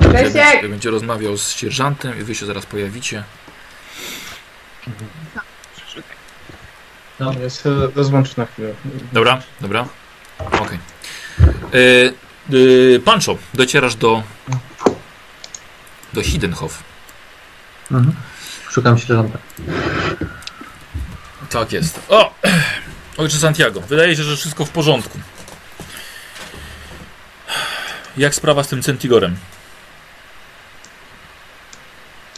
Grzesiek! Będzie, będzie rozmawiał z sierżantem i wy się zaraz pojawicie. No, ja się rozłączę na chwilę. Dobra, dobra. Okej. Okay. Yy, Pancho, docierasz do do Hidenhof. Mhm. Szukam sierżanta. Tak jest. O! Ojcze Santiago, wydaje się, że wszystko w porządku. Jak sprawa z tym Centigorem?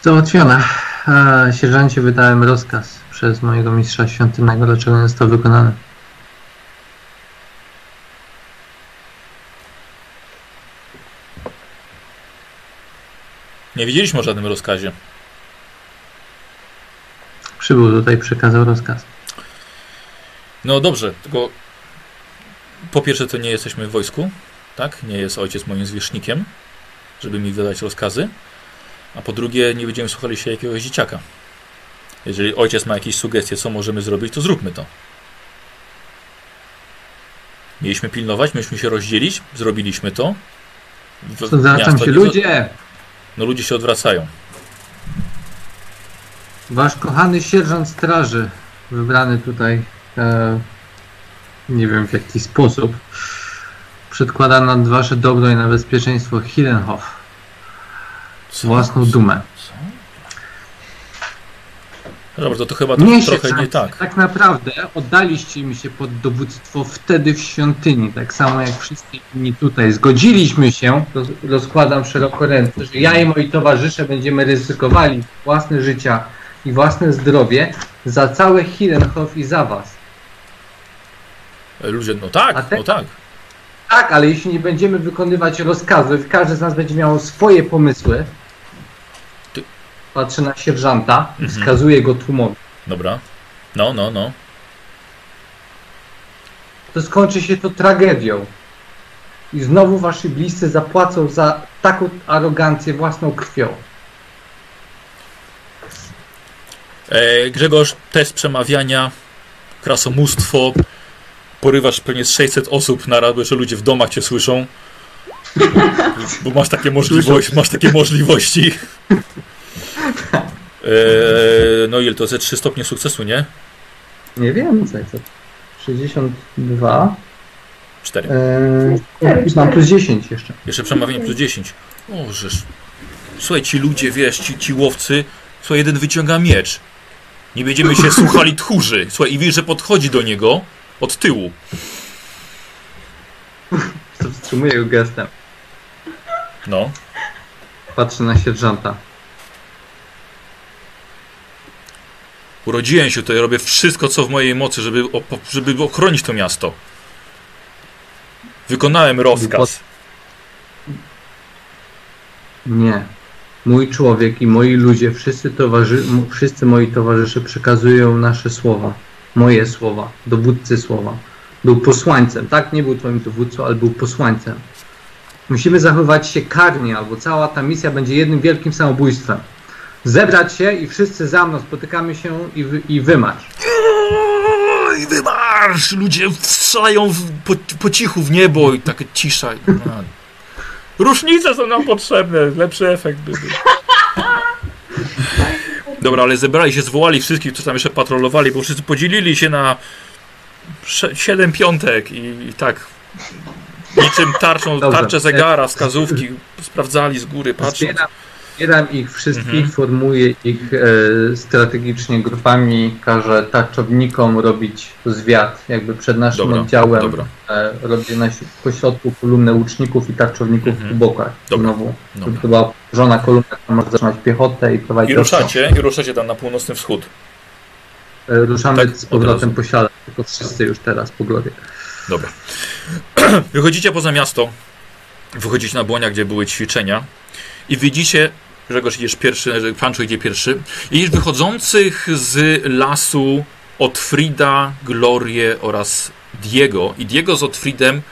Załatwione. E, sierżancie wydałem rozkaz przez mojego mistrza świątynnego, dlaczego nie został wykonany. Nie wiedzieliśmy o żadnym rozkazie. Przybył tutaj, przekazał rozkaz. No dobrze, tylko po pierwsze to nie jesteśmy w wojsku, tak? Nie jest ojciec moim zwierzchnikiem, żeby mi wydać rozkazy. A po drugie nie będziemy słuchali się jakiegoś dzieciaka. Jeżeli ojciec ma jakieś sugestie, co możemy zrobić, to zróbmy to. Mieliśmy pilnować, mieliśmy się rozdzielić, zrobiliśmy to. Zwracam się, ludzie! No ludzie się odwracają. Wasz kochany sierżant straży, wybrany tutaj, e, nie wiem w jaki sposób, przedkłada nad wasze dobro i na bezpieczeństwo Co? własną dumę. Co? Dobra, to, to chyba Nie, to, trochę sierżancie, nie tak. Tak naprawdę oddaliście mi się pod dowództwo wtedy w świątyni, tak samo jak wszyscy inni tutaj. Zgodziliśmy się, roz, rozkładam szeroko ręce, że ja i moi towarzysze będziemy ryzykowali własne życia i własne zdrowie za całe Hirenhof i za was. Ludzie, no tak, te- no tak. Tak, ale jeśli nie będziemy wykonywać rozkazów, każdy z nas będzie miał swoje pomysły. Patrzę na sierżanta, Mhm. wskazuję go tłumowi. Dobra. No, no, no. to skończy się to tragedią. I znowu wasi bliscy zapłacą za taką arogancję własną krwią. E, Grzegorz, test przemawiania, krasomóstwo. Porywasz pewnie z 600 osób na raz, jeszcze ludzie w domach cię słyszą. Bo masz takie możliwości. Masz takie możliwości. E, no ile to ze 3 stopnie sukcesu, nie? Nie wiem, co jest. 62. 4. Eee, mam plus 10 jeszcze. Jeszcze przemawianie plus 10. O, żeż. Słuchaj, ci ludzie, wiesz, ci, ci łowcy, słuchaj, jeden wyciąga miecz. Nie będziemy się słuchali tchórzy. Słuchaj, i widzisz, że podchodzi do niego od tyłu. Wstrzymuję go gestem. No. Patrzę na sierżanta. Urodziłem się tutaj, robię wszystko, co w mojej mocy, żeby, żeby ochronić to miasto. Wykonałem rozkaz. Nie. Mój człowiek i moi ludzie, wszyscy, towarzy, wszyscy moi towarzysze przekazują nasze słowa. Moje słowa. Dowódcy słowa. Był posłańcem. Tak, nie był twoim dowódcą, ale był posłańcem. Musimy zachowywać się karnie, albo cała ta misja będzie jednym wielkim samobójstwem. Zebrać się i wszyscy za mną spotykamy się i, wy, i wymarsz. I wymarsz! Ludzie strzelają w, po, po cichu w niebo i taka cisza. A. Różnice są nam potrzebne, lepszy efekt by był. Dobra, ale zebrali się, zwołali wszystkich, którzy tam jeszcze patrolowali, bo wszyscy podzielili się na siedem piątek i, i tak niczym tarczą, Dobrze. tarczę zegara, wskazówki sprawdzali z góry, patrząc. Zbieram, zbieram ich wszystkich, Mhm. formuję ich e, strategicznie grupami, każę tarczownikom robić zwiat, jakby przed naszym Dobra, oddziałem. dobra, E, robię na pośrodku kolumnę łuczników i tarczowników Mhm. po bokach. Dobra, Znowu. Dobra. to była żona kolumna, która może zatrzymać piechotę i prowadzić I ruszacie, i ruszacie tam na północny wschód. E, ruszamy Tak, z powrotem po siale, tylko wszyscy już teraz po głowie. Dobra. Wychodzicie poza miasto. Wychodzicie na błonia, gdzie były ćwiczenia. I widzicie, Grzegorz idziesz pierwszy, Pancho idzie pierwszy. Idziesz wychodzących z lasu Otfrida, Glorię oraz Diego. I Diego z Otfridem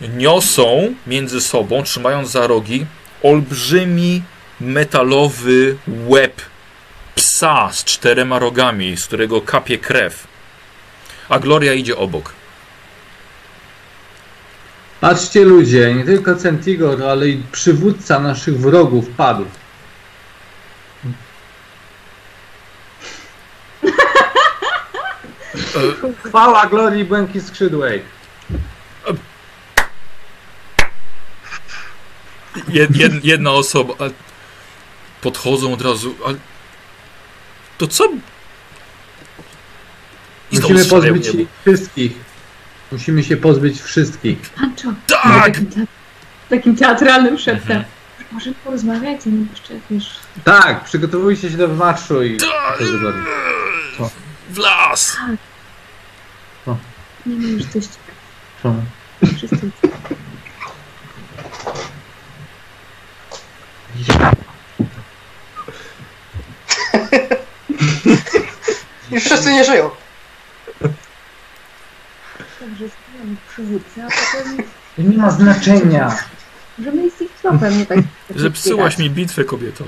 niosą między sobą, trzymając za rogi, olbrzymi metalowy łeb psa z czterema rogami, z którego kapie krew. A Gloria idzie obok. Patrzcie ludzie, nie tylko Centigor, ale i przywódca naszych wrogów padł. Chwała Glorii Błęki Skrzydłej. Jed, jed, jedna osoba. Podchodzą od razu. Ale... To co? I Musimy pozbyć ich wszystkich. Musimy się pozbyć wszystkich. Pancho, Tak! takim, te- takim teatralnym szeptem. Mhm. Może porozmawiać, zanim jeszcze wiesz. Tak, przygotowujcie się do wymarszu i... Tak! W las! Nie ma już dość. Co? Wszyscy. Już wszyscy nie żyją. Także zmieniamy przywódcę, a potem Nie ma znaczenia. możemy iść ich tropem, nie tak. Zepsułaś mi bitwę, kobieto.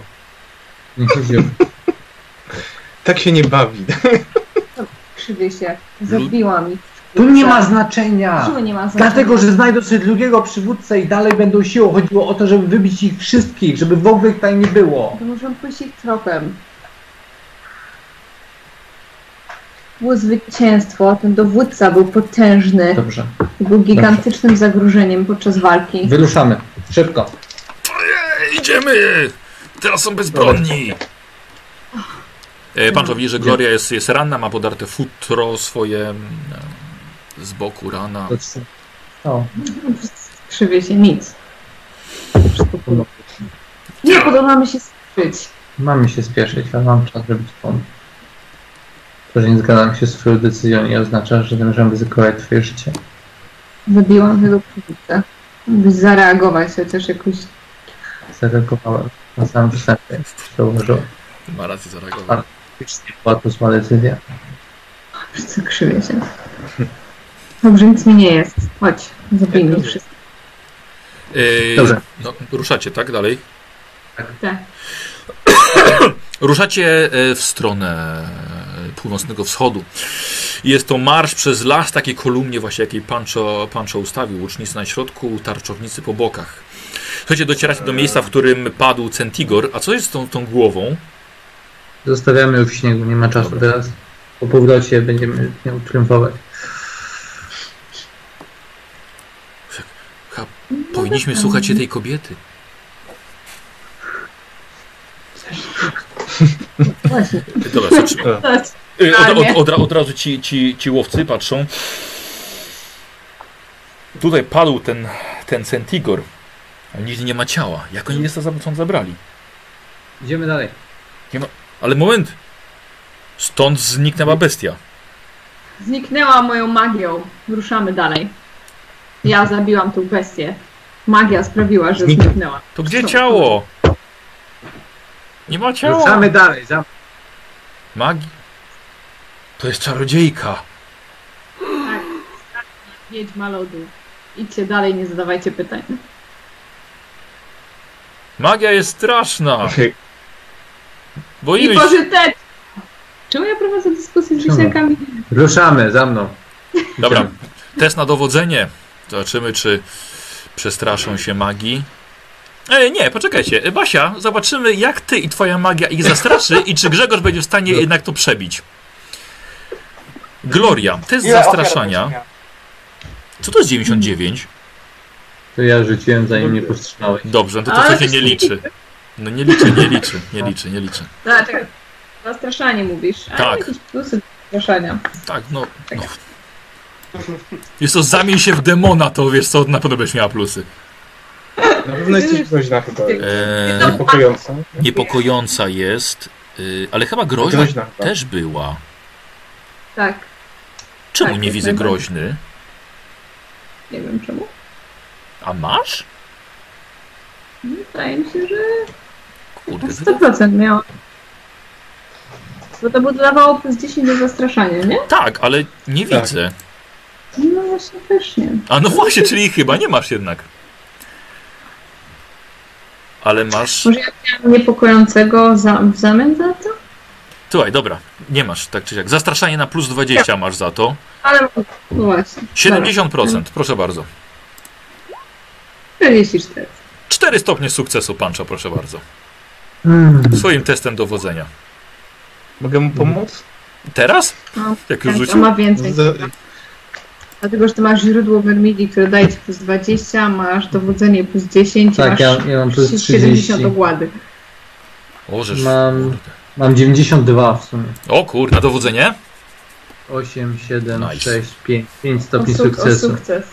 Nie chodzi o... Tak się nie bawi. Krzywię się. Zabiłam ich. Tu nie ma znaczenia. Siły nie ma znaczenia. Dlatego, że znajdą sobie drugiego przywódcę i dalej będą siłą. Chodziło o to, żeby wybić ich wszystkich, żeby w ogóle ich tutaj nie było. To możemy pójść ich tropem. Było zwycięstwo, ten dowódca był potężny, Dobrze. był gigantycznym zagrożeniem podczas walki. Wyruszamy. Szybko. Idziemy! Teraz są bezbronni! E, Panczo widzi, że Gloria jest, jest ranna, ma podarte futro swoje z boku rana. To co? O, Krzywie się nic. Wszystko podoba. Nie podoba mi się skrzyć. mamy się spieszyć, ale mam czas, żeby pomóc. To, że nie zgadzam się z twoją decyzją nie oznacza, że zamierzam ryzykować twoje życie. Zabiłam tego przywódcę. Byś zareagować chociaż jakoś. Zareagowałem na samym wstępie. Zauważyłem. Ma rację zareagować. Faktycznie była to zła decyzja. Wszyscy krzywie się. Dobrze, nic mi nie jest. Chodź, zabijmy wszystko. E, Dobrze. No, ruszacie, tak? Dalej? Tak. Ruszacie e, w stronę e, północnego wschodu. Jest to marsz przez las, takie kolumnie właśnie, jakiej Pancho, Pancho ustawił. Łucznicy na środku, tarczownicy po bokach. Słuchajcie, docieracie do miejsca, w którym padł Centigor. A co jest z tą, tą głową? Zostawiamy ją w śniegu, nie ma czasu Dobra. teraz. Po powrocie będziemy nią triumfować. Ha, powinniśmy słuchać się tej kobiety. Właśnie. Dobra, zaczynamy. Tak. Y, Od, od, od, od razu ci, ci, ci łowcy patrzą. Tutaj padł ten, ten Centigor. Ale nigdzie nie ma ciała. Jak oni jest stąd zabrali? Idziemy dalej. Ale moment! Stąd zniknęła bestia. Zniknęła moją magią. Ruszamy dalej. Ja zabiłam tą bestię. Magia sprawiła, że Znik- zniknęła. To gdzie ciało? Nie ma ciała. Ruszamy dalej. Za... Magii. To jest czarodziejka. Tak. Wiedźma lodu. Idźcie dalej, nie zadawajcie pytań. Magia jest straszna. I Boimy się. pożyteczna. Czemu ja prowadzę dyskusję z wisielkami? Ruszamy, za mną. Dobra, test na dowodzenie. Zobaczymy, czy przestraszą się magii. E, nie, poczekajcie. Basia, zobaczymy, jak ty i twoja magia ich zastraszy i czy Grzegorz będzie w stanie jednak to przebić. Gloria, test Ile zastraszania. Co to jest 99? To ja rzuciłem, zanim mnie powstrzymałeś. Dobrze, to to, to się nie liczy. No nie liczy, nie liczy, nie liczy, nie liczy. Dlaczego? Zastraszanie mówisz. A Tak. jakieś plusy zastraszania. Tak, no, no. Jest to zamień się w demona, to wiesz co, na pewno będziesz miała plusy. Na pewno jesteś groźna chyba. E, Niepokojąca. niepokojąca jest, y, ale chyba groźna Groźna też była. Tak. Czemu Tak, nie widzę groźny? Nie wiem czemu. A masz? Wydaje mi się, że Kurde, na wyda- 100% miała. Bo to by dodawało plus 10 do zastraszania, nie? tak, ale nie Tak. widzę. No właśnie też nie. A no właśnie, czyli chyba nie masz jednak. Ale masz. Może ja miałam niepokojącego za, w zamian za to? Słuchaj, dobra, nie masz, tak czy siak. Zastraszanie na plus 20 masz za to. Ale no właśnie. 70%, proszę bardzo. 44. 4 stopnie sukcesu, Pancho, proszę bardzo. Mm. Swoim testem dowodzenia. Mogę mu pomóc? Teraz? No, Jak już tak, a rzucił? ma więcej. Z... Dlatego, że ty masz źródło Vermidi, które daje ci plus 20, masz dowodzenie plus 10, Tak, masz ja, ja mam plus 70 30. ogłady. O, żeż, Mam- kurde. Mam 92 w sumie. O kurde, dowodzenie? 8, 7, Nice. 6, 5. 5 O, stopni suk- o sukcesu. sukces.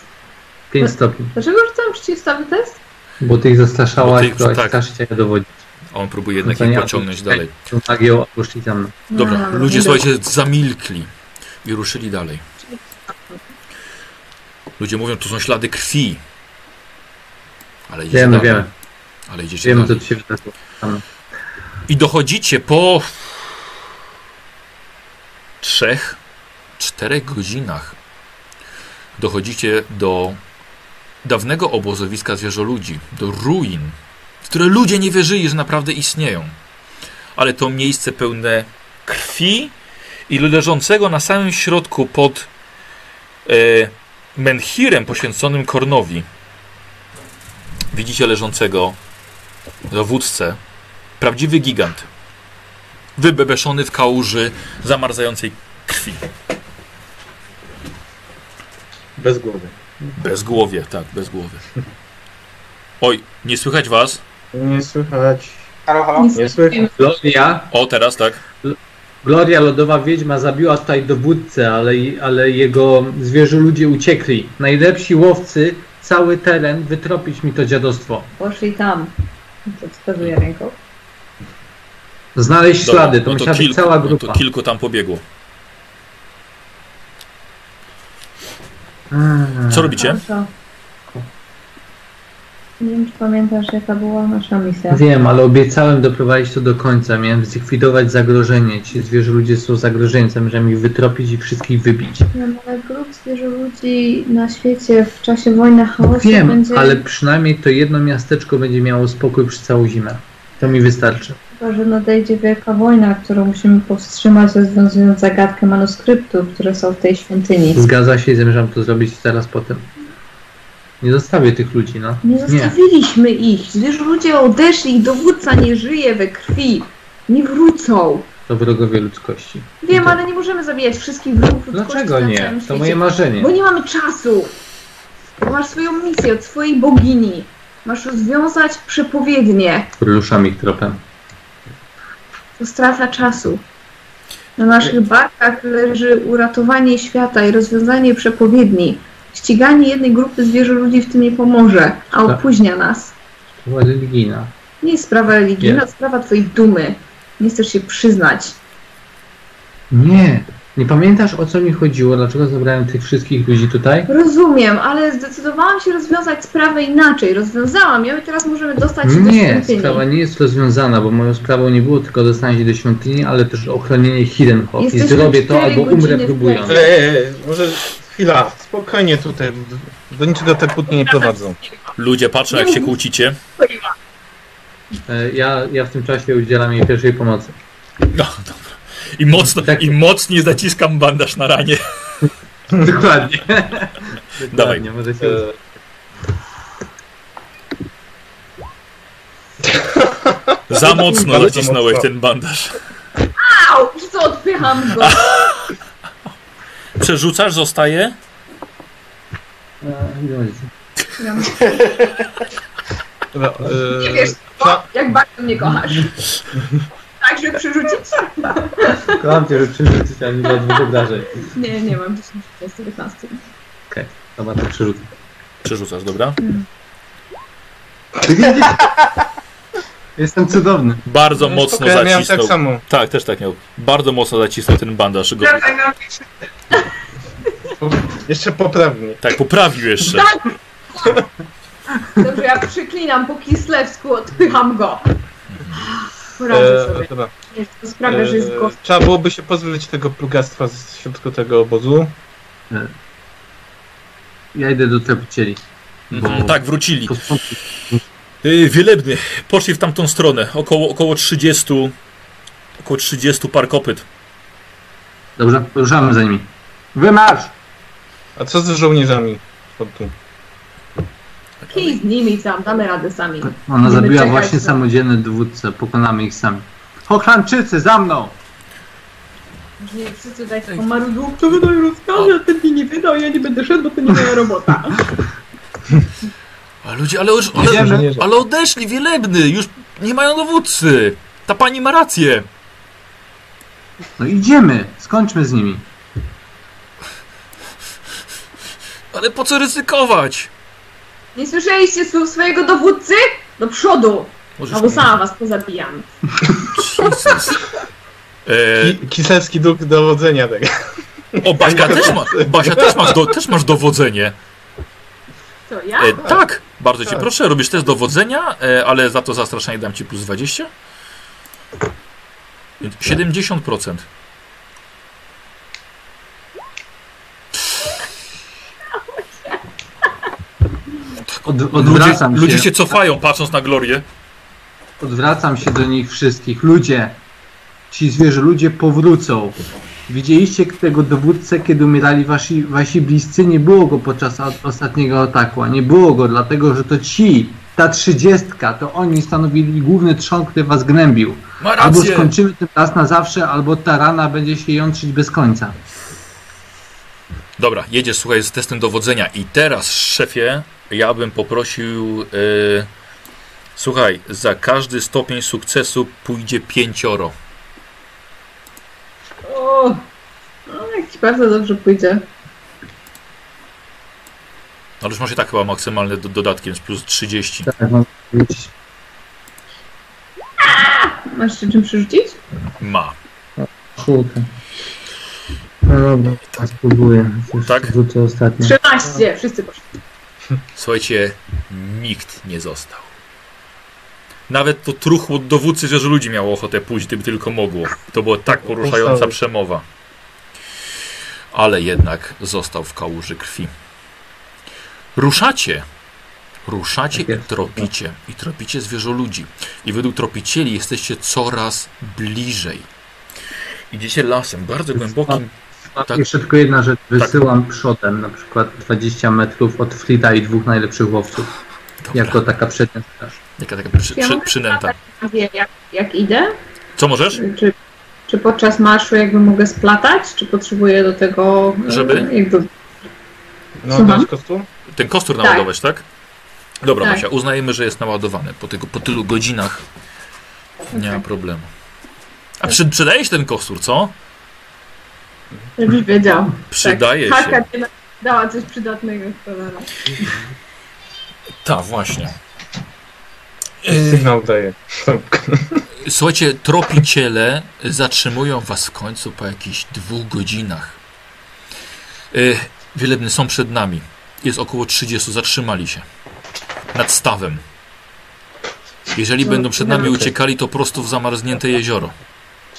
5 stopni. Dlaczego rzucałem przeciwstawy test? Bo ty ich zastraszałaś, Bo ty tak. straszyć, a ja dowodzić. On próbuje jednak ich pociągnąć dalej. Magią poszli za mną. Dobra, No, ludzie słuchajcie, zamilkli i ruszyli dalej. Ludzie mówią, to są ślady krwi. Ale idziecie Wiemy, dalej. wiemy. Ale idziecie Wiemy, co dalej. tu się wydarzyło. I dochodzicie po trzech, czterech godzinach. Dochodzicie do dawnego obozowiska zwierzoludzi, do ruin, w które ludzie nie wierzyli, że naprawdę istnieją. Ale to miejsce pełne krwi i leżącego na samym środku pod e, menhirem poświęconym Kornowi. Widzicie leżącego dowódcę, prawdziwy gigant, wybebeszony w kałuży zamarzającej krwi. Bez głowy. Bez głowie, tak, bez głowy. Oj, nie słychać was? Nie słychać. Halo, halo? Nie słychać. O, teraz tak. Gloria Lodowa Wiedźma zabiła tutaj dowódcę, ale, ale jego zwierzę ludzie uciekli. Najlepsi łowcy, cały teren, wytropić mi to dziadostwo. Poszli tam. To wskazuje ręką. Znaleźć Dobra, ślady, to no musiała być kilku, cała no grupa. to kilku tam pobiegło. Mm. Co robicie? Nie wiem, czy pamiętasz, jaka była nasza misja. Wiem, ale obiecałem doprowadzić to do końca. Miałem zlikwidować zagrożenie. Ci zwierzę ludzie są zagrożeni. Zamierzam ich wytropić i wszystkich wybić. Wiem, ale grup zwierzę ludzi na świecie w czasie wojny chaosu Wiem, będzie... ale przynajmniej to jedno miasteczko będzie miało spokój przez całą zimę. To mi wystarczy. Chyba, że nadejdzie wielka wojna, którą musimy powstrzymać, rozwiązując zagadkę manuskryptów, które są w tej świątyni. Zgadza się i zamierzam to zrobić zaraz potem. Nie zostawię tych ludzi, no. Nie zostawiliśmy ich. Zwierzę ludzie odeszli, ich dowódca nie żyje we krwi. Nie wrócą. To wrogowie ludzkości. Wiem, to- ale nie możemy zabijać wszystkich wrogów ludzkości Dlaczego nie? To świecie. moje marzenie. Bo nie mamy czasu. Masz swoją misję od swojej bogini. Masz rozwiązać przepowiednie. Ruszam ich tropem. To strata czasu. Na naszych barkach leży uratowanie świata i rozwiązanie przepowiedni. Ściganie jednej grupy zwierzę ludzi w tym nie pomoże, a Tak. opóźnia nas. Była religijna. Nie jest sprawa religijna, to sprawa twojej dumy. Nie chcesz się przyznać. Nie. Nie pamiętasz o co mi chodziło? Dlaczego zabrałem tych wszystkich ludzi tutaj? Rozumiem, ale zdecydowałam się rozwiązać sprawę inaczej. Rozwiązałam ją i teraz możemy dostać się do Nie, świątyni. sprawa nie jest rozwiązana, bo moją sprawą nie było tylko dostanie się do świątyni, ale też ochronienie Hidden Hop. I Jesteśmy zrobię to cztery albo umrę godziny w próbując. Eee, może chwila, spokojnie tutaj. Do niczego te kłótnie nie prowadzą. Ludzie patrzą jak się kłócicie. E, Ja, ja w tym czasie udzielam jej pierwszej pomocy. No, dobra. I, mocno, Tak. I mocniej zaciskam bandaż na ranie. Dokładnie. Dawaj. Dokładnie, może się Za mocno Bardzo zacisnąłeś mocno. ten bandaż. Au! I co, odpycham go. Przerzucasz, zostaje? E, dobra, Nie eee, wiesz, jak bardzo mnie kochasz. Tak, żeby przerzucić? Kocham cię, że przerzucić, ale nie ma dwóch obrażeń. Nie, nie mam 10 z 19. Dobra, to przerzucę. Przerzucasz, dobra? Jestem cudowny. Bardzo no, mocno miałem tak zacisnął. samo. Tak, też tak miał. Bardzo mocno zacisnął ten bandaż. Go, Jeszcze poprawnie. tak, poprawił jeszcze. Tak! Dobrze, ja przyklinam po kislewsku, odpycham go. Poradzę Eee, sobie. dobra. Wiesz, To sprawia, że jest Eee, go... Trzeba byłoby się pozbyć tego plugastwa z środku tego obozu. Ja idę do tropicieli. Mhm, tak, wrócili. Yy, wielebny. Poszli w tamtą stronę. Około, około 30. Około 30 par kopyt. Dobrze, ruszamy za nimi. Wymarsz! A co z żołnierzami? Kij z nimi tam, damy radę sami. Ona Będziemy zabiła czekać właśnie samodzielne dowódcę. Pokonamy ich sami. Hochlandczycy, za mną! Nie wszyscy tutaj taką marudu, to wydaje rozkazy, a ten mi nie wydał, ja nie będę szedł, bo to nie moja robota. A ludzie, ale już. Ale, ale odeszli, wielebny. Już nie mają dowódcy. Ta pani ma rację. No idziemy, skończmy z nimi. Ale po co ryzykować? Nie słyszeliście słów swojego dowódcy? Do przodu! Możesz Albo sama was pozabijam. Jezus. E, Ki Kiselski duch dowodzenia tego. o, Baśka też, ma, Basia też, masz do, też masz dowodzenie. Co, ja? E, tak, bardzo cię Tak. proszę, robisz test dowodzenia, e, ale za to zastraszanie dam ci plus 20. Więc 70%. Od, Ludzie, odwracam ludzie się, się cofają patrząc na Glorię. odwracam się do nich wszystkich. Ludzie, ci zwierzę ludzie powrócą. Widzieliście tego dowódcę, kiedy umierali wasi, wasi bliscy? Nie było go podczas ostatniego ataku, a nie było go, dlatego że to ci, ta trzydziestka, to oni stanowili główny trzon, który was gnębił. Albo skończymy ten raz na zawsze, albo ta rana będzie się jątrzyć bez końca. Dobra, jedziesz słuchaj z testem dowodzenia i teraz szefie, ja bym poprosił e, słuchaj, za każdy stopień sukcesu pójdzie pięcioro. O, no, jak ci bardzo dobrze pójdzie. Ale już masz i tak chyba maksymalny do, dodatkiem z plus 30. Tak, mam powiedzieć. Masz się czym przerzucić? Ma. Kurde. No dobra, tak spróbuję. Już Tak? Wrócę ostatnio. 13! Wszyscy poszli. Słuchajcie, nikt nie został. Nawet to truchło dowódcy, że ludzi miało ochotę pójść, gdyby tylko mogło. To była tak poruszająca przemowa. Ale jednak został w kałuży krwi. Ruszacie. Ruszacie Tak i tropicie. I tropicie zwierzoludzi. I według tropicieli jesteście coraz bliżej. Idziecie lasem, bardzo głębokim. Tak. Jeszcze tylko jedna rzecz. Wysyłam przodem na przykład 20 metrów od Frida i dwóch najlepszych łowców. Dobra, Jako taka przednia straż. Jaka taka przy, Ja przy, przynęta. Wie, jak, jak idę? Co możesz? Czy, czy podczas marszu jakby mogę splatać? Czy potrzebuję do tego e, Żeby? jakby No, kostur? Ten kostur Tak. naładować, tak? Dobra, Tak. Masia, uznajemy, że jest naładowany. Po, tego, po tylu godzinach nie ma problemu. A przy, przydaje się ten kostur, co? żebyś wiedział. Przydaje tak. się. Haka ci dała coś przydatnego. Tak, właśnie. Sygnał daje. Słuchajcie, tropiciele zatrzymują was w końcu po jakichś dwóch godzinach. Yy, Wielebny są przed nami. Jest około 30, zatrzymali się. Nad stawem. Jeżeli No, będą przed nami okej. uciekali, to prosto w zamarznięte jezioro.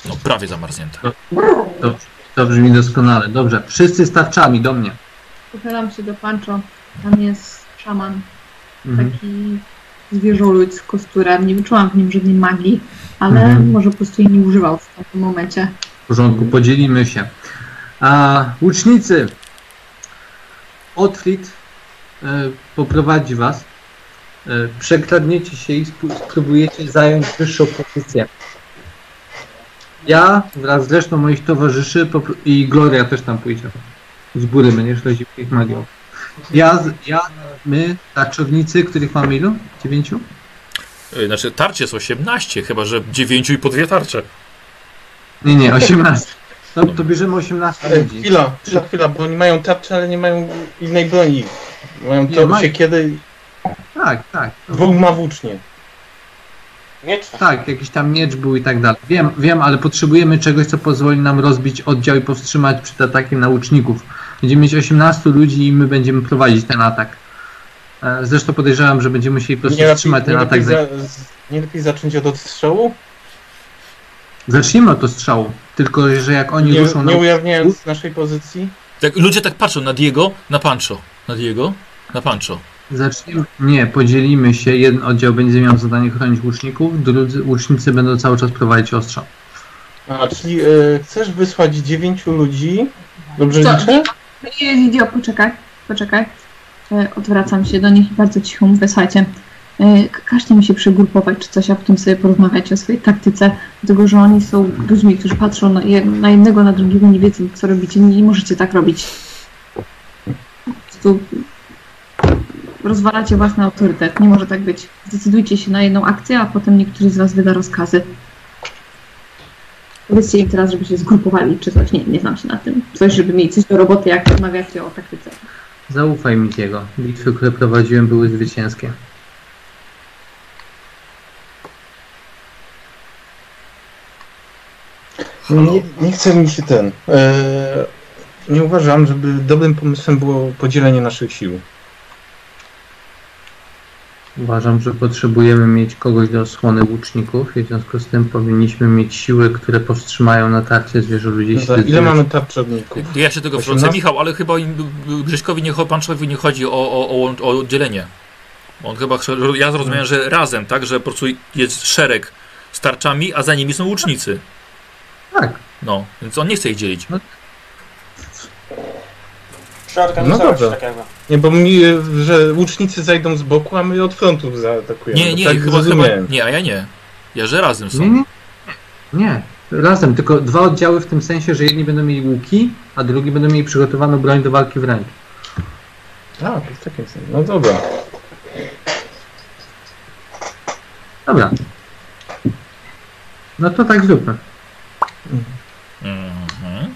No, prawie zamarznięte. To brzmi doskonale. Dobrze. Wszyscy z tarczami do mnie. Pochylam się do Pancho. Tam jest szaman. Mhm. Taki zwierzoludź z kosturem. Nie wyczułam w nim żadnej magii, ale Mhm. może po prostu jej nie używał w tamtym momencie. W porządku, podzielimy się. A łucznicy, Otfrid e, poprowadzi was. E, przekradniecie się i spró- spróbujecie zająć wyższą pozycję. Ja wraz z resztą moich towarzyszy i Gloria też tam pójdzie. Z góry będziesz raził ich magią. Ja, ja, my, tarczownicy, których mamy ilu? Dziewięciu? Yy, Znaczy, tarcie jest 18, chyba że 9 i po dwie tarcze. Nie, nie, 18. To, to bierzemy 18 Ale ludzi. chwila, chwila, chwila, bo oni mają tarcze, ale nie mają innej broni. Mają to mają. siekierę i Tak, tak. dwóch ma włócznie. Miecz. Tak, jakiś tam miecz był i tak dalej. Wiem, wiem, ale potrzebujemy czegoś, co pozwoli nam rozbić oddział i powstrzymać przed atakiem nauczników. Będziemy mieć 18 ludzi i my będziemy prowadzić ten atak. E, Zresztą podejrzewam, że będziemy musieli po prostu Nie lepiej, wstrzymać ten nie, atak. Za... nie lepiej zacząć od odstrzału? Zacznijmy od strzału. Tylko, że jak oni Nie, ruszą na... nie ujawniając naszej pozycji? Tak, ludzie tak patrzą na Diego, na Pancho. Na Diego, na Pancho. Zacznijmy... Nie, podzielimy się. Jeden oddział będzie miał zadanie chronić łuczników, drudzy łucznicy będą cały czas prowadzić ostrzał. A, czyli e, chcesz wysłać dziewięciu ludzi? Dobrze Co? liczę? Idio, poczekaj, poczekaj. E, Odwracam się do nich i bardzo cicho mówię, słuchajcie, e, każcie mi się przegrupować czy coś, a potem sobie porozmawiać o swojej taktyce, dlatego że oni są ludźmi, którzy patrzą na, je- na jednego, na drugiego, nie wiedzą co robicie, nie, możecie tak robić. Po rozwalacie własny autorytet, nie może tak być. Zdecydujcie się na jedną akcję, a potem niektórzy z was wyda rozkazy. Powiedzcie im teraz, żeby się zgrupowali, czy coś. Nie, nie znam się na tym. Coś, żeby mieli coś do roboty, jak rozmawiacie o taktyce. Zaufaj mi Diego. Bitwy, które prowadziłem, były zwycięskie. Nie, nie chce mi się ten. E, nie uważam, żeby dobrym pomysłem było podzielenie naszych sił. Uważam, że potrzebujemy mieć kogoś do osłony łuczników i w związku z tym powinniśmy mieć siły, które powstrzymają natarcie zwierzę ludzi. No tak, ile mamy tarczowników? Ja się tego wtrącę, 18? Michał, ale chyba Grześkowi nie, Panczowi nie chodzi o, o, o, o dzielenie. On chyba, chce- ja zrozumiałem, że razem, tak, że po prostu jest szereg z tarczami, a za nimi są łucznicy. Tak. No, więc on nie chce ich dzielić. Przeorganizować No dobra. tak jakby. Nie, bo mi, że łucznicy zajdą z boku, a my od frontu zaatakujemy. Nie, nie, tak chyba, chyba, nie, a ja nie. Ja, że razem są. Nie, nie. Nie. Razem, tylko dwa oddziały w tym sensie, że jedni będą mieli łuki, a drugi będą mieli przygotowaną broń do walki wręcz. A, to w takim sensie. No dobra. Dobra. No to tak zróbmy. Mhm. E,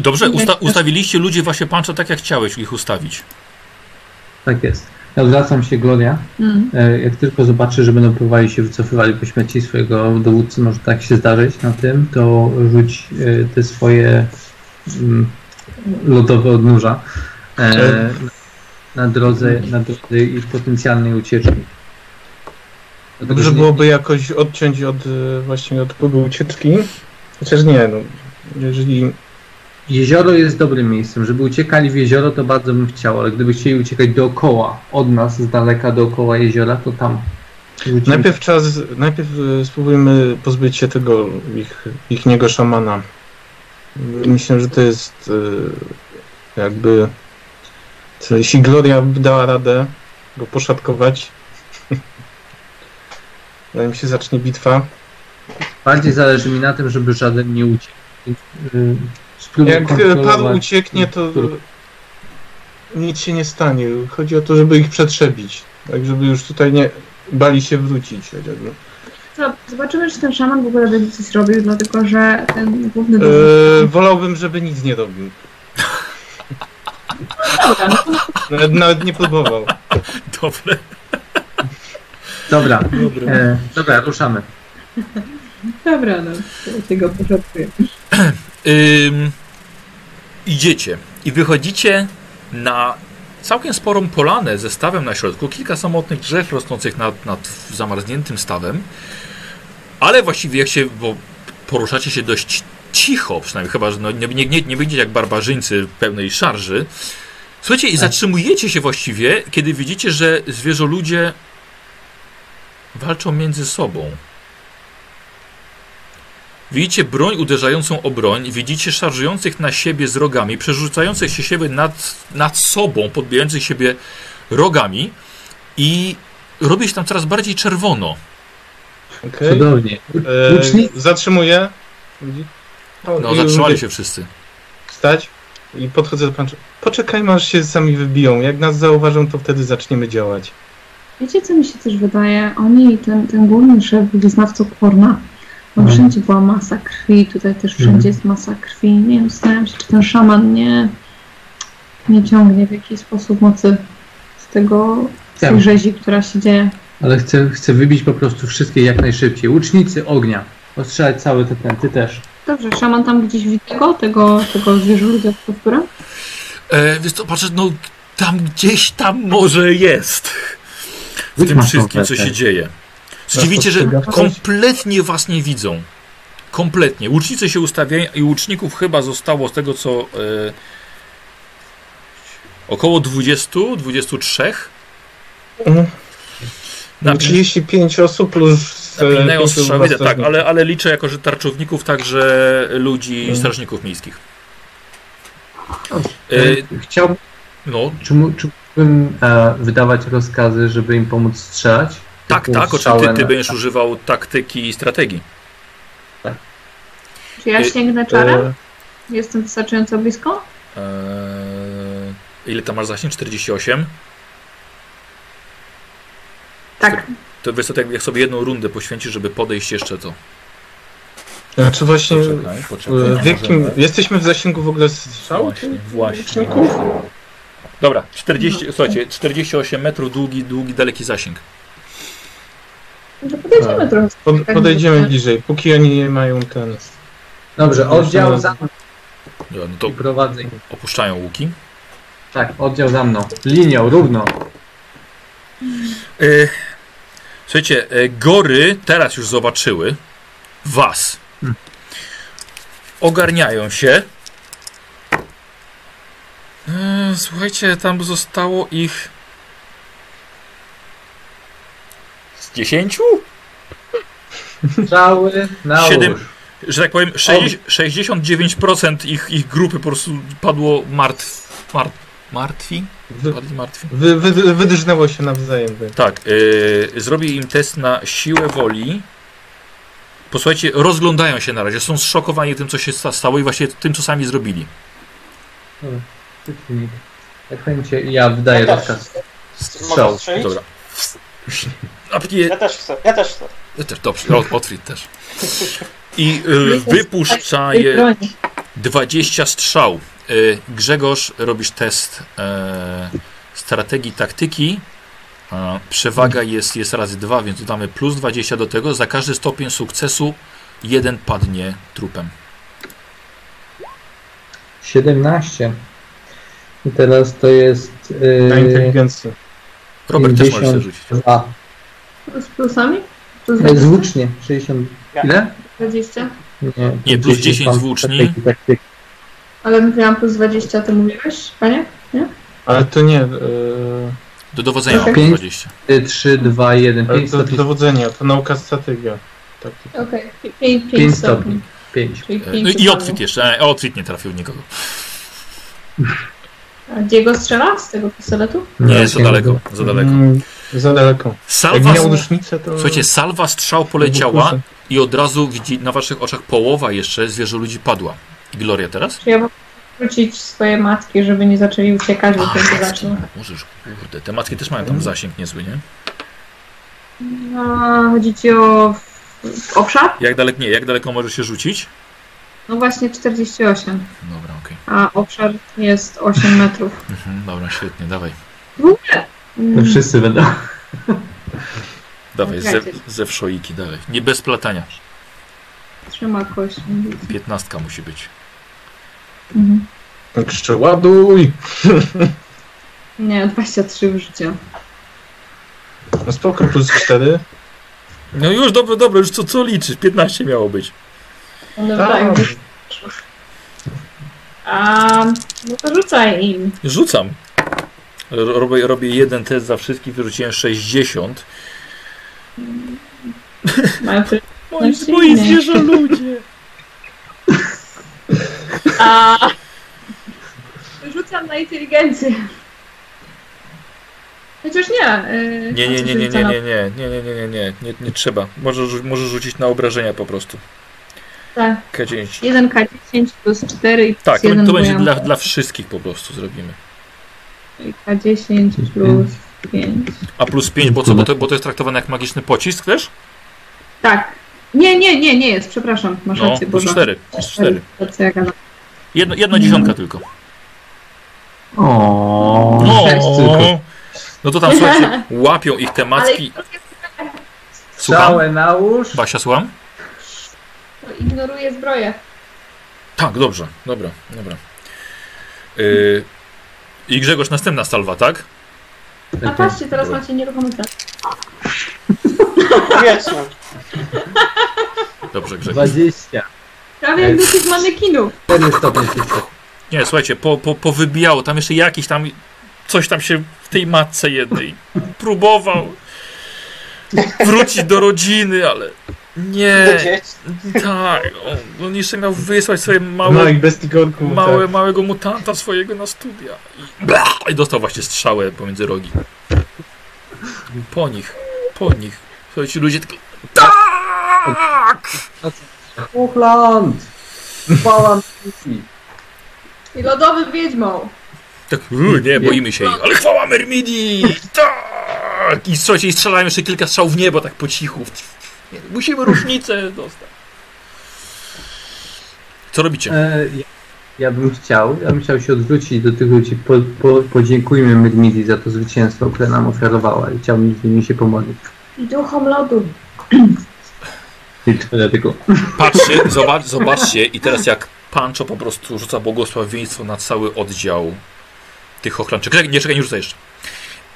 Dobrze, usta ustawiliście ludzi właśnie pancza tak jak chciałeś ich ustawić. Tak jest. Ja odwracam się, Gloria. Mm. E, Jak tylko zobaczy, że będą próbowali się wycofywali po śmierci swojego dowódcy, może tak się zdarzyć na tym, to rzuć e, te swoje mm, lodowe odnóża e, na drodze, na drodze ich potencjalnej ucieczki. Dlatego, Dobrze byłoby jakoś odciąć od e, właśnie od próby ucieczki. Chociaż nie, no. Jeżeli. Jezioro jest dobrym miejscem. Żeby uciekali w jezioro, to bardzo bym chciał, ale gdyby chcieli uciekać dookoła, od nas, z daleka dookoła jeziora, to tam. Najpierw czas. Najpierw e, spróbujmy pozbyć się tego ich, ich niego szamana. Myślę, że to jest e, jakby. Jeśli Gloria by dała radę go poszatkować, zanim się zacznie bitwa. Bardziej zależy mi na tym, żeby żaden nie uciekł. Jak Paweł ucieknie, to nic się nie stanie. Chodzi o to, żeby ich przetrzebić. Tak, żeby już tutaj nie bali się wrócić chociażby. Zobaczymy, czy ten szaman w ogóle będzie coś robił, dlatego że ten główny dowódca... wolałbym, żeby nic nie robił. Dobra, no Nawet, nawet nie próbował. Dobre. Dobra, e, dobra, ruszamy. dobra, no. Tego pożartuję. Ym, idziecie i wychodzicie na całkiem sporą polanę ze stawem na środku, kilka samotnych drzew rosnących nad, nad zamarzniętym stawem, ale właściwie jak się, bo poruszacie się dość cicho, przynajmniej chyba, że no, nie, nie, nie, nie będziecie jak barbarzyńcy pełnej szarży. Słuchajcie, i zatrzymujecie się właściwie, kiedy widzicie, że zwierzoludzie walczą między sobą. Widzicie broń uderzającą o broń, widzicie szarżujących na siebie z rogami, przerzucających się siebie nad, nad sobą, podbijających siebie rogami i robi się tam coraz bardziej czerwono. Okay. Cudownie. E, zatrzymuję. O, No, i zatrzymali się wszyscy. Stać i podchodzę do pancza. Poczekajmy aż się sami wybiją. Jak nas zauważą, to wtedy zaczniemy działać. Wiecie, co mi się też wydaje? Oni, ten, ten główny szef wyznawców porna, tam Mhm. wszędzie była masa krwi, tutaj też wszędzie Mhm. jest masa krwi. Nie wiem, zastanawiam się, czy ten szaman nie, nie ciągnie w jakiś sposób mocy z tego, z tej Tak. rzezi, która się dzieje. ale chcę, chcę wybić po prostu wszystkie jak najszybciej. Łucznicy ognia. Ostrzelać całe te pęty też. Dobrze, szaman tam gdzieś widzi go, tego, tego zwierzoludzia z kapturem? E, więc to patrzę, no tam gdzieś tam może jest. W tym wszystkim, co się dzieje. Dziwicie, że kompletnie was nie widzą. Kompletnie. Łucznicy się ustawiają i łuczników chyba zostało z tego co e, około 20, 23. Mhm. Na, 35 osób plus. e, napinają strzały, tak, ale, ale liczę jako, że tarczowników także ludzi, Mhm. strażników miejskich. E, E, Chciałbym, no, czy mógłbym e, wydawać rozkazy, żeby im pomóc strzelać? Tak, tak, oczywiście ty, ty będziesz używał taktyki i strategii. Czy ja Y, sięgnę czarem? E, Jestem wystarczająco blisko? Eee, ile tam masz zasięg? 48? Tak. To wiesz tak jak sobie jedną rundę poświęcisz, żeby podejść jeszcze to. Znaczy właśnie. Poczekaj, e, poczekaj. W jakim. Możemy- Jesteśmy w zasięgu w ogóle strzału? Właśnie, właśnie. Dobra, 40, słuchajcie, 48 metrów długi, długi, daleki zasięg. To podejdziemy trochę. Pod, Tak, podejdziemy tak. bliżej, póki oni nie mają ten. Dobrze, oddział za mną Dobra, no to i prowadzę. ich. opuszczają łuki. Tak, oddział za mną. Linią, równo. E, słuchajcie, e, gory teraz już zobaczyły was. Hmm. Ogarniają się. E, słuchajcie, tam zostało ich z 10? Strzały na Siedem-. Że tak powiem, 60, 69% ich, ich grupy po prostu padło martw, mar, martwi? Wy, Padli martwi? wy, wy, wydrżnęło się nawzajem. Wy. Tak, yy, zrobię im test na siłę woli. Posłuchajcie, rozglądają się na razie, są zszokowani tym, co się sta- stało i właśnie tym, co sami zrobili. Jak ja wydaję Ja też. rozkaz. Strzał. Dobra. Napnie, Ja też chcę, ja też chcę. też, dobrze, Ot- Otwit też. I yy, wypuszcza je, broni. 20 strzał. Y, Grzegorz, robisz test e, strategii taktyki. E, Przewaga jest, jest razy 2, więc dodamy plus 20 do tego. Za każdy stopień sukcesu jeden padnie trupem. 17. I teraz to jest Na yy, inteligencję. Robert też możesz 50. rzucić. A, Z plusami? Plus e, 20? z włócznie 60. Ile? 20? Nie, Nie, plus 10 tam z włóczni. Ale mówiłam plus 20, to mówiłeś, panie? Ale to nie. Yy, Do dowodzenia plus Pięć. 20. 3, 2, 1, ale 5 to do stopni. dowodzenia, to nauka strategia. Tak. Okej, 5 5 stopni. 5. Czyli E, 5 No i Otwit jeszcze. E, Otwit nie trafił nikogo. A Diego strzela z tego pistoletu? Nie, za daleko. Za daleko. Mm, za daleko. Jak Salwa, miał różnicę, to. słuchajcie, salwa strzał poleciała i od razu widzi na waszych oczach połowa jeszcze zwierzę ludzi padła. I Gloria teraz? Czy ja mogę wrócić swoje matki, żeby nie zaczęli uciekać, bo to się zaczną? Możesz, kurde, te matki też mają tam zasięg niezły, nie? No, chodzi ci o obszar? Jak daleko, nie, jak daleko możesz się rzucić? No właśnie 48, Dobra, okej. a obszar jest 8 metrów. Mhm, dobra, świetnie, dawaj. W ogóle. Mm, wszyscy będą. Dawaj, ze, ze wszoiki, dawaj. Nie bez platania. Trzyma kość. Piętnastka musi być. Mhm. Jeszcze ładuj! Nie, 23 w życiu. No spoko, plus 4. No już, dobra, dobra, już co, co liczysz? 15 miało być. One Tak. A, no to rzucaj im. Rzucam. Robię, robię jeden test za wszystkich, wyrzuciłem 60. Mają tyle. Moi, Znaczy moi zwierzę ludzie. A, rzucam na inteligencję. Chociaż nie. Yy, Nie, nie, nie, nie, nie, nie, nie, nie, nie, nie, nie, nie, nie, nie trzeba. Możesz, możesz rzucić na obrażenia po prostu. Tak, K10. 1K10 plus 4 i plus Tak, to, 1 to będzie dla, dla wszystkich po prostu zrobimy. K10 plus 5. A plus 5, bo co? Bo to, bo to jest traktowane jak magiczny pocisk też? Tak. Nie, nie, nie, nie jest, przepraszam, masz No, rację, plus Boże. 4. Plus 4. To co ja gadam. Jedno, jedna dziesiątka tylko. O, tylko. No to tam słuchajcie, łapią ich te macki. Słucham? Całe nałóż. Basia, słucham? ignoruję zbroję. Tak, dobrze, dobra, dobra. Yy, I Grzegorz, następna salwa, tak? A patrzcie, teraz macie nieruchomy. Powiedzmy. Dobrze, Grzegorz. 20. Prawie jak do tych manekinów. 4 stopnie tylko. Nie, słuchajcie, po, po, powybijało, tam jeszcze jakiś tam, coś tam się w tej matce jednej próbował wrócić do rodziny, ale nie, tak, on, on jeszcze miał wysłać sobie No małe, i bez tigorku. małe, Tak. małego mutanta swojego na studia i, bla, i dostał właśnie strzałę pomiędzy rogi. Po nich, po nich. Słuchajcie, ludzie tylko tak! Uchland! Chwała mi. I lodowym wiedźmą. Tak, "U, nie, boimy się jej, ale chwała Mermidi! Tak! I słuchajcie, i strzelają jeszcze kilka strzał w niebo, tak po cichu. Musimy różnicę dostać. Co robicie? E, ja, ja bym chciał, ja bym chciał się odwrócić do tych ludzi. Po, po, podziękujmy Mydmidi za to zwycięstwo, które nam oferowała i chciałbym z nimi się pomodlić. I duchom lodu. I dlatego. Patrzcie, zobacz, zobaczcie i teraz jak Pancho po prostu rzuca błogosławieństwo na cały oddział tych ochlanczyków. Czekaj, Nie, czekaj, nie rzucaj jeszcze.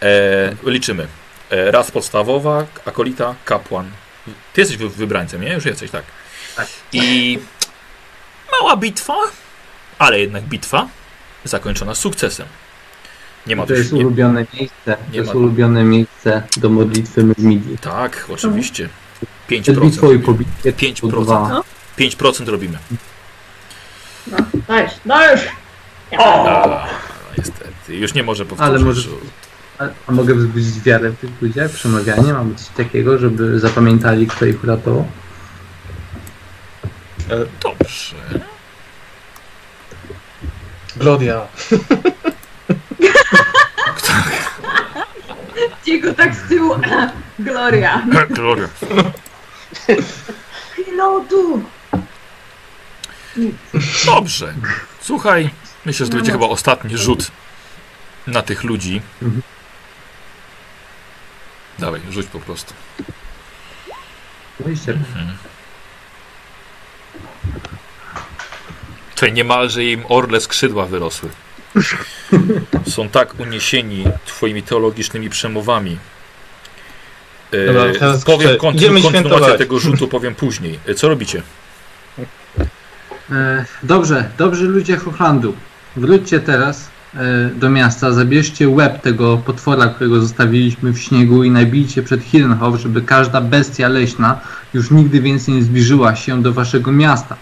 E, liczymy. E, raz podstawowa, akolita, kapłan. Ty jesteś wy- wybrańcem, nie? Już jesteś, tak. Tak. I mała bitwa, ale jednak bitwa zakończona sukcesem. Nie ma To jest nie, ulubione miejsce. To nie jest ma- ulubione miejsce do modlitwy Mydmidi. Tak, oczywiście. Przed bitwą i 5%. po bitwie. 5%. to dwa. 5% robimy. No, dajesz, dajesz! A, niestety. Już nie może powtórzyć. Ale może-. A, a mogę wzbudzić wiarę w tych ludziach? Przemawianie? Ma być coś takiego, żeby zapamiętali, kto ich uratował? Dobrze. Gloria. Diego tak z tyłu. Gloria. Gloria. Lodu! Dobrze. Słuchaj, myślę, że to będzie chyba ostatni rzut na tych ludzi. Mhm. Dawaj, rzuć po prostu. 20. Tutaj niemalże im orle skrzydła wyrosły. Są tak uniesieni twoimi teologicznymi przemowami. E, Dobra, powiem kontynu- kontynuację tego rzutu powiem później. E, Co robicie? E, dobrze, dobrzy ludzie Hochlandu. Wróćcie teraz do miasta, zabierzcie łeb tego potwora, którego zostawiliśmy w śniegu i nabijcie przed Hirnhof, żeby każda bestia leśna już nigdy więcej nie zbliżyła się do waszego miasta.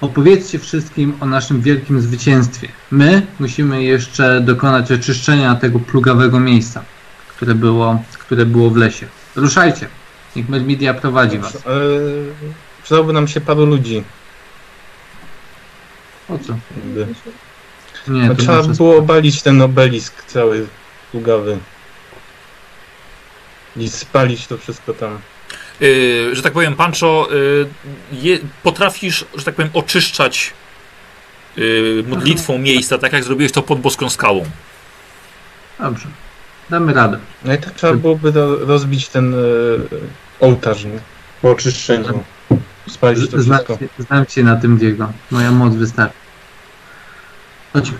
Opowiedzcie wszystkim o naszym wielkim zwycięstwie. My musimy jeszcze dokonać oczyszczenia tego plugawego miejsca, które było, które było w lesie. Ruszajcie. Niech Mermidia prowadzi was. E, przydałoby nam się paru ludzi. O co? Nie, No, to trzeba nasze było obalić ten obelisk cały długawy. I spalić to wszystko tam. Yy, że tak powiem, Pancho, yy, je, potrafisz, że tak powiem, oczyszczać yy, modlitwą miejsca, tak jak zrobiłeś to pod boską skałą. Dobrze. Damy radę. No i tak trzeba byłoby ro, rozbić ten e, ołtarz, nie? Po oczyszczeniu. Spalić to Znam wszystko. znam się na tym Diego. Moja moc wystarczy. Chodźmy.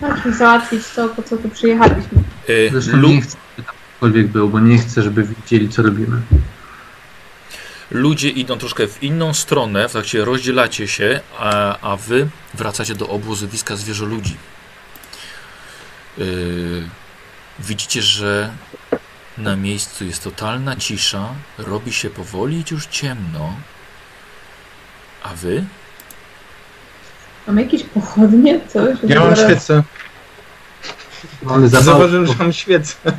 Chodźmy załatwić to, po co tu przyjechaliśmy. Yy, Zresztą lu- nie chcę, żeby tam ktokolwiek był, bo nie chcę, żeby widzieli, co robimy. ludzie idą troszkę w inną stronę, w trakcie rozdzielacie się, a, a wy wracacie do obozowiska zwierzoludzi. Yy, widzicie, że na miejscu jest totalna cisza, robi się powoli już ciemno. A wy? Mamy jakieś pochodnie? Coś? Ja mam świecę. Mamy. Zauważyłem, że mam świecę.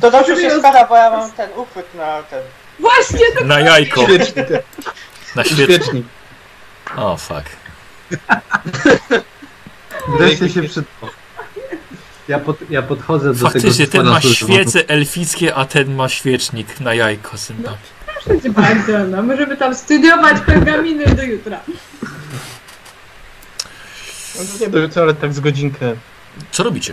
To dobrze się składa, bo ja mam ten uchwyt na ten. Właśnie, to Na jajko, Świecznik. na. Świecznik. O, fuck. Wreszcie się przed... Ja, pod, ja podchodzę do Faktycznie, tego ten ma świece elfickie, a ten ma świecznik na jajko. Sympatnie. Proszę cię bardzo, no. Możemy tam studiować pergaminy do jutra. No to nie do jutra, ale tak z godzinkę. Co robicie?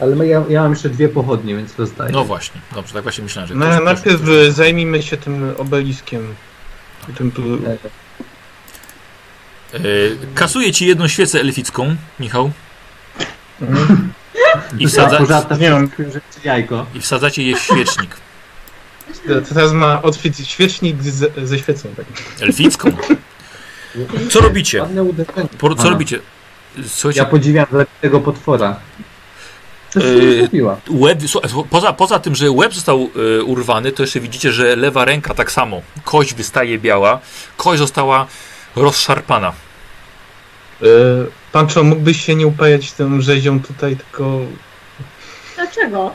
Ale my- ja, ja mam jeszcze dwie pochodnie, więc rozdaję. No właśnie, dobrze, tak właśnie myślałem, że... No, najpierw e, zajmijmy się tym obeliskiem. I Tym tu... E, Kasuję ci jedną świecę elficką, Michał, Mhm. i, wsadza, i wsadzacie je w świecznik. Teraz ma otwiec świecznik z, ze świecą. Tak. Elficką. Co robicie? Po, co robicie? Słuchajcie, Ja podziwiam tego potwora. Co się Yy, zrobiła? łeb, poza, poza tym, że łeb został e, urwany, to jeszcze widzicie, że lewa ręka tak samo. Kość wystaje biała, kość została rozszarpana. E, Pancho, mógłbyś się nie upajać tym rzezią tutaj, tylko... Dlaczego?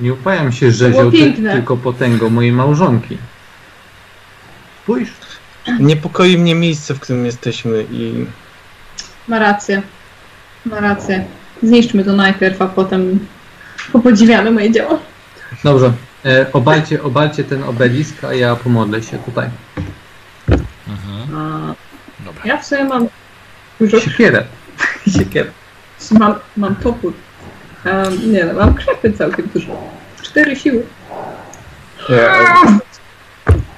Nie upajam się rzezią, ty, piękne. tylko potęgą mojej małżonki. Spójrz. Niepokoi mnie miejsce, w którym jesteśmy i... Ma rację. Ma rację. Zniszczmy to najpierw, a potem popodziwiamy moje dzieło. Dobrze. E, obalcie, obalcie ten obelisk, a ja pomodlę się tutaj. Mhm. A, Dobra. ja w sumie mam Siekierę. Siekierę. Mam, mam topór. Um, nie no, mam krzepy całkiem dużo. Cztery siły.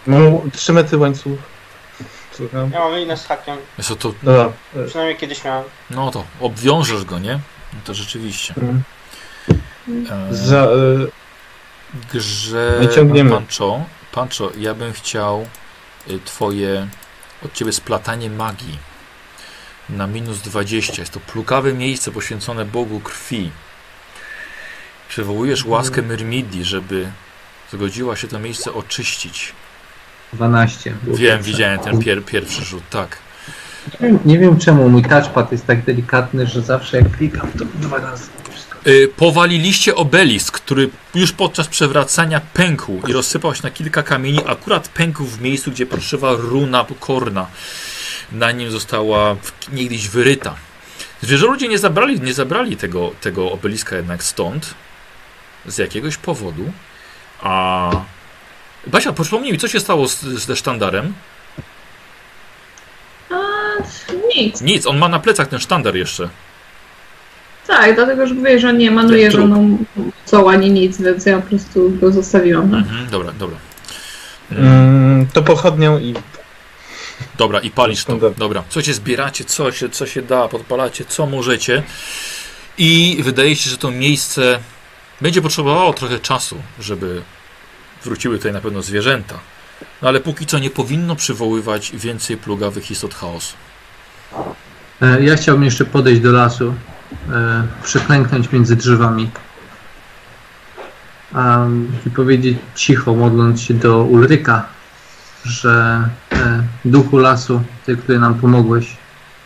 Mam trzy metry łańcuch. Słucham. Ja mam linę z hakiem. Co, to, Dobra. e, Przynajmniej kiedyś miałem. no to obwiążesz go, nie? No to rzeczywiście. mm. E, Za, e, grze Wyciągniemy. Pancho, Pancho, ja bym chciał y, twoje od ciebie splatanie magii na minus 20. Jest to plugawe miejsce poświęcone Bogu krwi. Przywołujesz łaskę Myrmidii, żeby zgodziła się to miejsce oczyścić. 12. było Wiem, widziałem ten pier pierwszy rzut, tak. Nie wiem- Nie wiem czemu mój touchpad jest tak delikatny, że zawsze jak klikam to dwa razy. Y, powaliliście obelisk, który już podczas przewracania pękł i rozsypał się na kilka kamieni. Akurat pękł w miejscu, gdzie parszywa runa korna. Na nim została niegdyś wyryta. Zwierzoludzie nie zabrali, nie zabrali tego, tego obeliska jednak stąd. Z jakiegoś powodu. A... Basia, przypomnij mi, co się stało z, ze sztandarem? nic. Nic, on ma na plecach ten sztandar jeszcze. Tak, dlatego, że mówię, że on nie emanuje żadną co ani nic, więc ja po prostu go zostawiłam. Tak? Mhm, dobra, dobra. Mm, to pochodnią i Dobra, i palisz to. Dobra. Słuchajcie, zbieracie co się, co się da, podpalacie co możecie. I wydaje się, że to miejsce będzie potrzebowało trochę czasu, żeby wróciły tutaj na pewno zwierzęta. No ale póki co nie powinno przywoływać więcej plugawych istot chaosu. E, Ja chciałbym jeszcze podejść do lasu, e, przyklęknąć między drzewami i powiedzieć cicho, modląc się do Ulryka, że e, duchu lasu, ty, który nam pomogłeś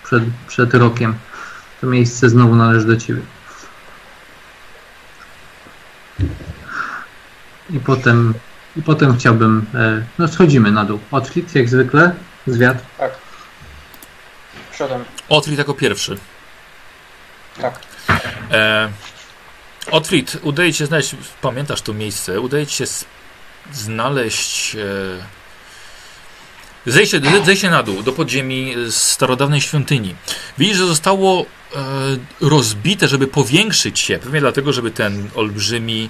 przed, przed rokiem, to miejsce znowu należy do ciebie. I potem, i potem chciałbym, e, no schodzimy na dół. Otwit jak zwykle, zwiat. Przodem. Otwit jako pierwszy. Tak. E, Otwit, udaje ci się znaleźć, pamiętasz to miejsce, udaje ci się znaleźć e, zejście, zejście na dół do podziemi z starodawnej świątyni. Widzisz, że zostało e, rozbite, żeby powiększyć się, pewnie dlatego, żeby ten olbrzymi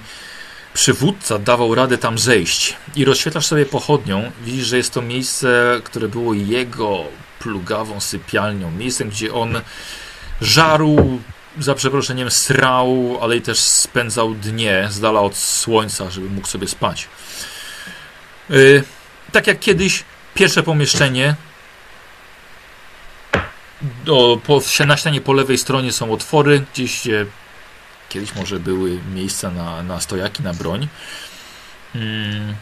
przywódca dawał radę tam zejść. I rozświetlasz sobie pochodnią, widzisz, że jest to miejsce, które było jego plugawą sypialnią, miejscem, gdzie on żarł, za przeproszeniem srał, ale i też spędzał dnie z dala od słońca, żeby mógł sobie spać. Yy, tak jak kiedyś, pierwsze pomieszczenie. Do, po, na ścianie po lewej stronie są otwory, gdzieś e, kiedyś może były miejsca na, na stojaki, na broń. Mm.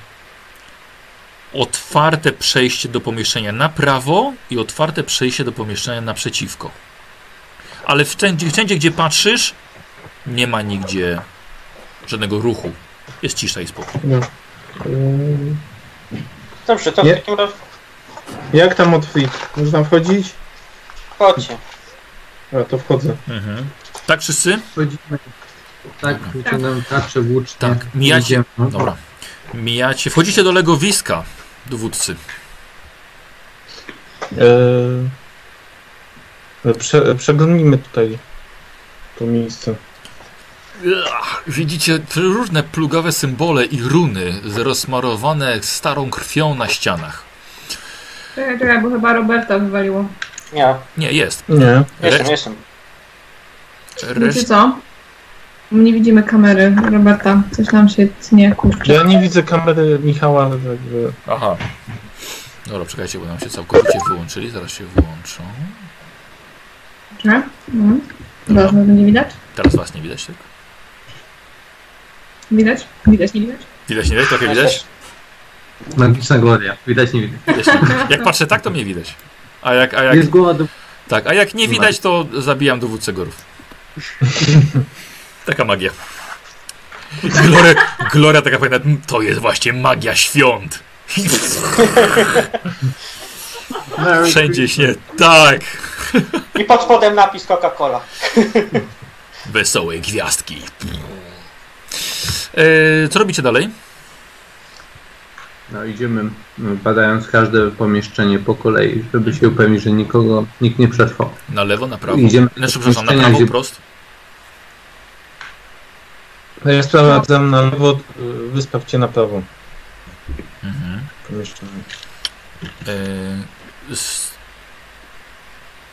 Otwarte przejście do pomieszczenia na prawo i otwarte przejście do pomieszczenia naprzeciwko. Ale wszędzie, wszędzie, gdzie patrzysz, nie ma nigdzie żadnego ruchu. Jest cisza i spokój. no. Dobrze, to w takim razie Jak tam otwórz? Można wchodzić? Chodźcie. A to wchodzę. Mhm. Tak wszyscy? Wchodzimy. Tak, wyciągam tarczę włócznie. Tak, mijacie. Idziemy. Dobra. Mijacie. Wchodzicie do legowiska dowódcy. Eee, prze, przeglądnijmy tutaj to miejsce. Ach, Widzicie różne plugawe symbole i runy rozsmarowane starą krwią na ścianach. Czekaj, czekaj, bo chyba Roberta wywaliło. Nie, Nie, jest. Nie. jestem, jestem. Wiecie co? Nie widzimy kamery Roberta. Coś nam się tnie, kurczę. Ja nie widzę kamery Michała, także... Aha. Dobra, czekajcie, bo nam się całkowicie wyłączyli. Zaraz się wyłączą. Czekaj. Mhm. Teraz nas będzie widać? Teraz was nie widać, tak? Widać? Widać, nie widać? Widać, nie widać? Trochę widać? Magiczna gloria. Widać, nie widać. Widać, nie widać. Jak patrzę tak, to mnie widać. A jak, a jak, Jest głowa do... tak, a jak nie widać, to zabijam dowódcę gorów. Taka magia. Gloria, Gloria taka powinna, to jest właśnie magia świąt. Wszędzie śnie, tak. I pod spodem napis Coca-Cola. Wesołe gwiazdki. E, co robicie dalej? No idziemy no, badając każde pomieszczenie po kolei, żeby się upewnić, że nikogo, nikt nie przetrwał. Na lewo, na prawo? Idziemy do przepraszam, na prawo, gdzie- prost? No ja sprawdzam na lewo, y, wystawcie na prawo. Mhm. Pomieszczenie. S-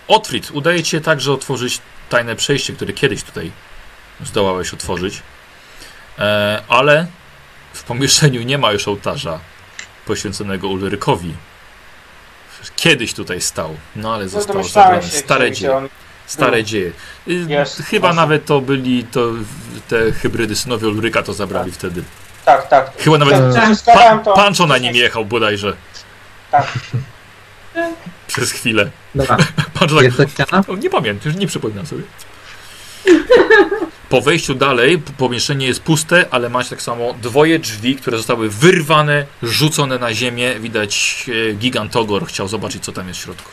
Otwit, udaje ci się także otworzyć tajne przejście, które kiedyś tutaj zdołałeś otworzyć. E, ale w pomieszczeniu nie ma już ołtarza poświęconego Ulrykowi. Kiedyś tutaj stał, no ale No został zabrany. Stare dzieje. on Stare był. dzieje. Y, Jest, Chyba właśnie. nawet to byli to, te hybrydy synowie Ulryka to zabrali wtedy. Tak, tak. Chyba nawet E, Jak pa, składałem to... Pancho na nim jechał bodajże. Tak. Przez chwilę. Dobra, Pancho tak jest to ściana? Nie pamiętam, już nie przypominam sobie. Po wejściu dalej pomieszczenie jest puste, ale macie tak samo dwoje drzwi, które zostały wyrwane, rzucone na ziemię. Widać e, gigantogor chciał zobaczyć, co tam jest w środku.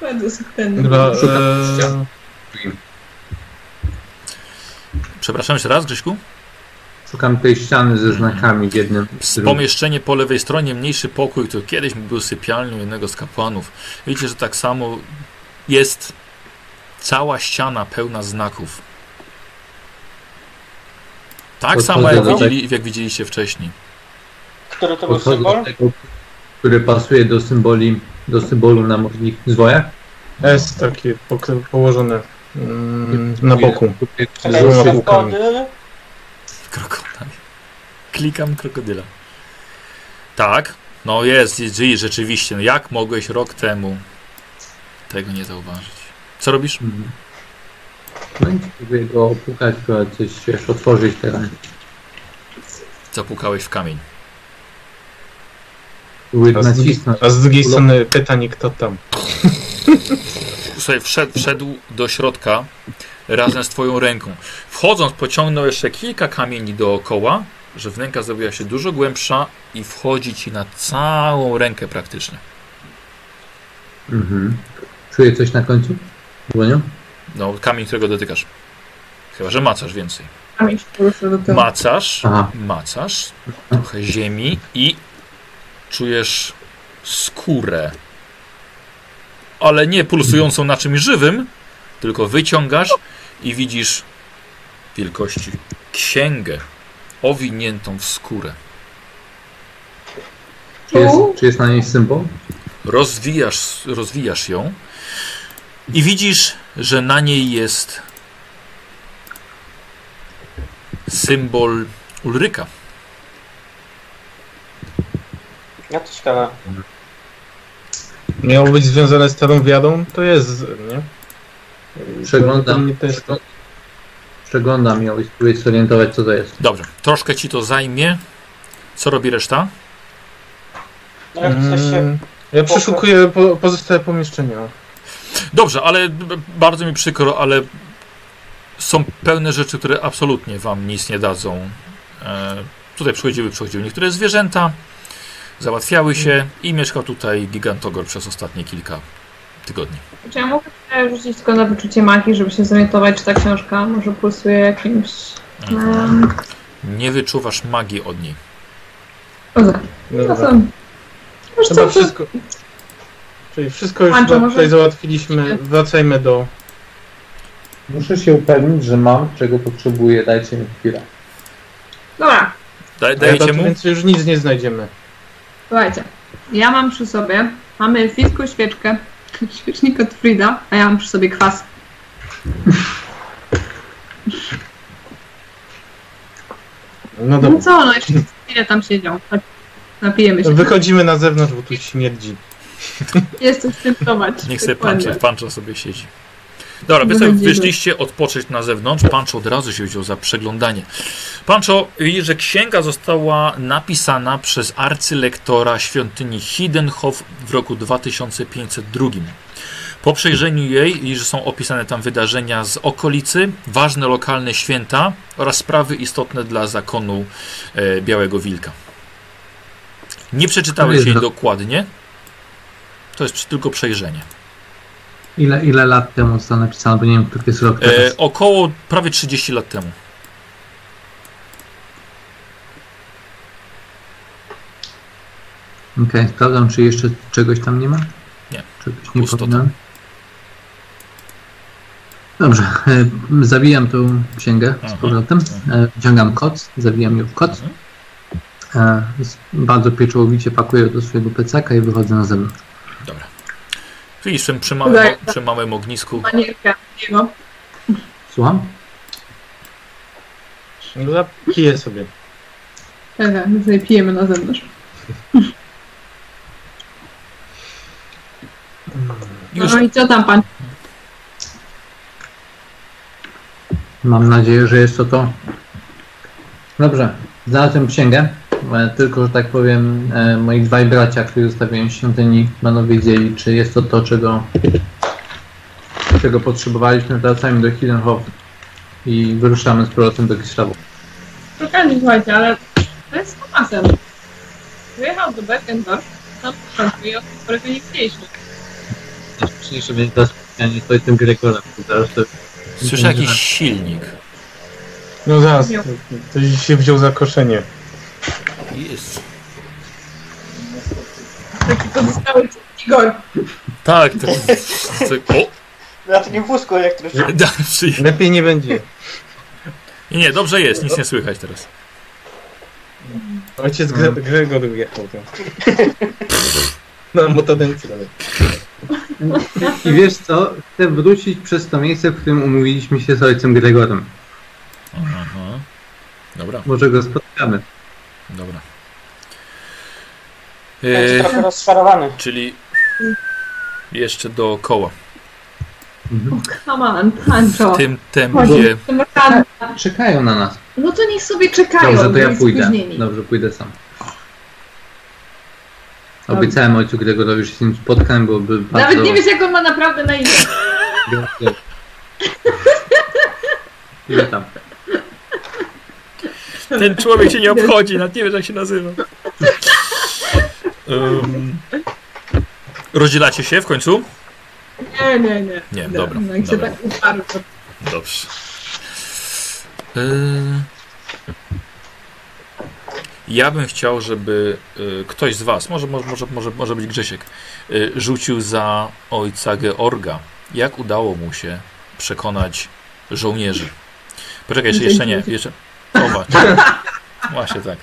Bardzo. Dobra, Szukam e. Przepraszam jeszcze raz, Grzyśku? szukam tej ściany ze znakami w jednym. Pomieszczenie po lewej stronie, mniejszy pokój, który kiedyś był sypialnią jednego z kapłanów. Widzicie, że tak samo jest cała ściana pełna znaków. Tak Podchodzę samo jak, do widzieli, jak widzieliście wcześniej. Który to był Podchodzę symbol? do tego, który pasuje do symboli, do symbolu na moich zwojach. Jest takie położone mm, na boku. Czekaj, Z dwoma wody. Krokodyl. Klikam krokodyla. Tak, no jest, jest, jest, rzeczywiście. No jak mogłeś rok temu tego nie zauważyć? Co robisz? No i próbuję go opukać, coś wiesz, otworzyć teraz. Zapukałeś w kamień. A z, nacisnąć. a z drugiej strony pytanie, kto tam. Słuchaj, wszedł, wszedł do środka razem z twoją ręką. Wchodząc, pociągnął jeszcze kilka kamieni dookoła, że wnęka zrobiła się dużo głębsza i wchodzi ci na całą rękę praktycznie. Mhm. Czuję coś na końcu? Dłonią? No, kamień, którego dotykasz. Chyba, że macasz więcej. A mi się poruszył do tyłu. Macasz, Aha. macasz trochę ziemi i czujesz skórę. Ale nie pulsującą na czymś żywym, tylko wyciągasz i widzisz wielkości księgę owiniętą w skórę. Czy jest, czy jest na niej symbol? Rozwijasz, rozwijasz ją i widzisz, że na niej jest symbol Ulryka. Ja to ciekawe. Miało być związane z starą wiadą, to jest, nie? To Przeglądam. też Przeglądam ją i spróbuję zorientować, co to jest. Dobrze, troszkę ci to zajmie. Co robi reszta? No jak chcesz się... Mm, Ja przeszukuję po, pozostałe pomieszczenia. Dobrze, ale bardzo mi przykro, ale są pełne rzeczy, które absolutnie wam nic nie dadzą. E, tutaj przychodziły, przychodziły niektóre zwierzęta, załatwiały się i mieszkał tutaj gigantogor przez ostatnie kilka tygodni. Czy ja mogę rzucić tylko na wyczucie magii, żeby się zorientować, czy ta książka może pulsuje jakimś... Um, Nie wyczuwasz magii od niej. Dobra. No Dobra. to... Wiesz Chyba co, to... wszystko. Czyli wszystko już może- tutaj załatwiliśmy. Wracajmy do. Muszę się upewnić, że mam, czego potrzebuję. Dajcie mi chwilę. Dobra, Da, Ja dajecie mu? więcej już nic nie znajdziemy. słuchajcie. Ja mam przy sobie, mamy elficką świeczkę, świecznik od Frida, a ja mam przy sobie kwas. No No dobra. co, no jeszcze chwilę tam siedział. Chodź, Napijemy się. Wychodzimy na zewnątrz, bo tu śmierdzi. Jest coś temptować. Niech sobie. Pancho, Pancho sobie siedzi. Dobra, wy No sobie będzie wyszliście odpocząć na zewnątrz. Pancho od razu się wziął za przeglądanie. Pancho widzi, że księga została napisana przez arcylektora świątyni Hidenhof w roku 2502. Po przejrzeniu jej, widzi, że są opisane tam wydarzenia z okolicy, ważne lokalne święta oraz sprawy istotne dla zakonu e, Białego Wilka. Nie przeczytałeś jej do- dokładnie. To jest tylko przejrzenie. Ile, ile lat temu zostało napisane, bo nie wiem, który jest rok teraz. E, około prawie 30 lat temu. Okej, sprawdzam, czy jeszcze czegoś tam nie ma? Nie. Czegoś nie Pusto pominąłem? Dobrze, e, zawijam tą księgę z powrotem, e, wciągam koc, zawijam ją w koc, Mhm. e, bardzo pieczołowicie pakuję do swojego plecaka i wychodzę na zewnątrz. Widzisz, przy, przy, małym, Udaje. przy małym ognisku. Manierka jego. Słucham? No, Zapiję sobie. Tak, tak, my sobie pijemy na zewnątrz. Już No i co tam pan? Mam nadzieję, że jest to to. Dobrze, znalazłem księgę, tylko, że tak powiem, e, moi dwaj bracia, którzy zostawiają w świątyni, będą wiedzieli, czy jest to to, czego, czego potrzebowaliśmy. Wracajmy do Hiddenhof i wyruszamy z powrotem do Kislewu. Szukali, słuchajcie, ale to jest z Tomasem. Wyjechał do Beckendorf, tam początku i od tej pory go nie widzieliśmy. Najważniejsze będzie to spotkanie z ojcem Gregorem. Zaraz to słyszę jakiś silnik. No zaraz, ktoś się wziął za koszenie. Jest. Taki pozostały Igor. Tak, to, o! Na takim wózku elektrycznym. Da, Lepiej nie będzie. Nie, nie, dobrze jest, nic nie słychać teraz. Ojciec Gre Gregor jechał tam. Na motodęce nawet. I wiesz co? Chcę wrócić przez to miejsce, w którym umówiliśmy się z ojcem Gregorem. Aha. Dobra, Może go spotkamy. Dobra. Jest E, trochę rozczarowany. czyli jeszcze dookoła. Mhm. Come on, Pancho. W tym tempie. Czekają na nas. No to niech sobie czekają. Dobrze, to ja pójdę. spóźnieni. Dobrze, pójdę sam. Obiecałem ojcu Gregorowi, że się z nim spotkam, byłoby bardzo... Nawet nie wiesz, jak on ma naprawdę na imię. Ile tam? Ten człowiek się nie obchodzi, nawet nie wiesz jak się nazywa. Um, rozdzielacie się w końcu? Nie, nie, nie. Nie, No, dobra, No, jak się dobra. tak uparł, Dobrze. Yy, Ja bym chciał, żeby y, ktoś z Was, może, może, może, może, może być Grzesiek, y, rzucił za ojca Georga. Jak udało mu się przekonać żołnierzy? Poczekaj, jeszcze, jeszcze nie. Jeszcze... O, właśnie. właśnie tak.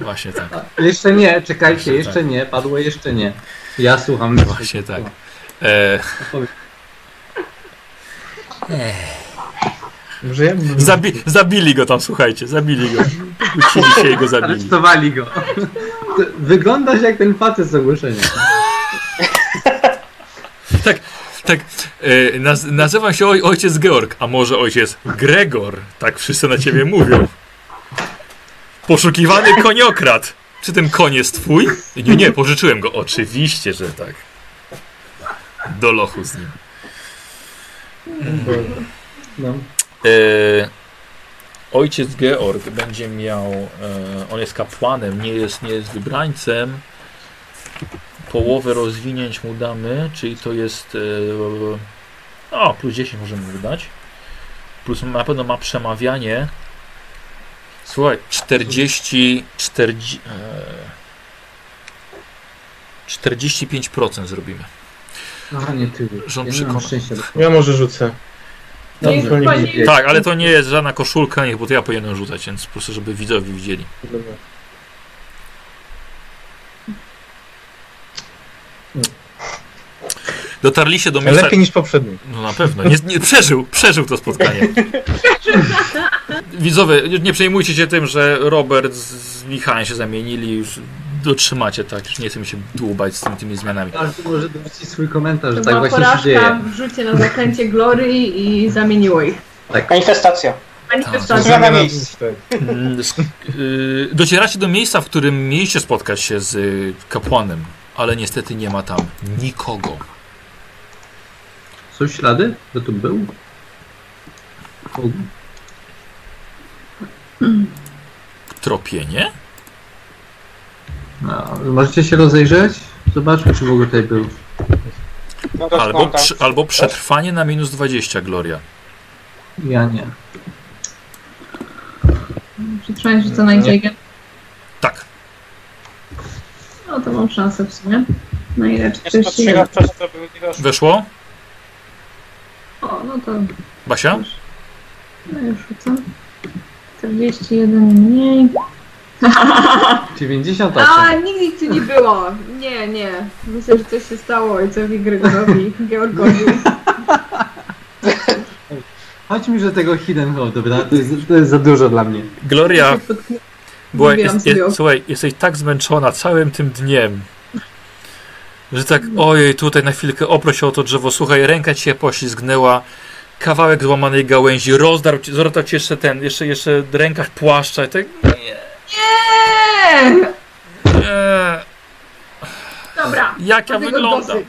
Właśnie tak. Jeszcze nie, czekajcie, Właśnie jeszcze tak. nie, padło jeszcze nie. Ja słucham. Właśnie tak. E, Może ja bym... zabi zabili go tam, słuchajcie, zabili go. Ucili się i go zabili. Aresztowali go. Wyglądasz jak ten facet z ogłoszenia. Tak, tak. Naz nazywam się oj ojciec Georg, a może ojciec Gregor. Tak wszyscy na ciebie mówią. Poszukiwany koniokrat. Czy ten koń jest twój? Nie, nie, pożyczyłem go. Oczywiście, że tak. Do lochu z nim. No. E, ojciec Georg będzie miał. E, on jest kapłanem, nie jest, nie jest wybrańcem. Połowę rozwinięć mu damy, czyli to jest. E, o, plus 10 możemy mu dać. Plus na pewno ma przemawianie. Słuchaj, 40. 40 e, 45% zrobimy. Aha, nie ty. Że on ja przekona. Ja może rzucę. Dobrze. pani- Tak, ale to nie jest żadna koszulka, niech, bo to ja powinienem rzucać, więc po prostu, żeby widzowie widzieli. Dobra. Dotarliście do miejsca. Lepiej niż poprzedni. No na pewno. Nie, nie, przeżył, przeżył to spotkanie. Widzowie, nie przejmujcie się tym, że Robert z, Michałem się zamienili, już dotrzymacie, tak? Już nie chcę mi się dłubać z tym, tymi zmianami. Każdy może dorzucić swój komentarz, że tak była właśnie się dzieje. porażka w rzucie na zaklęcie Glory i zamieniło ich. Manifestacja. Manifestacja. Zmiana miejsc. Tak. Mm, y, Docieracie do miejsca, w którym mieliście spotkać się z y, kapłanem, ale niestety nie ma tam nikogo. Są ślady, że tu był? Tropienie? No, możecie się rozejrzeć? Zobaczmy, czy w ogóle tutaj był. No to Albo, skąd tam? przy, albo przetrwanie na minus 20, Gloria. Ja nie. Przetrwanie rzucę na inteligencję. Tak. No to mam szansę w sumie. Na ile? Jest 41. to by nie doszło. Weszło? O, no to Basia? już. No już rzucam. 41 mniej. 98. A, nigdy tu nie było. Nie, nie. Myślę, że coś się stało ojcowi Gregorowi, Georgowi. Chodź mi, że tego hidden hole, dobra? To jest, to jest za dużo dla mnie. Gloria, była, jest, jest, słuchaj, jesteś tak zmęczona całym tym dniem, że tak, ojej, tutaj na chwilkę oproś się o to drzewo, słuchaj, ręka ci się poślizgnęła, kawałek złamanej gałęzi, rozdarł ci, zrotał ci jeszcze ten, jeszcze, jeszcze rękaw płaszcza i tak, nie, Nie! nie, Dobra. jak ja wyglądam? dosyć.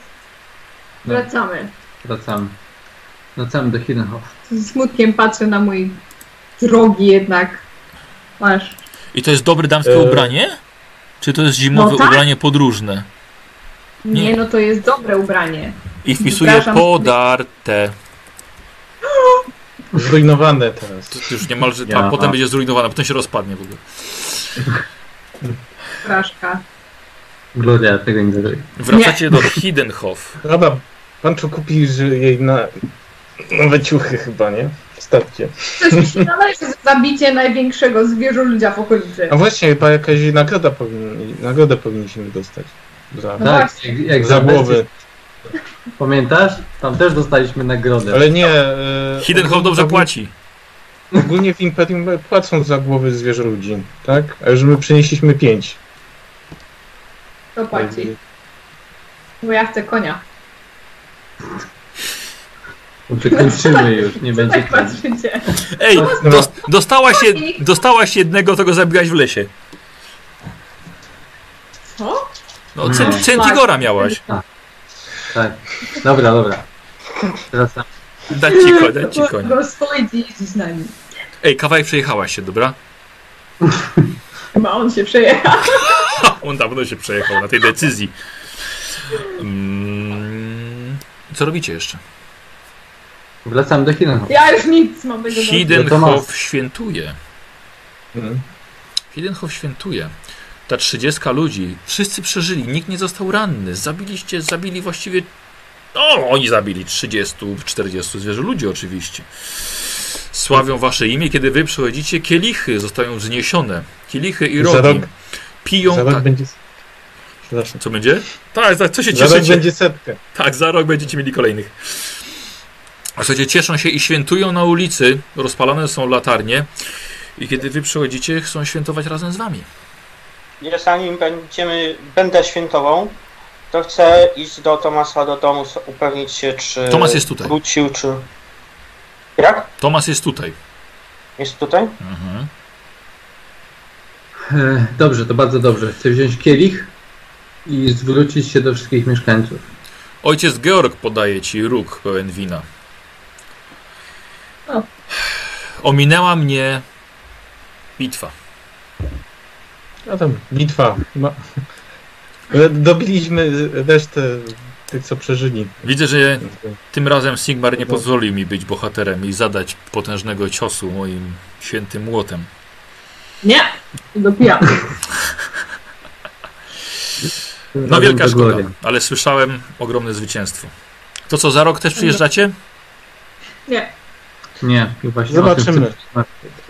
Wracamy. Wracamy. Wracamy do hidden hole. Z smutkiem patrzę na mój drogi jednak. Masz. I to jest dobre damskie E. ubranie? Czy to jest zimowe No tak. ubranie podróżne? Nie. Nie, no to jest dobre ubranie. I wpisuje Przepraszam. podarte. Zrujnowane teraz. To już niemalże, Ja. tak, potem będzie zrujnowane, potem się rozpadnie w ogóle. Fraszka. Gloria, tego nie zrobi. Wracacie do Hiddenhof. Dobra, pan tu kupi jej na nowe ciuchy chyba, nie? W starcie. Coś mi się należy za zabicie największego zwierzoludzia w okolicy. A właśnie, chyba jakaś nagroda powinni, nagrodę powinniśmy dostać. Za, No Tak, właśnie. jak, jak za głowy. Pamiętasz? Tam też dostaliśmy nagrodę. Ale nie. E, Hiddenhof dobrze płaci. Ogólnie w Imperium płacą za głowy zwierzę ludzi, tak? A już my przynieśliśmy pięć. To płaci. Bo ja chcę konia. Wykończymy już, nie będzie tak patrzycie? Ej, dos, dostałaś, je, dostałaś jednego, to go zabiłaś w lesie. Co? No, cent, Centigora miałaś. Tak. Dobra, dobra. Teraz tam. Dać ci, ko- dać ci konia. Jeździ z nami. Ej, kawałek przejechałaś się, dobra? Chyba on się przejechał. On dawno się przejechał na tej decyzji. Mm, co robicie jeszcze? Wracamy do Hidden Hall. Ja już nic mam tego dosyć. Hiddenhof świętuje. Mhm. Hiddenhof świętuje. Ta trzydziestka ludzi, wszyscy przeżyli, nikt nie został ranny. Zabiliście, zabili właściwie. O, oni zabili 30, 40 zwierzę ludzi oczywiście. Sławią wasze imię, kiedy wy przychodzicie, kielichy zostają wzniesione. Kielichy i rogi. rok- Piją. Za rok Tak. będzie. Przepraszam. Co będzie? Tak, tak, co się Za rok cieszycie? będzie setka. Tak, za rok będziecie mieli kolejnych. A słuchajcie, cieszą się i świętują na ulicy. Rozpalone są latarnie. I kiedy wy przychodzicie, chcą świętować razem z wami. Zanim będziemy, będę świętował, to chcę iść do Tomasa do domu, upewnić się, czy Tomas jest tutaj. wrócił, czy... Jak? Tomas jest tutaj. Jest tutaj? Mhm. E, Dobrze, to bardzo dobrze. Chcę wziąć kielich i zwrócić się do wszystkich mieszkańców. Ojciec Georg podaje ci róg pełen wina. O. Ominęła mnie bitwa. A tam bitwa. Ma... Ale Dobiliśmy resztę tych, co przeżyli. Widzę, że tym razem Sigmar nie pozwolił mi być bohaterem i zadać potężnego ciosu moim świętym młotem. Nie, dopijam. No wielka szkoda, ale słyszałem ogromne zwycięstwo. To co, za rok też przyjeżdżacie? Nie. Nie, właśnie Zobaczymy.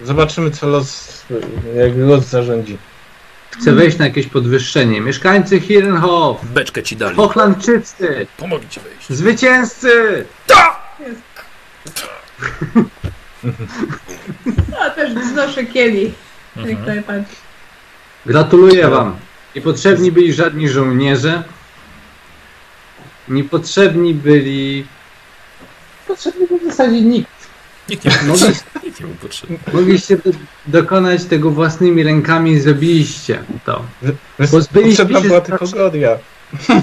Zobaczymy, co los, jak los zarządzi. Chcę wejść na jakieś podwyższenie. Mieszkańcy Hirnhof, Beczkę ci dali. Hochlandczycy, Pomogli ci wejść. zwycięzcy! Ja też wznoszę kielich. Jak Mhm. najbardziej. Gratuluję wam. Niepotrzebni byli żadni żołnierze. Niepotrzebni byli... Potrzebny był w zasadzie nikt. Nikt nie, Mogli, nikt nie był potrzebny. mogliście do, dokonać tego własnymi rękami i zrobiliście to. Pozbyliśmy Potrzebna się była tylko Gloria.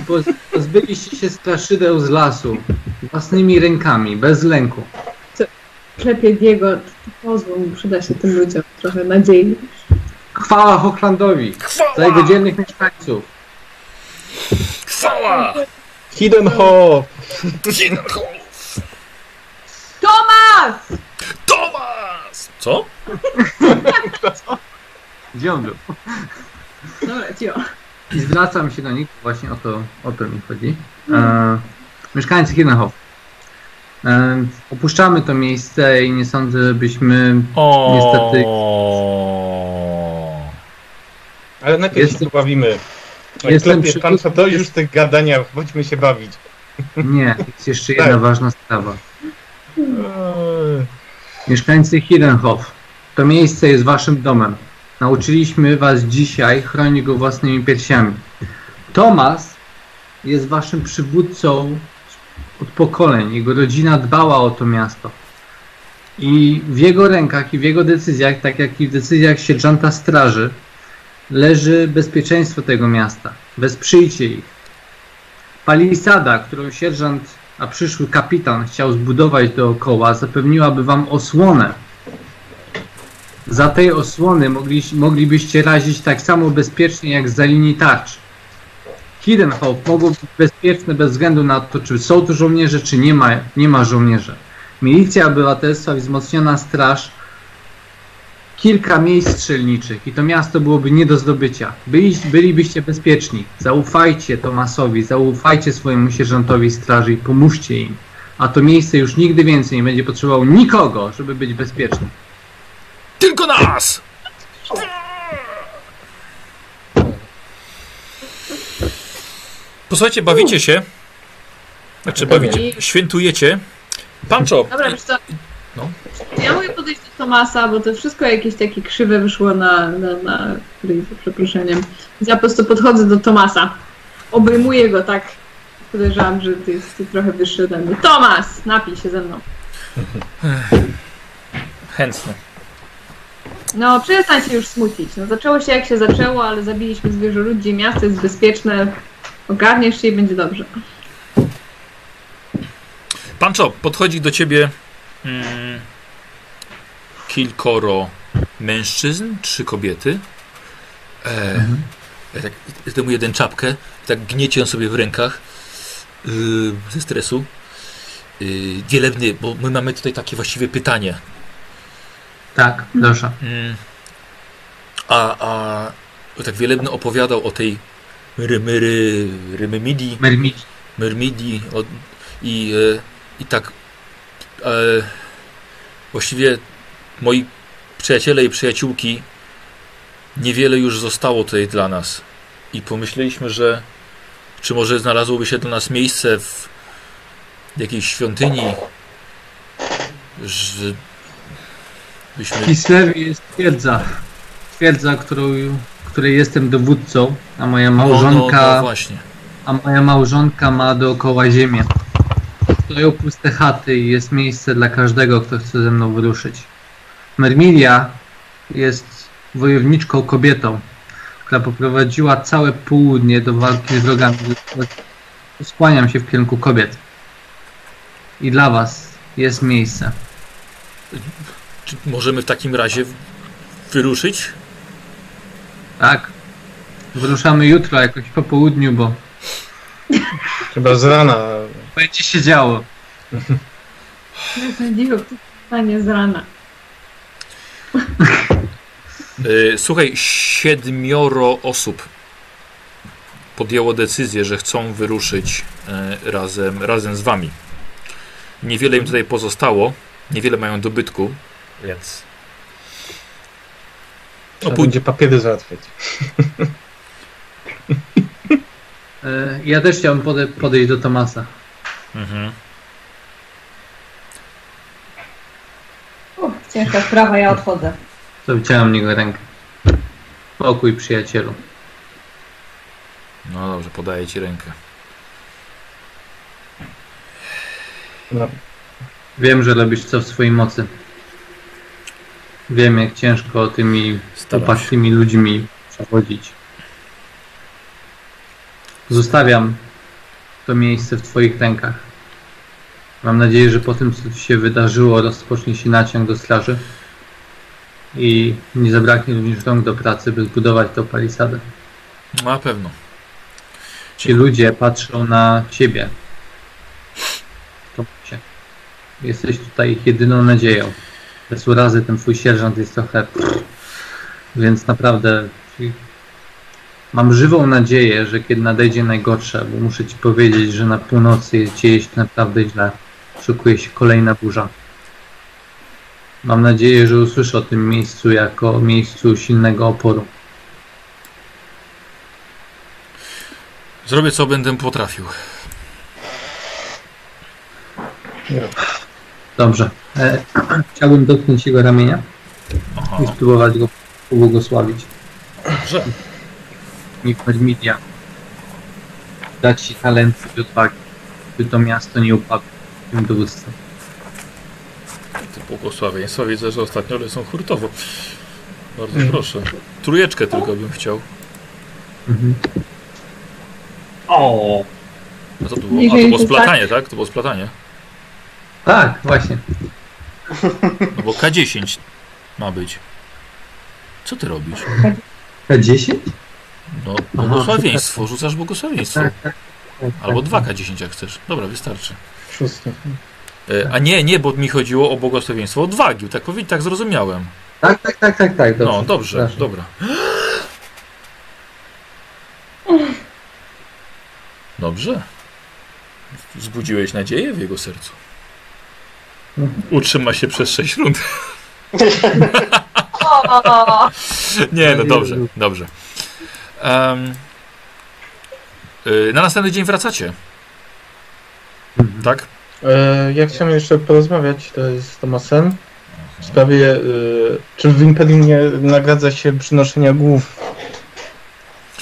Pozbyliście się straszydeł z lasu. Własnymi rękami, bez lęku. Klepie Diego, to pozwól mu, przyda się tym ludziom trochę nadziei. Chwała Hochlandowi za jego dzielnych mieszkańców. Chwała! Hidden Hall! Tomas! Tomas! Co? Gdzie on był? Dobra, cio. I zwracam się do nich, właśnie o to, o to mi chodzi. E, mieszkańcy Hirnhof. E, opuszczamy to miejsce i nie sądzę, byśmy O. Niestety. Ale najpierw Jestem- się pobawimy. Jestem Jestem przy- pan co dość już tych gadania, chodźmy się bawić. Nie, jest jeszcze jedna Tak. ważna sprawa. Eee, Mieszkańcy Hirnhof. To miejsce jest waszym domem. Nauczyliśmy was dzisiaj chronić go własnymi piersiami. Tomas jest waszym przywódcą od pokoleń. Jego rodzina dbała o to miasto. I w jego rękach i w jego decyzjach, tak jak i w decyzjach sierżanta straży, leży bezpieczeństwo tego miasta. Wesprzyjcie ich. Palisada, którą sierżant, a przyszły kapitan chciał zbudować dookoła, zapewniłaby wam osłonę. Za tej osłony mogli, moglibyście razić tak samo bezpiecznie jak za linii tarcz. Hidden Hope mogło być bezpieczne bez względu na to, czy są tu żołnierze, czy nie ma, nie ma żołnierzy. Milicja Obywatelstwa, wzmocniona straż, kilka miejsc strzelniczych i to miasto byłoby nie do zdobycia. Byli, bylibyście bezpieczni. Zaufajcie Tomasowi, zaufajcie swojemu sierżantowi straży i pomóżcie im. A to miejsce już nigdy więcej nie będzie potrzebowało nikogo, żeby być bezpiecznym. Tylko nas! Posłuchajcie, bawicie się. Znaczy bawicie, świętujecie. Pancho, Dobra, wiesz co? No. Ja mogę podejść do Tomasa, bo to wszystko jakieś takie krzywe wyszło na, na, na za przeproszeniem. Ja po prostu podchodzę do Tomasa. Obejmuję go tak. Podejrzewam, że ty jest trochę wyższy ode mnie. Tomas! Napij się ze mną. chętnie. No, przestań się już smucić. No, zaczęło się jak się zaczęło, ale zabiliśmy zwierzoludzi, miasto jest bezpieczne. Ogarniesz się i będzie dobrze. Pancho, podchodzi do ciebie mm, kilkoro mężczyzn, trzy kobiety. E, ja tak zdejmuję jeden czapkę, tak gniecie ją sobie w rękach yy, ze stresu. Yy, wielebny, bo my mamy tutaj takie właściwie pytanie. Tak, proszę. Mm. A, a tak wielebny opowiadał o tej Myrmyry, Rymymidi, Mermidzi. Myrmidii o, i, e, i tak e, właściwie moi przyjaciele i przyjaciółki niewiele już zostało tutaj dla nas i pomyśleliśmy, że czy może znalazłoby się dla nas miejsce w jakiejś świątyni, że byśmy... W Kislewie jest twierdza. Twierdza, którą, której jestem dowódcą, a moja małżonka... No, no, no właśnie. a moja małżonka ma dookoła ziemię. Stoją puste chaty i jest miejsce dla każdego, kto chce ze mną wyruszyć. Mermilia jest wojowniczką kobietą, która poprowadziła całe południe do walki z wrogami. Skłaniam się w kierunku kobiet. I dla was jest miejsce. Czy możemy w takim razie w- wyruszyć? Tak? Wyruszamy jutro jakoś po południu, bo Chyba z rana. będzie się działo. Dziwo, pytanie z rana. Yy, słuchaj, siedmioro osób podjęło decyzję, że chcą wyruszyć yy, razem, razem z wami. Niewiele im tutaj pozostało, niewiele mają dobytku, więc... Trzeba pój- będzie papiery załatwiać. E, Ja też chciałbym pode- podejść do Tomasa. Mhm. Uff, ciężka sprawa, ja odchodzę. To wyciąłem niego rękę. Pokój przyjacielu. No dobrze, podaję ci rękę. No, Wiem, że robisz co w swojej mocy. Wiem, jak ciężko tymi upartymi ludźmi przechodzić. Zostawiam to miejsce w Twoich rękach. Mam nadzieję, że po tym, co się wydarzyło, rozpocznie się naciąg do straży i nie zabraknie również rąk do pracy, by zbudować tą palisadę. Na pewno. Ci ludzie patrzą na Ciebie. Jesteś tutaj ich jedyną nadzieją. Bez urazy ten Twój sierżant jest trochę... Więc naprawdę mam żywą nadzieję, że kiedy nadejdzie najgorsze, bo muszę Ci powiedzieć, że na północy dzieje się naprawdę źle. Szykuje się kolejna burza. Mam nadzieję, że usłyszę o tym miejscu jako miejscu silnego oporu. Zrobię co będę potrafił. Dobrze. E, chciałbym dotknąć jego ramienia Aha. i spróbować go pobłogosławić. Dobrze. Niech Mermidia dać ci talenty i odwagi, by to miasto nie upadło dowództwem. To błogosławieństwa widzę, że ostatnio lecą hurtowo. Bardzo proszę. Trójeczkę tylko bym chciał. Mhm. O, No to było, a to było to splatanie, tak? To było splatanie. Tak, właśnie. No bo K10 ma być. Co ty robisz? K10? No, błogosławieństwo. Rzucasz błogosławieństwo. Tak, tak. tak, Albo tak. 2K10 jak chcesz. Dobra, wystarczy. Szósty. E, A nie, nie, bo mi chodziło o błogosławieństwo odwagi. Tak, tak zrozumiałem. Tak, tak, tak, tak, tak. Dobrze. No, dobrze, Przepraszam. dobra. Dobrze. Wzbudziłeś nadzieję w jego sercu. Utrzyma się przez 6 rund. Nie, no dobrze, dobrze. Y, na następny dzień wracacie, tak? E, ja chciałem jeszcze porozmawiać to jest z Tomasem w sprawie, e, czy w Imperium nie nagradza się przynoszenia głów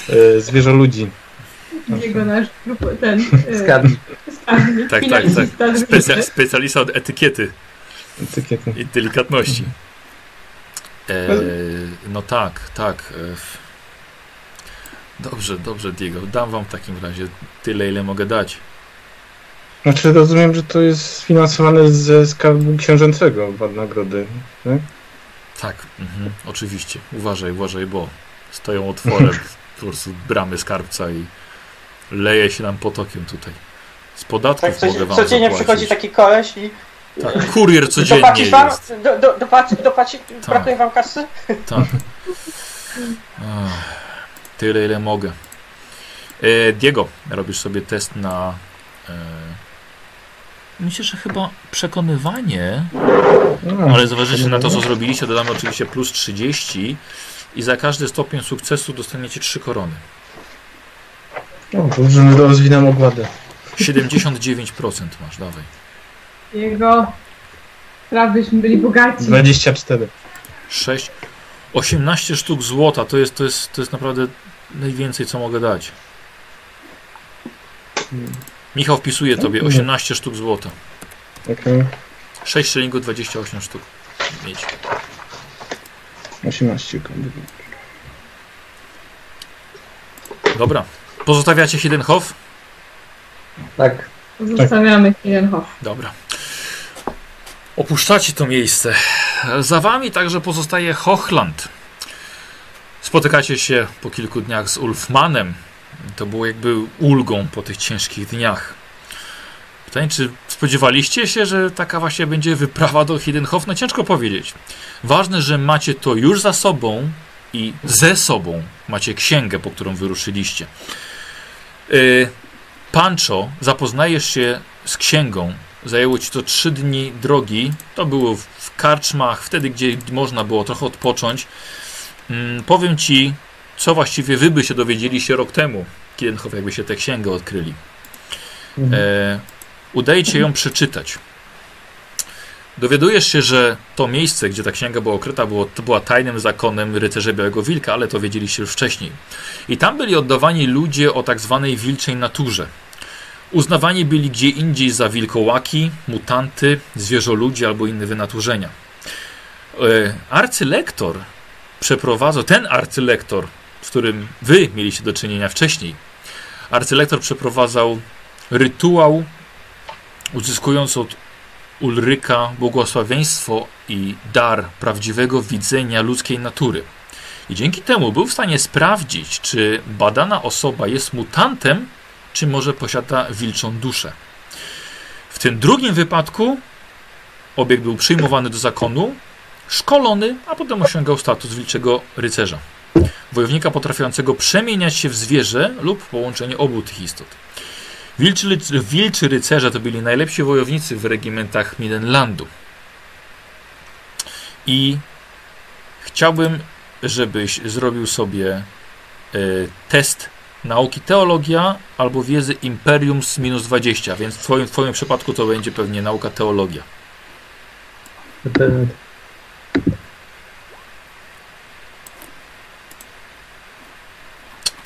e, zwierzę ludzi. jego nasz ten e, Skarbnik. skarbnik, Tak, tak, tak. specjalista od etykiety Etykiety. i delikatności. E, no tak, tak. E, dobrze, dobrze, Diego. Dam wam w takim razie tyle, ile mogę dać. Znaczy rozumiem, że to jest sfinansowane ze skarbu książęcego wad nagrody. Tak? Tak, mhm, oczywiście. Uważaj, uważaj, bo stoją otworem po prostu bramy skarbca i leje się nam potokiem tutaj. Z podatków Tak, mogę co, wam codziennie zapłacić. przychodzi taki koleś i Tak, kurier codziennie dopłacisz wam? jest. Do, do, dopłaci, dopłaci, brakuje wam kasy? Tak. Ach, tyle, ile mogę. E, Diego, robisz sobie test na... Myślę, że chyba przekonywanie, No, ale zważywszy na to, co zrobiliście, dodamy oczywiście plus 30 i za każdy stopień sukcesu dostaniecie 3 korony. O, dobrze, że rozwinam ogładę. 79% masz, dawaj. Jego prawyśmy byli bogaci. 24. 6, 18 sztuk złota, to jest, to jest, to jest naprawdę najwięcej, co mogę dać. Michał wpisuje tobie 18 sztuk złota. Okej, 6 szylingów, 28 sztuk. Mieć. 18. Dobra. Pozostawiacie Hiddenhof? Tak. Zostawiamy Kirenhof. Dobra. Opuszczacie to miejsce. Za wami także pozostaje Hochland. Spotykacie się po kilku dniach z Ulfmanem. To było jakby ulgą po tych ciężkich dniach. Pytanie, czy spodziewaliście się, że taka właśnie będzie wyprawa do Hiddenhof? No ciężko powiedzieć. Ważne, że macie to już za sobą i ze sobą macie księgę, po którą wyruszyliście. Yy, Pancho, zapoznajesz się z księgą. Zajęło ci to trzy dni drogi. To było w, karczmach, wtedy, gdzie można było trochę odpocząć. Mm, powiem ci, co właściwie wy by się dowiedzieli się rok temu, kiedy jakby się tę księgę odkryli. E, udaje ci się ją przeczytać. Dowiadujesz się, że to miejsce, gdzie ta księga była okryta, było, to była tajnym zakonem rycerza Białego Wilka, ale to wiedzieliście już wcześniej. I tam byli oddawani ludzie o tak zwanej wilczej naturze. Uznawani byli gdzie indziej za wilkołaki, mutanty, zwierzoludzi albo inne wynaturzenia. E, arcylektor przeprowadzał, ten arcylektor, z którym wy mieliście do czynienia wcześniej, arcylektor przeprowadzał rytuał, uzyskując od Ulryka błogosławieństwo i dar prawdziwego widzenia ludzkiej natury. I dzięki temu był w stanie sprawdzić, czy badana osoba jest mutantem, czy może posiada wilczą duszę. W tym drugim wypadku obiekt był przyjmowany do zakonu, szkolony, a potem osiągał status wilczego rycerza. Wojownika potrafiącego przemieniać się w zwierzę lub połączenie obu tych istot. Wilczy, wilczy rycerze to byli najlepsi wojownicy w regimentach Midenlandu. I chciałbym, żebyś zrobił sobie e, test nauki teologia albo wiedzy imperium z minus 20, więc w twoim, w twoim przypadku to będzie pewnie nauka teologia.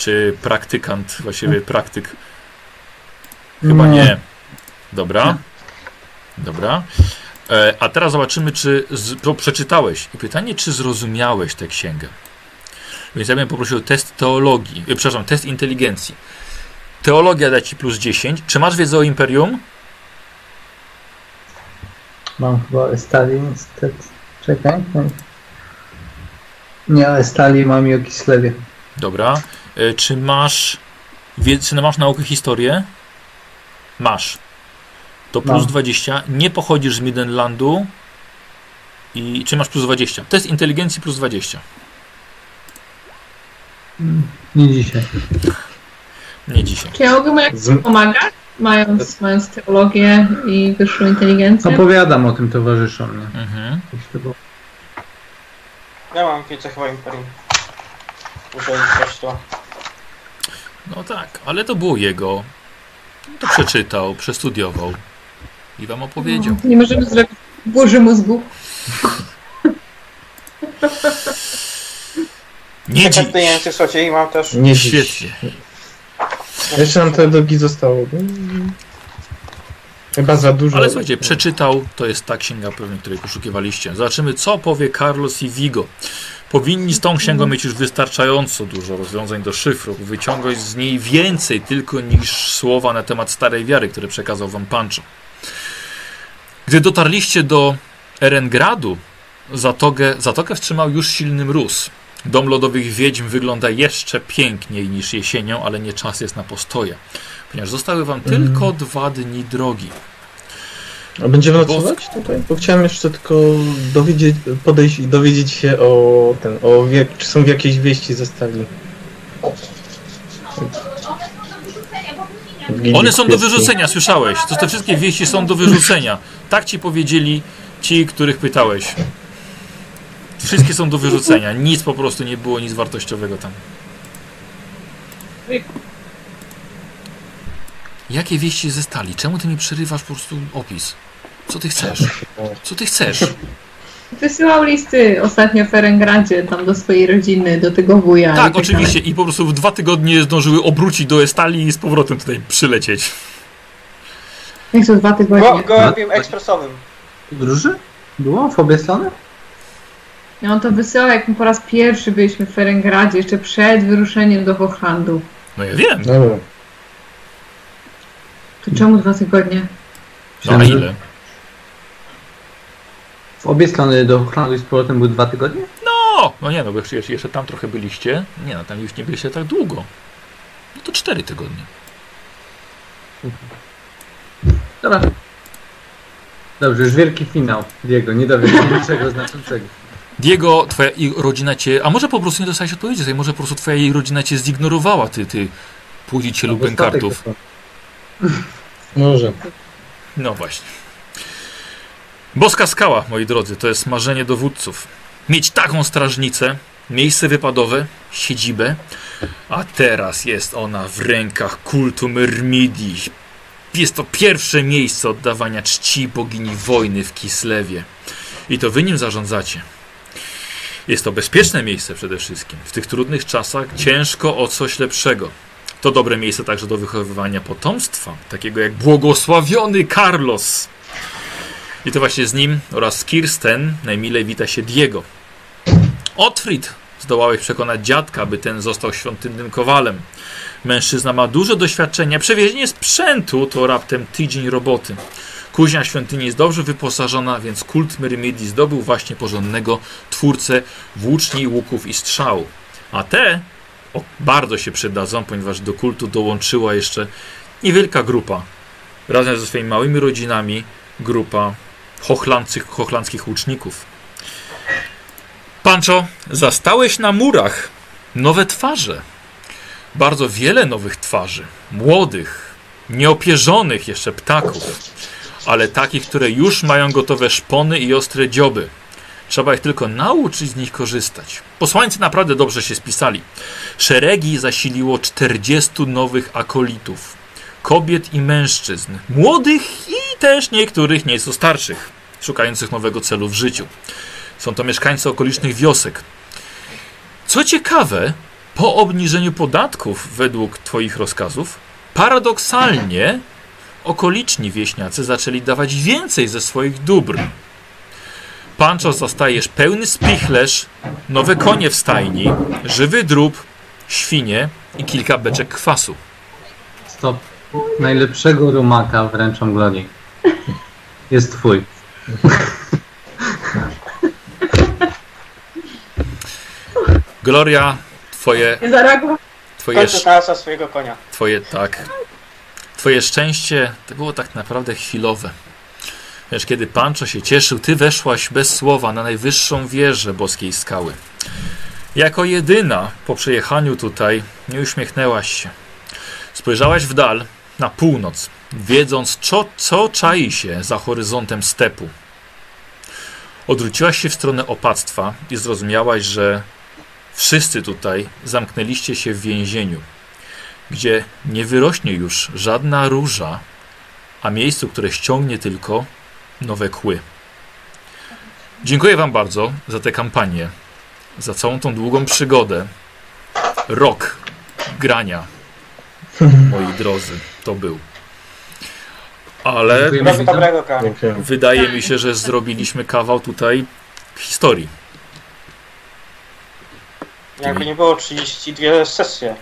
Czy praktykant, właściwie praktyk? Chyba nie. Dobra. Dobra. E, a teraz zobaczymy, czy z, to przeczytałeś. I pytanie, czy zrozumiałeś tę księgę. Więc ja bym poprosił o test teologii, e, przepraszam, test inteligencji. Teologia da ci plus 10. Czy masz wiedzę o imperium? Mam chyba Estali niestety. Czekaj. Nie, Estali mam i o Kislewie. Dobra. E, czy masz czy masz naukę historię? Masz. to plus No. 20. Nie pochodzisz z Midenlandu. I czy masz plus 20? Test inteligencji plus 20. Nie dzisiaj. Nie dzisiaj. Czy ja mogę mu jakoś Z, pomagać, mając, mając teologię i wyższą inteligencję? Opowiadam o tym towarzyszom, nie? Mhm. Ja mam wiedzę chyba Imperium. Jeżeli coś to... No tak, ale to było jego. To przeczytał, przestudiował i wam opowiedział. Nie możemy zrobić burzy mózgu. Nie dziś. Język słuchajcie, i mam też... nie. Świetnie. Jeszcze nam te drogi zostało. Chyba za dużo. Ale słuchajcie, przeczytał, to jest ta księga pewnie, której poszukiwaliście. Zobaczymy, co powie Carlos i Vigo. Powinni z tą księgą mieć już wystarczająco dużo rozwiązań do szyfru, wyciągać z niej więcej tylko niż słowa na temat starej wiary, które przekazał wam Pancho. Gdy dotarliście do Erengradu, zatokę, zatokę wstrzymał już silny mróz. Dom lodowych wiedźm wygląda jeszcze piękniej niż jesienią, ale nie czas jest na postoje, ponieważ zostały wam tylko dwa dni drogi. A będziemy nocować tutaj? Bo chciałem jeszcze tylko dowiedzieć, podejść i dowiedzieć się o ten, o wie, czy są jakieś wieści ze stali. One są do wyrzucenia, słyszałeś? To te wszystkie wieści są do wyrzucenia. Tak ci powiedzieli ci, których pytałeś. Wszystkie są do wyrzucenia. Nic po prostu nie było, nic wartościowego tam. Jakie wieści ze stali? Czemu ty mi przerywasz po prostu opis? Co ty chcesz? Co ty chcesz? Wysyłał listy ostatnio w Ferengradzie, tam do swojej rodziny, do tego wuja. i Tak, dalej. oczywiście. I po prostu w dwa tygodnie zdążyły obrócić do Estali i z powrotem tutaj przylecieć. Jak to dwa Go, tygodnie? gołębiem ekspresowym. Podróży? Było w obie strony? I on to wysyłał, jak my po raz pierwszy byliśmy w Ferengradzie, jeszcze przed wyruszeniem do Hochlandu. No ja wiem. Dobra. To czemu dwa tygodnie? No a ile? W obie strony do Holandii z powrotem były dwa tygodnie? No, no nie no, bo jeszcze, jeszcze, tam trochę byliście. Nie no, tam już nie byliście tak długo. No to cztery tygodnie. Dobra. Dobrze, już wielki finał. Diego, nie dowiesz niczego znaczącego. Diego, twoja i rodzina cię. A może po prostu nie dostałeś odpowiedzi, tutaj może po prostu twoja jej rodzina cię zignorowała, ty, ty płódzicielu statek bękartów. to- Może. No właśnie. Boska skała, moi drodzy, to jest marzenie dowódców. Mieć taką strażnicę, miejsce wypadowe, siedzibę, a teraz jest ona w rękach kultu Myrmidii. Jest to pierwsze miejsce oddawania czci bogini wojny w Kislewie. I to wy nim zarządzacie. Jest to bezpieczne miejsce przede wszystkim. W tych trudnych czasach ciężko o coś lepszego. To dobre miejsce także do wychowywania potomstwa, takiego jak błogosławiony Carlos. I to właśnie z nim oraz z Kirsten najmilej wita się Diego. Otfrid zdołałeś przekonać dziadka, by ten został świątynnym kowalem. Mężczyzna ma duże doświadczenie. Przewiezienie sprzętu to raptem tydzień roboty. Kuźnia świątyni jest dobrze wyposażona, więc kult Myrmidii zdobył właśnie porządnego twórcę włóczni, łuków i strzał. A te o, bardzo się przydadzą, ponieważ do kultu dołączyła jeszcze niewielka grupa. Razem ze swoimi małymi rodzinami grupa hochlandzkich, hochlandzkich łuczników. Pancho, zastałeś na murach nowe twarze. Bardzo wiele nowych twarzy. Młodych, nieopierzonych jeszcze ptaków. Ale takich, które już mają gotowe szpony i ostre dzioby. Trzeba ich tylko nauczyć z nich korzystać. Posłańcy naprawdę dobrze się spisali. Szeregi zasiliło 40 nowych akolitów. Kobiet i mężczyzn. Młodych i też niektórych nieco starszych. Szukających nowego celu w życiu. Są to mieszkańcy okolicznych wiosek. Co ciekawe, po obniżeniu podatków według Twoich rozkazów, paradoksalnie okoliczni wieśniacy zaczęli dawać więcej ze swoich dóbr. Pancho zastajesz pełny spichlerz, nowe konie w stajni, żywy drób, świnie i kilka beczek kwasu. Stop. Najlepszego rumaka wręczam Glorii. Jest twój. Gloria, twoje, Nie zareagował. W twoje, swojego konia. twoje, tak, Twoje szczęście to było tak naprawdę chwilowe. Wiesz, kiedy Pancho się cieszył, ty weszłaś bez słowa na najwyższą wieżę boskiej skały. Jako jedyna po przejechaniu tutaj nie uśmiechnęłaś się. Spojrzałaś w dal, na północ, wiedząc, co, co czai się za horyzontem stepu. Odwróciłaś się w stronę opactwa i zrozumiałaś, że wszyscy tutaj zamknęliście się w więzieniu, gdzie nie wyrośnie już żadna róża, a miejscu, które ściągnie tylko nowe kły. Dziękuję Wam bardzo za tę kampanię, za całą tą długą przygodę. Rok grania, moi drodzy, to był. Ale wydaje mi się, że zrobiliśmy kawał tutaj historii. Jakby nie było 32 sesje.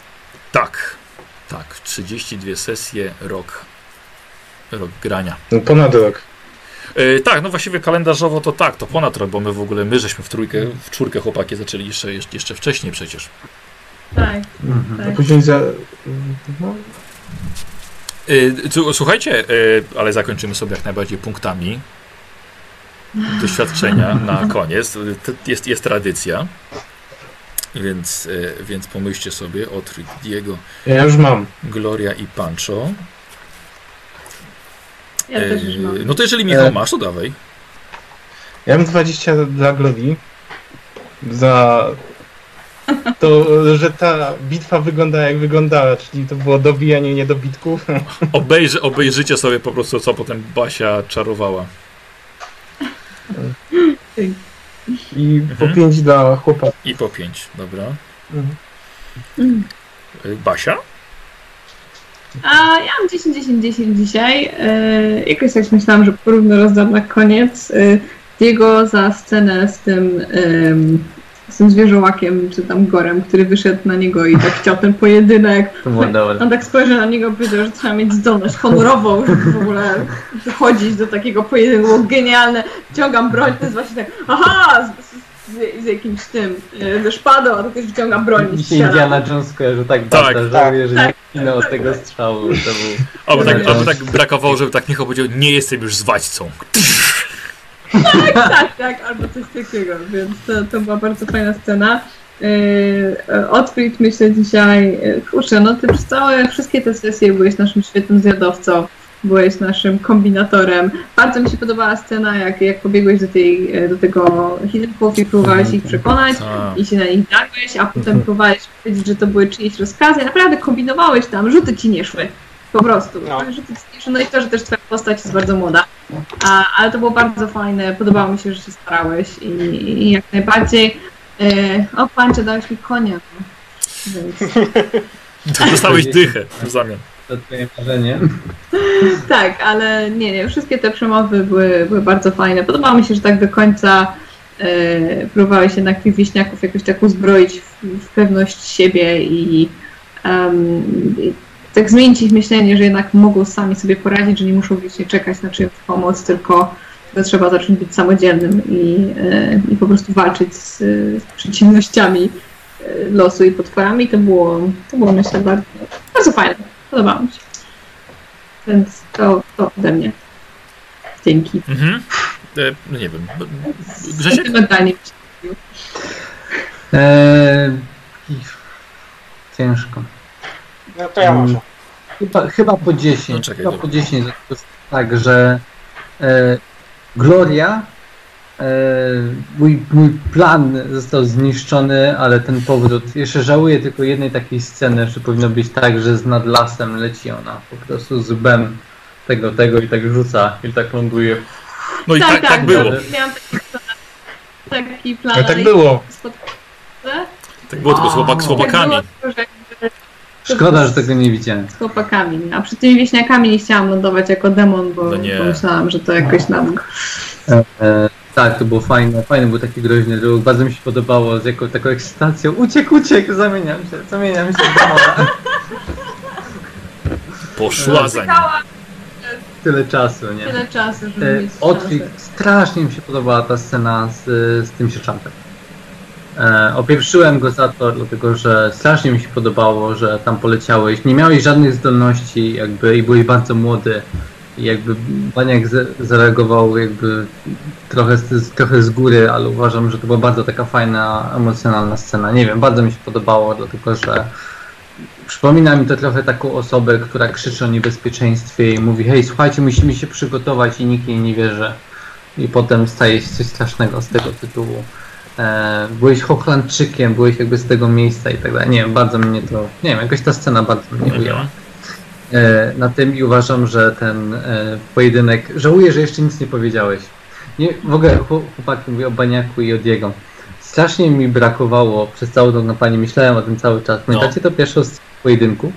Tak, tak, 32 sesje, rok, rok grania. No ponad rok. E, tak, no właściwie kalendarzowo to tak, to ponad rok, bo my w ogóle, my żeśmy w trójkę, w czwórkę chłopaki zaczęli jeszcze, jeszcze, jeszcze wcześniej przecież. Tak, Mhm. A tak. później za... No, E, słuchajcie, e, ale zakończymy sobie jak najbardziej punktami doświadczenia na koniec. Jest, jest tradycja. Więc, więc pomyślcie sobie o Diego, ja już mam. Gloria i Pancho. Ja też już E, mam. No to jeżeli Michał E, masz, to dawaj. Ja mam 20 dla Glorii. Za to, że ta bitwa wygląda jak wyglądała, czyli to było dobijanie niedobitków. Obejrzy, obejrzycie sobie po prostu, co potem Basia czarowała. I po Mhm. 5 dla chłopaków. I po pięć, dobra. Mhm. E, Basia? A ja mam 10, 10, 10 dzisiaj. E, jakoś tak myślałam, że porówno rozdam na koniec. E, Diego za scenę z tym, em, z tym zwierzołakiem, czy tam gorem, który wyszedł na niego i tak chciał ten pojedynek. On tak spojrzał na niego i powiedział, że trzeba mieć zdolność honorową, żeby w ogóle dochodzić do takiego pojedynku. Genialne. Wciągam broń, to jest właśnie tak, aha, z, z, jakimś tym, e, ze szpadą, a to też wciągam broń i strzelam. Indiana Jones kojarzy tak Tak, bardzo, tak, że tak. nie wpinał od tego strzału. To był... Albo tak, Tak. albo tak brakowało, żeby tak Michał powiedział, nie jestem już zwadźcą. tak, tak, albo coś takiego, więc to, to była bardzo fajna scena. Yy, Otwit myślę dzisiaj, kurczę, no ty przez całe, wszystkie te sesje byłeś naszym świetnym zwiadowcą, byłeś naszym kombinatorem. Bardzo mi się podobała scena, jak, jak pobiegłeś do, tej, e, do tego Hidden Cove i próbowałeś ich przekonać Tak. i się na nich darłeś, a potem próbowałeś powiedzieć, że to były czyjeś rozkazy. Naprawdę kombinowałeś tam, rzuty ci nie szły. Po prostu. No. Rzuty ci nie szły. No i to, że też twoja postać jest bardzo młoda. A, ale to było bardzo fajne. Podobało mi się, że się starałeś i, i jak najbardziej. E, o, Pancze, dałeś mi konia. no. Więc, Dostałeś dychę w zamian. To twoje marzenie. tak, ale nie, nie, wszystkie te przemowy były, były bardzo fajne. Podobało mi się, że tak do końca e, próbowałeś jednak tych wieśniaków jakoś tak uzbroić w, w pewność siebie i, em, i tak zmienić ich myślenie, że jednak mogą sami sobie poradzić, że nie muszą wiecznie czekać na czyjąś pomoc, tylko, tylko trzeba zacząć być samodzielnym i, e, i po prostu walczyć z, z przeciwnościami e, losu i potworami. To było, to było myślę bardzo, bardzo fajne. Podobało mi się. Więc to, to ode mnie. Dzięki. Mhm. E, no nie wiem. Grzesiek? Sentymentalnie. Eee, ciężko. No to ja Mm. może. Chyba, chyba po 10. No czekaj, chyba dobra. po 10. To jest tak, że e, Gloria, e, mój, mój plan został zniszczony, ale ten powrót, jeszcze żałuję tylko jednej takiej sceny, że powinno być tak, że z nad lasem leci ona po prostu z łbem tego, tego i tak rzuca i tak ląduje. No i tak, tak, było. Miałam taki plan, taki plan Ale tak było. Tak było tylko z, chłopak, z chłopakami. Tak Szkoda, że tego nie widziałem. z chłopakami. A przy tymi wieśniakami nie chciałam lądować jako demon, bo No pomyślałam, że to jakoś nam... E, tak, to było fajne. Fajny był taki groźny ruch. Bardzo mi się podobało z jaką taką ekscytacją. Uciekł, uciekł, zamieniam się, zamieniam się w demona. Poszła za nim. Tyle czasu, nie? tyle czasu, żeby E, mieć Otwik, strasznie mi się podobała ta scena z, z tym sierczantem. E, opieprzyłem go za to, dlatego że strasznie mi się podobało, że tam poleciałeś. Nie miałeś żadnych zdolności jakby i byłeś bardzo młody. I jakby Baniak zareagował jakby trochę z, trochę z góry, ale uważam, że to była bardzo taka fajna, emocjonalna scena. Nie wiem, bardzo mi się podobało, dlatego że przypomina mi to trochę taką osobę, która krzyczy o niebezpieczeństwie i mówi hej, słuchajcie, musimy się przygotować i nikt jej nie wierzy. I potem staje się coś strasznego z tego tytułu. E, byłeś Hochlandczykiem, byłeś jakby z tego miejsca i tak dalej. Nie wiem, bardzo mnie to, nie wiem, jakoś ta scena bardzo mnie ujęła. E, na tym i uważam, że ten e, pojedynek. Żałuję, że jeszcze nic nie powiedziałeś. Nie, w ogóle chł- chłopaki mówię o Baniaku i o Diego. Strasznie mi brakowało przez całą tą kampanię, myślałem o tym cały czas. Pamiętacie to pierwszą scenę pojedynku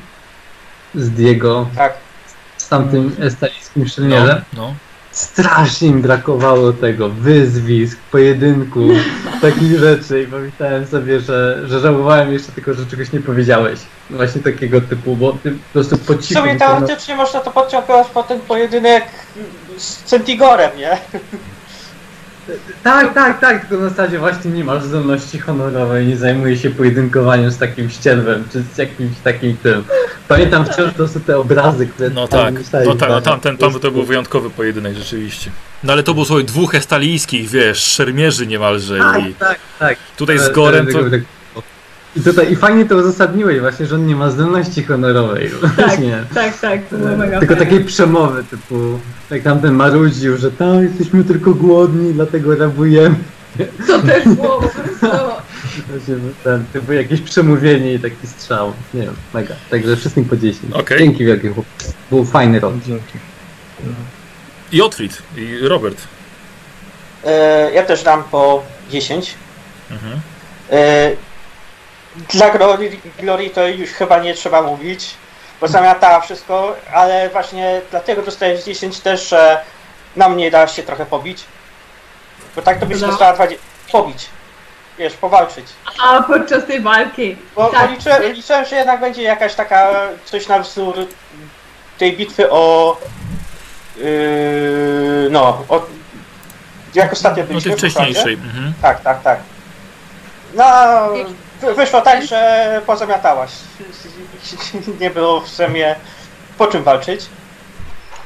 z Diego Tak. z tamtym estalijskim No, szczelnierzem? no. Strasznie mi brakowało tego, wyzwisk, pojedynku, takich rzeczy i pomyślałem sobie, że, że żałowałem jeszcze tylko, że czegoś nie powiedziałeś. Właśnie takiego typu, bo ty po prostu po W cichu... sumie wykonał- teoretycznie można to podciągnąć po ten pojedynek z Centigorem, nie? Tak, tak, tak, tylko na zasadzie właśnie nie masz zdolności honorowej, nie zajmuje się pojedynkowaniem z takim ścierwem, czy z jakimś takim tym. Pamiętam wciąż to są te obrazy, które No tak, no tak, no że- tam, to był wyjątkowy pojedynek rzeczywiście. No ale to był słuchaj dwóch estalijskich, wiesz, szermierzy niemalże Tak, i tak, tak. tutaj z Gorem to... I tutaj i fajnie to uzasadniłeś właśnie, że on nie ma zdolności honorowej. Tak, Właśnie. tak, tak, to było mega Tylko takiej przemowy typu, jak tamten marudził, że tak, jesteśmy tylko głodni, dlatego rabujemy. To też było po prostu... Właśnie, ten, typu jakieś przemówienie i taki strzał. Nie wiem, mega. Także wszystkim po 10. Okej. Dzięki wielkie chłop. Był fajny rok. Dzięki. I Otfrid, i Robert. E, ja też dam po 10. Mhm. E, dla Glory, Glory to już chyba nie trzeba mówić, bo zamiatała wszystko, ale właśnie dlatego dostajesz 10 też, że na mnie da się trochę pobić. Bo tak to byś No. dostała 20. Pobić. Wiesz, powalczyć. A podczas tej walki. Bo, Tak. bo liczę, liczę, że jednak będzie jakaś taka coś na wzór tej bitwy o. Yy, no, o, jak ostatnio No byliśmy. tej w Ukrainie. wcześniejszej. Mhm. Tak, tak, tak. No, wyszło tak, że pozamiatałaś. Nie było w sumie po czym walczyć.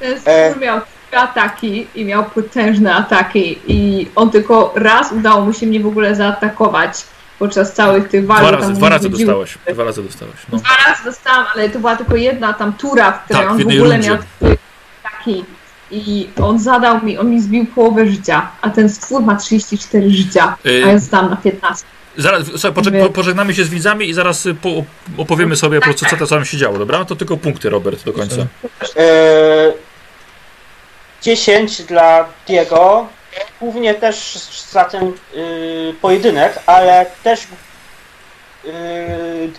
Ten E. stwór miał trzy ataki i miał potężne ataki i on tylko raz udało mu się mnie w ogóle zaatakować podczas całych tych walk. Dwa razy, dwa razy dostałeś. Dwa razy dostałeś. No. Dwa razy dostałam, ale to była tylko jedna tam tura, w której Tak, w on w jednej ogóle rundzie. miał trzy ataki. I on zadał mi, on mi zbił połowę życia, a ten stwór ma 34 życia, Y- a ja zostałam na 15. Zaraz, słuchaj, poczek, pożegnamy się z widzami i zaraz y, po, opowiemy sobie po prostu, co tam się działo, dobra? To tylko punkty, Robert, do końca. Yy, 10 dla Diego. Głównie też za ten yy, pojedynek, ale też yy,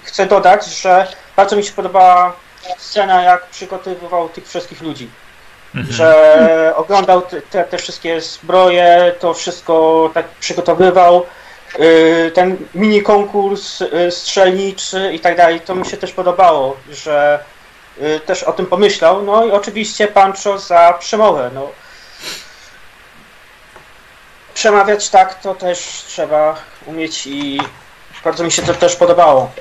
chcę dodać, że bardzo mi się podobała scena, jak przygotowywał tych wszystkich ludzi. Mhm. że oglądał te, te, te wszystkie zbroje, to wszystko tak przygotowywał, ten mini konkurs yy, strzelniczy i tak dalej, to mi się też podobało, że yy, też o tym pomyślał, no i oczywiście Pancho za przemowę, no. Przemawiać tak to też trzeba umieć i bardzo mi się to też podobało,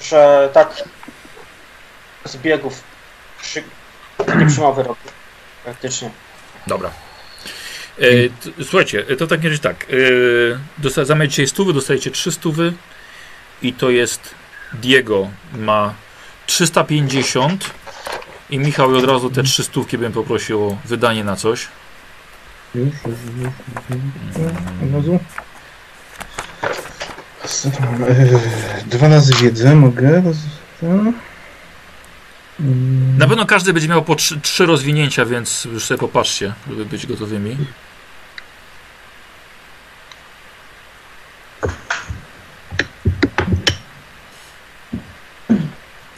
że tak z biegów przy, przemowy robi. Praktycznie. Dobra. E, słuchajcie, e, to tak nie tak. E, dosta- zamiast dzisiaj stówy, dostajecie trzy stówy i to jest Diego ma 350 i Michał i od razu te trzy stówki bym poprosił o wydanie na coś. Już, już, już. już. Od razu. Co mam? Eee, Dwa razy wiedzę mogę. Tak. Mm, Na pewno każdy będzie miał po trzy, trzy rozwinięcia, więc już sobie popatrzcie, żeby być gotowymi.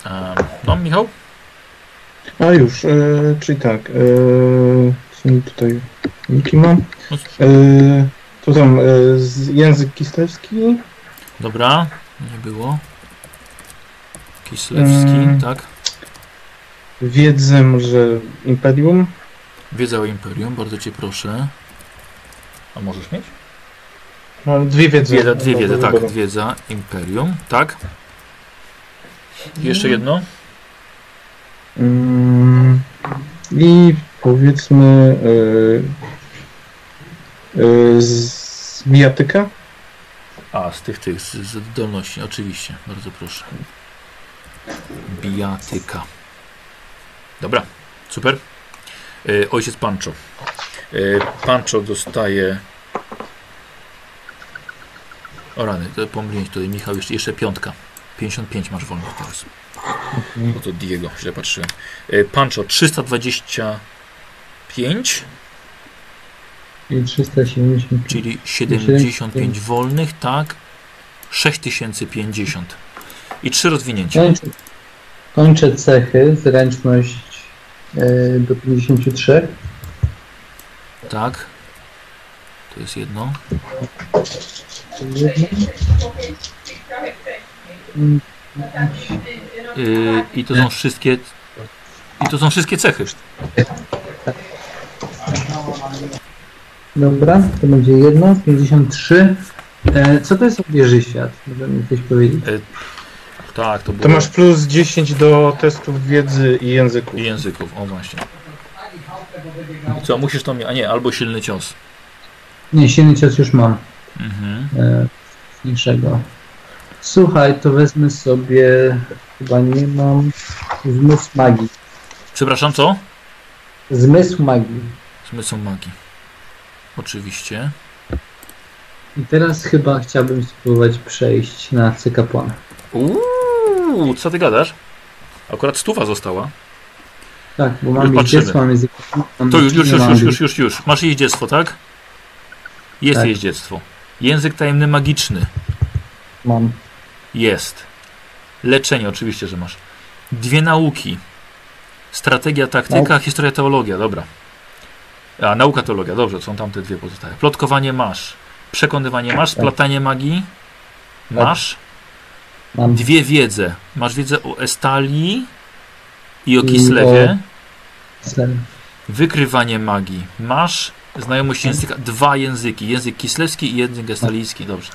A, no, Michał? A już, e, czyli tak. E, co mi tutaj niki mam? E, to tam e, z, język kislewski. Dobra, nie było. Kislewski, Mm. tak. Wiedzę może Imperium. Wiedza o Imperium, bardzo cię proszę. A możesz mieć? Mam dwie wiedzy. Wiedza, dwie wiedzy, tak. Wyboru. Wiedza, Imperium, tak. Jeszcze jedno. Mm, I powiedzmy yy, yy, z bijatyka? A, z tych, tych, z, z zdolności, oczywiście. Bardzo proszę. Bijatyka. Dobra, super. E, ojciec Pancho. E, Pancho dostaje... O rany, to pomyliłeś tutaj, Michał, jeszcze, jeszcze piątka. 55 masz wolnych teraz. No to Diego, źle patrzyłem. E, Pancho, 325, I 370. czyli 75 wolnych, tak. 6050. I trzy rozwinięcia. Kończę, kończę cechy, zręczność e, do 53. Tak. To jest jedno. Yy, I to są wszystkie. I to są wszystkie cechy. Dobra, to będzie jedno, 53. E, co to jest obieży świat? Może mi coś powiedzieć? Tak, to było. To masz plus 10 do testów wiedzy i języków. I języków, o właśnie. I co, musisz to mieć. A nie, albo silny cios. Nie, silny cios już mam. Mhm. E, mniejszego. Słuchaj, to wezmę sobie, chyba nie mam, zmysł magii. Przepraszam, co? Zmysł magii. Zmysł magii. Oczywiście. I teraz chyba chciałbym spróbować przejść na cykapłana. Uuu, co ty gadasz? Akurat stuwa została. Tak, bo Już mam jeździectwo, mam język. To już, już, już, już, już, już, już. Masz jeździectwo, tak? Jest Tak. jeździectwo. Język tajemny magiczny. Mam. Jest. Leczenie, oczywiście, że masz. Dwie nauki. Strategia, taktyka, historia, teologia. Dobra. A, nauka, teologia. Dobrze, są tam te dwie pozostałe. Plotkowanie masz. Przekonywanie masz. Splatanie magii masz. Mam. Dwie wiedze. Masz wiedzę o Estalii i o Kislewie. Wykrywanie magii. Masz znajomość języka. Dwa języki. Język kislewski i język estalijski. Dobrze.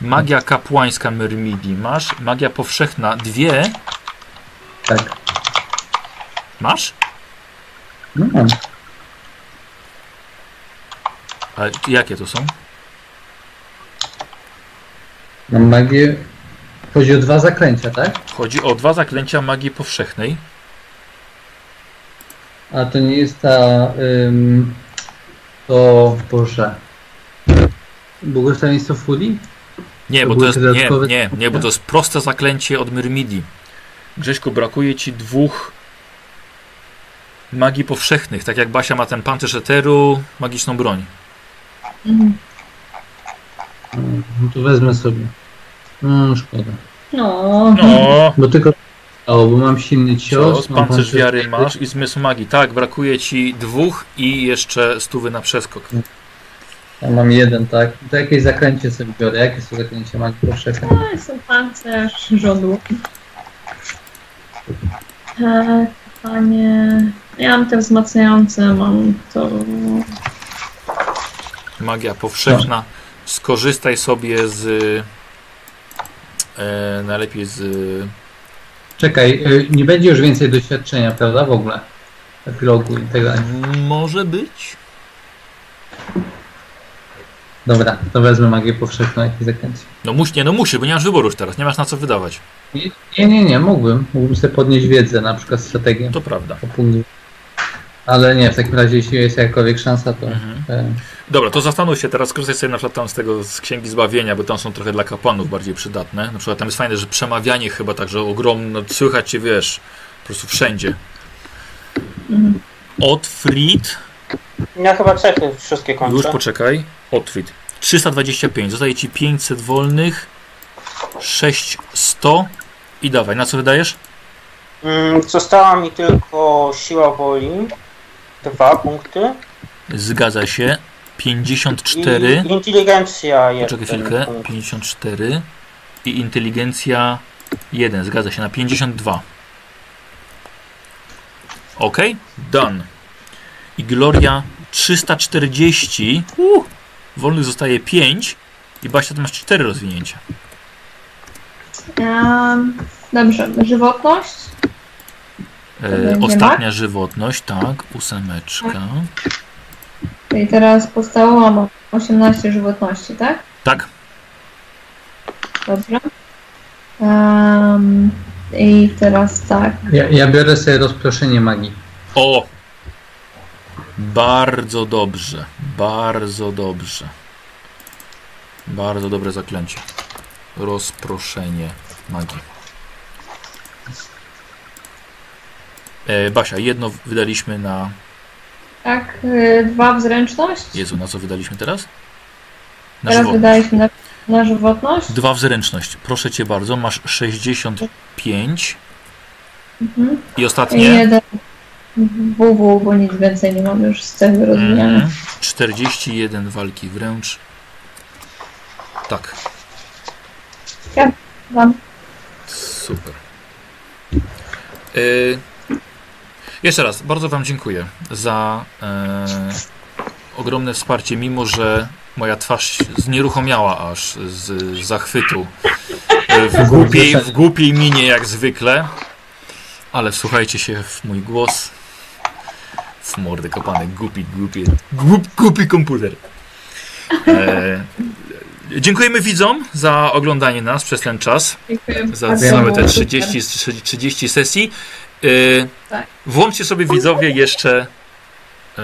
Magia kapłańska Myrmidii. Masz. Magia powszechna. Dwie. Tak. Masz? No mam. Ale jakie to są? Mam magię. Chodzi o dwa zaklęcia, tak? Chodzi o dwa zaklęcia magii powszechnej. A to nie jest ta. Ym, to Boże. Błogosławieństwo Fuli? Nie, To bo to jest. Nie, nie, nie, bo to jest proste zaklęcie od Myrmidii. Grześku, brakuje ci dwóch magii powszechnych. Tak jak Basia ma ten pancerz eteru, magiczną broń. Mhm. Mm, No to wezmę sobie. No, szkoda. No, No. Bo tylko. O, bo mam silny cios. Cios, mam pancerz wiary masz i zmysł magii. Tak, brakuje ci dwóch i jeszcze stówy na przeskok. Ja mam jeden, tak. To jakieś zaklęcie sobie biorę. Jakie są zaklęcia magii powszechnej? to jest pancerz rządu. E, panie... Ja mam te wzmacniające, mam to... Magia powszechna. Skorzystaj sobie z. E, najlepiej z. Czekaj, y, nie będzie już więcej doświadczenia, prawda? W ogóle. Epilogu i tak dalej. Może być? Dobra, to wezmę magię powszechną, jakie zaklęcie. No musi, nie, no musi, bo nie masz wyboru już teraz, nie masz na co wydawać. Nie, nie, nie, mógłbym. Mógłbym sobie podnieść wiedzę, na przykład strategię. To prawda. Ale nie, w takim razie, jeśli jest jakakolwiek szansa, to. Mhm. e, Dobra, to zastanów się teraz, skorzystaj sobie na przykład tam z tego, z Księgi Zbawienia, bo tam są trochę dla kapłanów bardziej przydatne. Na przykład tam jest fajne, że przemawianie chyba także ogromne, słychać cię, wiesz, po prostu wszędzie. Mhm. Otfried, Ja chyba cechy wszystkie kończę. już poczekaj, Otfried, 325, zostaje ci 500 wolnych, 600 i dawaj, na co wydajesz? Mm, Została mi tylko siła woli. Dwa punkty. Zgadza się, 54. I inteligencja jeden Poczekaj chwilkę. punkt. 54 i inteligencja 1. Zgadza się na 52. Ok, done. I Gloria 340. Uh, Wolnych zostaje 5 i Basia, ty masz 4 rozwinięcia. Um, dobrze, żywotność. E, ostatnia żywotność, tak, ósemeczka. Czyli teraz podstawowa ma 18 żywotności, tak? Tak, Dobrze. Um, I teraz tak. Ja, ja biorę sobie rozproszenie magii. o! Bardzo dobrze, bardzo dobrze. Bardzo dobre zaklęcie. Rozproszenie magii. E, Basia, jedno wydaliśmy na... Tak, y, dwa w zręczność. Jezu, na co wydaliśmy teraz? Na Teraz żywotność. wydaliśmy na, na żywotność. Dwa w zręczność. Proszę cię bardzo, masz 65 Mhm. i ostatnie jeden WW, bo nic więcej nie mam już z cechy rozwijane. mhm, 41 walki wręcz. Tak, Mam. super. Y, jeszcze raz, bardzo Wam dziękuję za e, ogromne wsparcie, mimo że moja twarz znieruchomiała aż z zachwytu. E, W głupiej, w głupiej minie jak zwykle. Ale wsłuchajcie się w mój głos. W mordy kopane, głupi, głupi, głup, głupi komputer. E, dziękujemy widzom za oglądanie nas przez ten czas. Dziękuję Za całe te 30, 30 sesji. E, Tak. Włączcie sobie widzowie jeszcze e,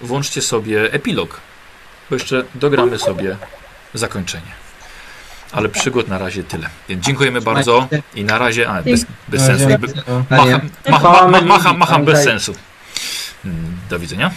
włączcie sobie epilog, bo jeszcze dogramy sobie zakończenie. Ale przygód na razie tyle. Więc dziękujemy bardzo i na razie. A, bez, bez sensu. Macham, macham, macham, macham bez sensu. Mm, Do widzenia.